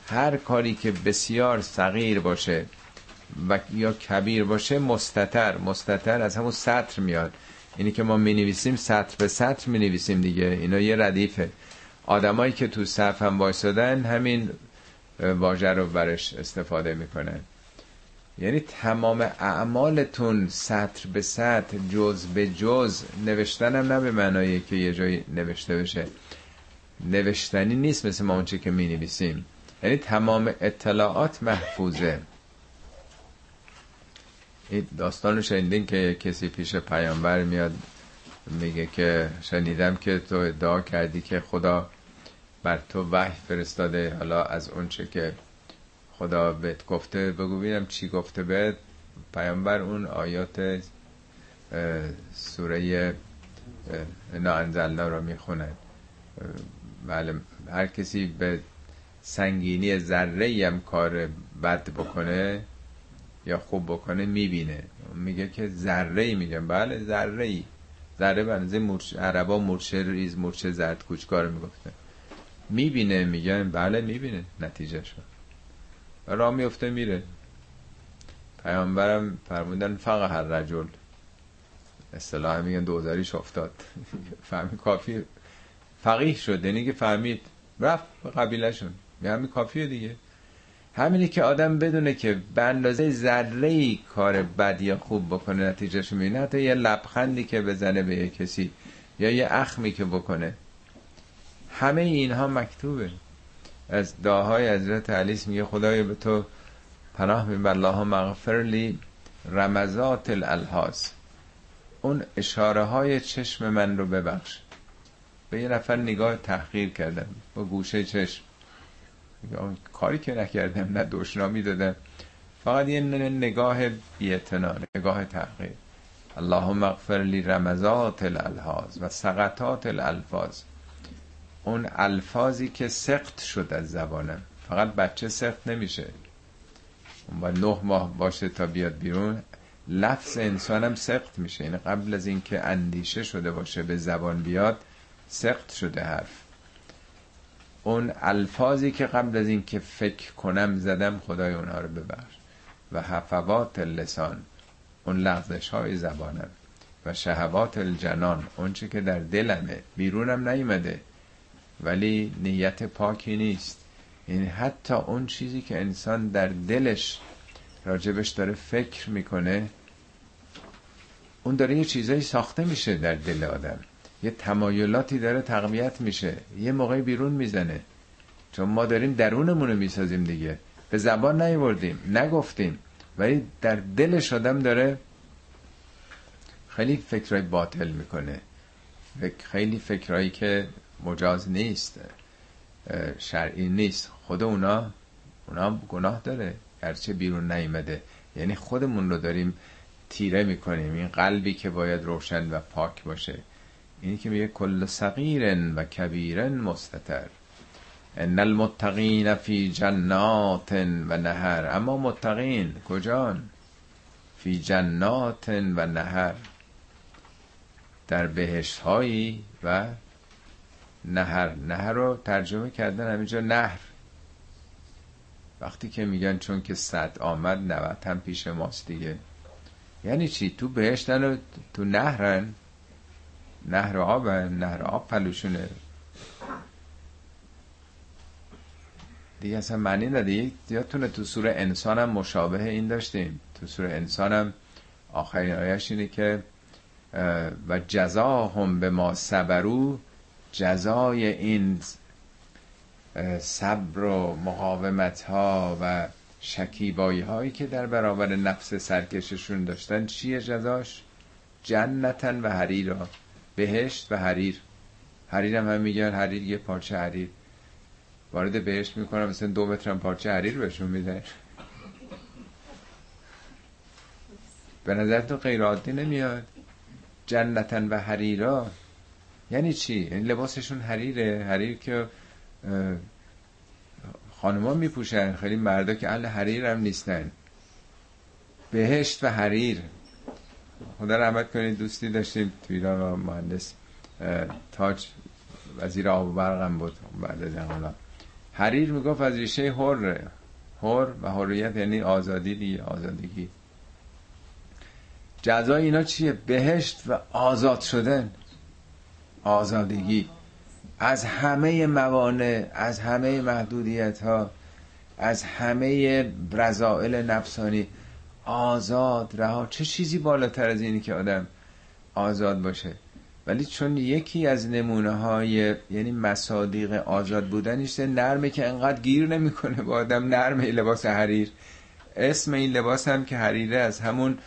Speaker 1: هر کاری که بسیار صغیر باشه و یا کبیر باشه مستتر. مستتر از همون سطر میاد. اینی که ما می نویسیم سطر به سطر می نویسیم دیگه. اینا یه ردیفه. آدمایی که تو صف هم وایسادن همین واژه رو برش استفاده می‌کنن. یعنی تمام اعمالتون سطر به سطر جز به جز نوشتنم نه به معنایی که یه جایی نوشته بشه. نوشتنی نیست مثل ما اونچه که می نویسیم یعنی تمام اطلاعات محفوظه. این داستان شنیدین که کسی پیش پیامبر میاد میگه که شنیدم که تو ادعا کردی که خدا بر تو وحی فرستاده حالا از اونچه که خدا بهت گفته بگو ببینم چی گفته بهت. پیامبر اون آیات سوره نانزلنا رو می‌خونه. بله هر کسی به سنگینی ذره هم کار بد بکنه یا خوب بکنه می‌بینه. میگه که ذره ای میگم. بله ذره ای. ذره بنزه مرچ... عربا مرچه ریز مرچه زرد کوچکار می‌گفته. می‌بینه میگن بله می‌بینه نتیجه شد. راه میفته میره. پیامبرم فرمودن فقه هر رجل. اصطلاح میگن دوزاریش افتاد. فهمی کافی. فقیه شد یعنی که فهمید. رفت به قبیله شون همین کافیه دیگه. همینی که آدم بدونه که به اندازه ذره کار بد یا خوب بکنه نتیجهش می‌بینه. حتی یه لبخندی که بزنه به یه کسی یا یه اخمی که بکنه. همه اینها مکتوبه. از دعاهای حضرت علی میگه خدای به تو پناه می الله مغفر لی رمزات الالحاظ. اون اشاره های چشم من رو ببخش. به یه نفر نگاه تحقیر کردم با گوشه چشم. کاری که نکردم نه دشنامی دادم. فقط یه نگاه بیعتنا نگاه تحقیر. اللهم اغفر لی رمزات الالحاظ و سقطات الالفاظ. اون الفاظی که سخت شد از زبانم. فقط بچه سخت نمیشه. اون با نه ماه باشه تا بیاد بیرون. لفظ انسانم سخت میشه. یعنی قبل از اینکه اندیشه شده باشه به زبان بیاد سخت شده حرف. اون الفاظی که قبل از اینکه فکر کنم زدم خدای اونها رو ببخش. و حفوات لسان اون لغزش های زبانم. و شهوات الجنان اون چی که در دلمه بیرونم نیمده ولی نیت پاکی نیست. این یعنی حتی اون چیزی که انسان در دلش راجبش داره فکر می‌کنه اون داره یه چیزایی ساخته میشه در دل آدم. یه تمایلاتی داره تقویت میشه. یه موقعی بیرون می‌زنه. چون ما داریم درونمون رو می‌سازیم دیگه. به زبان نیوردیم نگفتیم. ولی در دلش آدم داره خیلی فکرهای باطل می‌کنه. خیلی فکرهایی که مجاز نیست. شرعی نیست. خود اونا اونا گناه داره. گرچه بیرون نیمده یعنی خودمون رو داریم تیره می‌کنیم. این قلبی که باید روشن و پاک باشه. اینی که میگه کل صغیر و کبیر مستتر. ان المتقین فی جنات و نهر. اما متقین کجان؟ فی جنات و نهر. در بهشت هایی و نهر. نهر رو ترجمه کردن همینجا نهر. وقتی که میگن چون که صد آمد نوت هم پیش ماست دیگه. یعنی چی؟ تو بهشتن و تو نهرن. نهر آب نهر آب پلوشونه. دیگه اصلا معنی نده یادتونه تو سور انسان هم مشابه این داشتیم. تو سور انسان هم آخرین آیش اینه که و جزا هم به ما صبرو جزای این صبر و مقاومت ها و شکیبایی هایی که در برابر نفس سرکششون داشتن چیه جزاش؟ جنتن و حریرا بهشت و حریر. حریر هم, هم میگن حریر یه پارچه حریر. وارد بهشت می‌کنم مثلا دو مترم پارچه حریر بهشون میده به نظر تو غیر عادی نمیاد؟ جنتن و حریرا یعنی چی؟ یعنی لباسشون حریره حریر که خانما میپوشن. خیلی مردا که اهل حریر هم نیستن. بهشت و حریر. خدا رحمت کنید دوستی داشتیم تو ایران و مهندس تاج وزیر آب و برقم بود. بعد از حالا. حریر می‌گفت از ریشه حره حر و حریت یعنی آزادی دیگه آزادگی. جزای اینا چیه؟ بهشت و آزاد شدن. آزادگی. از همه موانع از همه محدودیت ها از همه رضائل نفسانی آزاد رها. چه چیزی بالاتر از اینی که آدم آزاد باشه؟ ولی چون یکی از نمونه های یعنی مصادیق آزاد بودنش نرمه که انقدر گیر نمی‌کنه با آدم نرمه لباس حریر. اسم این لباس هم که حریره از همون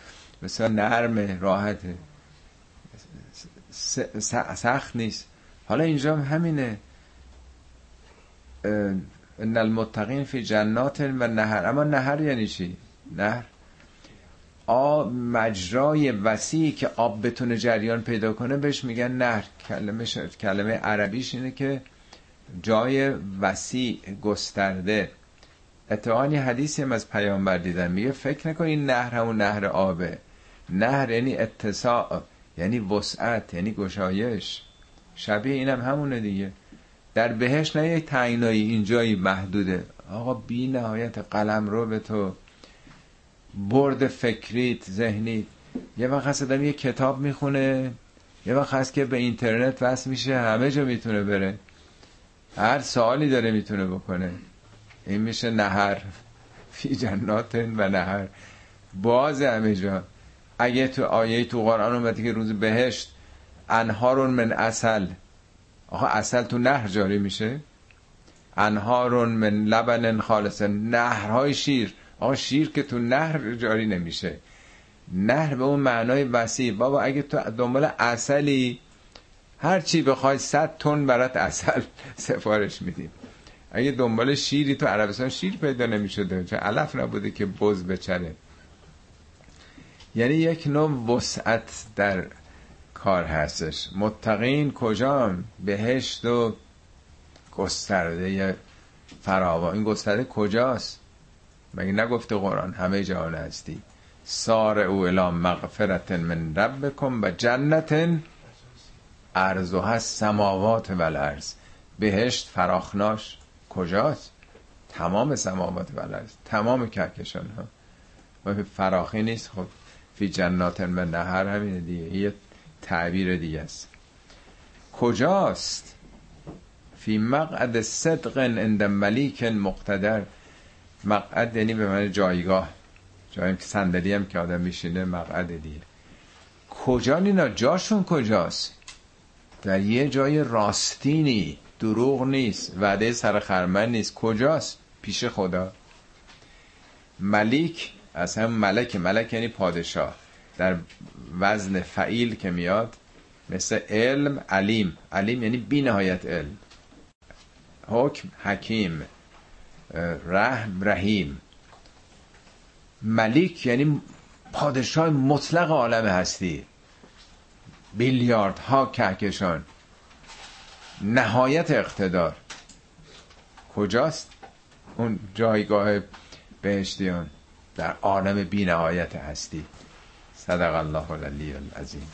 Speaker 1: مثلا نرمه راحته. سخت نیست. حالا اینجا همینه. ان المتقین فی جنات و نهر. اما نهر یعنی چی؟ نهر. آب مجرای وسیعی که آب بتونه جریان پیدا کنه بهش میگن نهر. کلمه, کلمه عربیش اینه که جای وسیع گسترده. اتعانی حدیثی هم از پیامبر دیدن میگه فکر نکن این نهر همون نهر آبه. نهر یعنی اتساع. یعنی وسعت یعنی گشایش. شبیه اینم همونه دیگه. در بهش نه یک تعینایی اینجایی محدوده. آقا بی نهایت قلم رو به تو. برد فکریت ذهنی یه وقت هست آدم یه کتاب می‌خونه. یه وقت هست که به اینترنت وصل میشه همه جا می‌تونه بره. هر سوالی داره می‌تونه بکنه. این میشه نهر. فی جنات و نهر. باز همه جا. اگه تو آیه تو قرآن اومده که روز بهشت انهارون من اصل آقا اصل تو نهر جاری میشه؟ انهارون من لبن خالص نهرهای شیر. آقا شیر که تو نهر جاری نمیشه. نهر به اون معنای وسیع. بابا اگه تو دنبال اصلی هر چی بخوای صد تن برات اصل سفارش میدیم اگه دنبال شیری تو عربستان شیر پیدا نمی‌شده. چه علف نبوده که بز بچره. یعنی یک نوع وسعت در کار هستش. متقین کجام؟ بهشت و گسترده فراوان این گسترده کجاست؟ مگه نگفته قرآن همه جهان هستی. سار او الان مغفرت من ربکم و جنت ارزو هست سماوات و الارض. بهشت فراخناش کجاست؟ تمام سماوات و الارض. تمام کهکشان ها فراخی نیست. خب فی جنات و نهر همینه دیگه. یه تعبیر دیگه است. کجاست؟ فی مقعد صدق عند ملیک مقتدر مقعد یعنی به من جایگاه. جایی که صندلی هم که آدم میشینه مقعد دیگه. کجا اینا جاشون کجاست؟ در یه جای راستینی دروغ نیست. وعده سر خرمن نیست. کجاست؟ پیش خدا. ملیک از هم ملک ملک یعنی پادشاه. در وزن فعیل که میاد مثل علم علیم. علیم یعنی بی نهایت علم. حکم حکیم. رحم رحیم. ملیک یعنی پادشاه مطلق عالم هستی. بیلیارد ها کهکشان. نهایت اقتدار. کجاست؟ اون جایگاه بهشتیان. در عالم بی نهایت هستی. صدق الله العلی العظیم.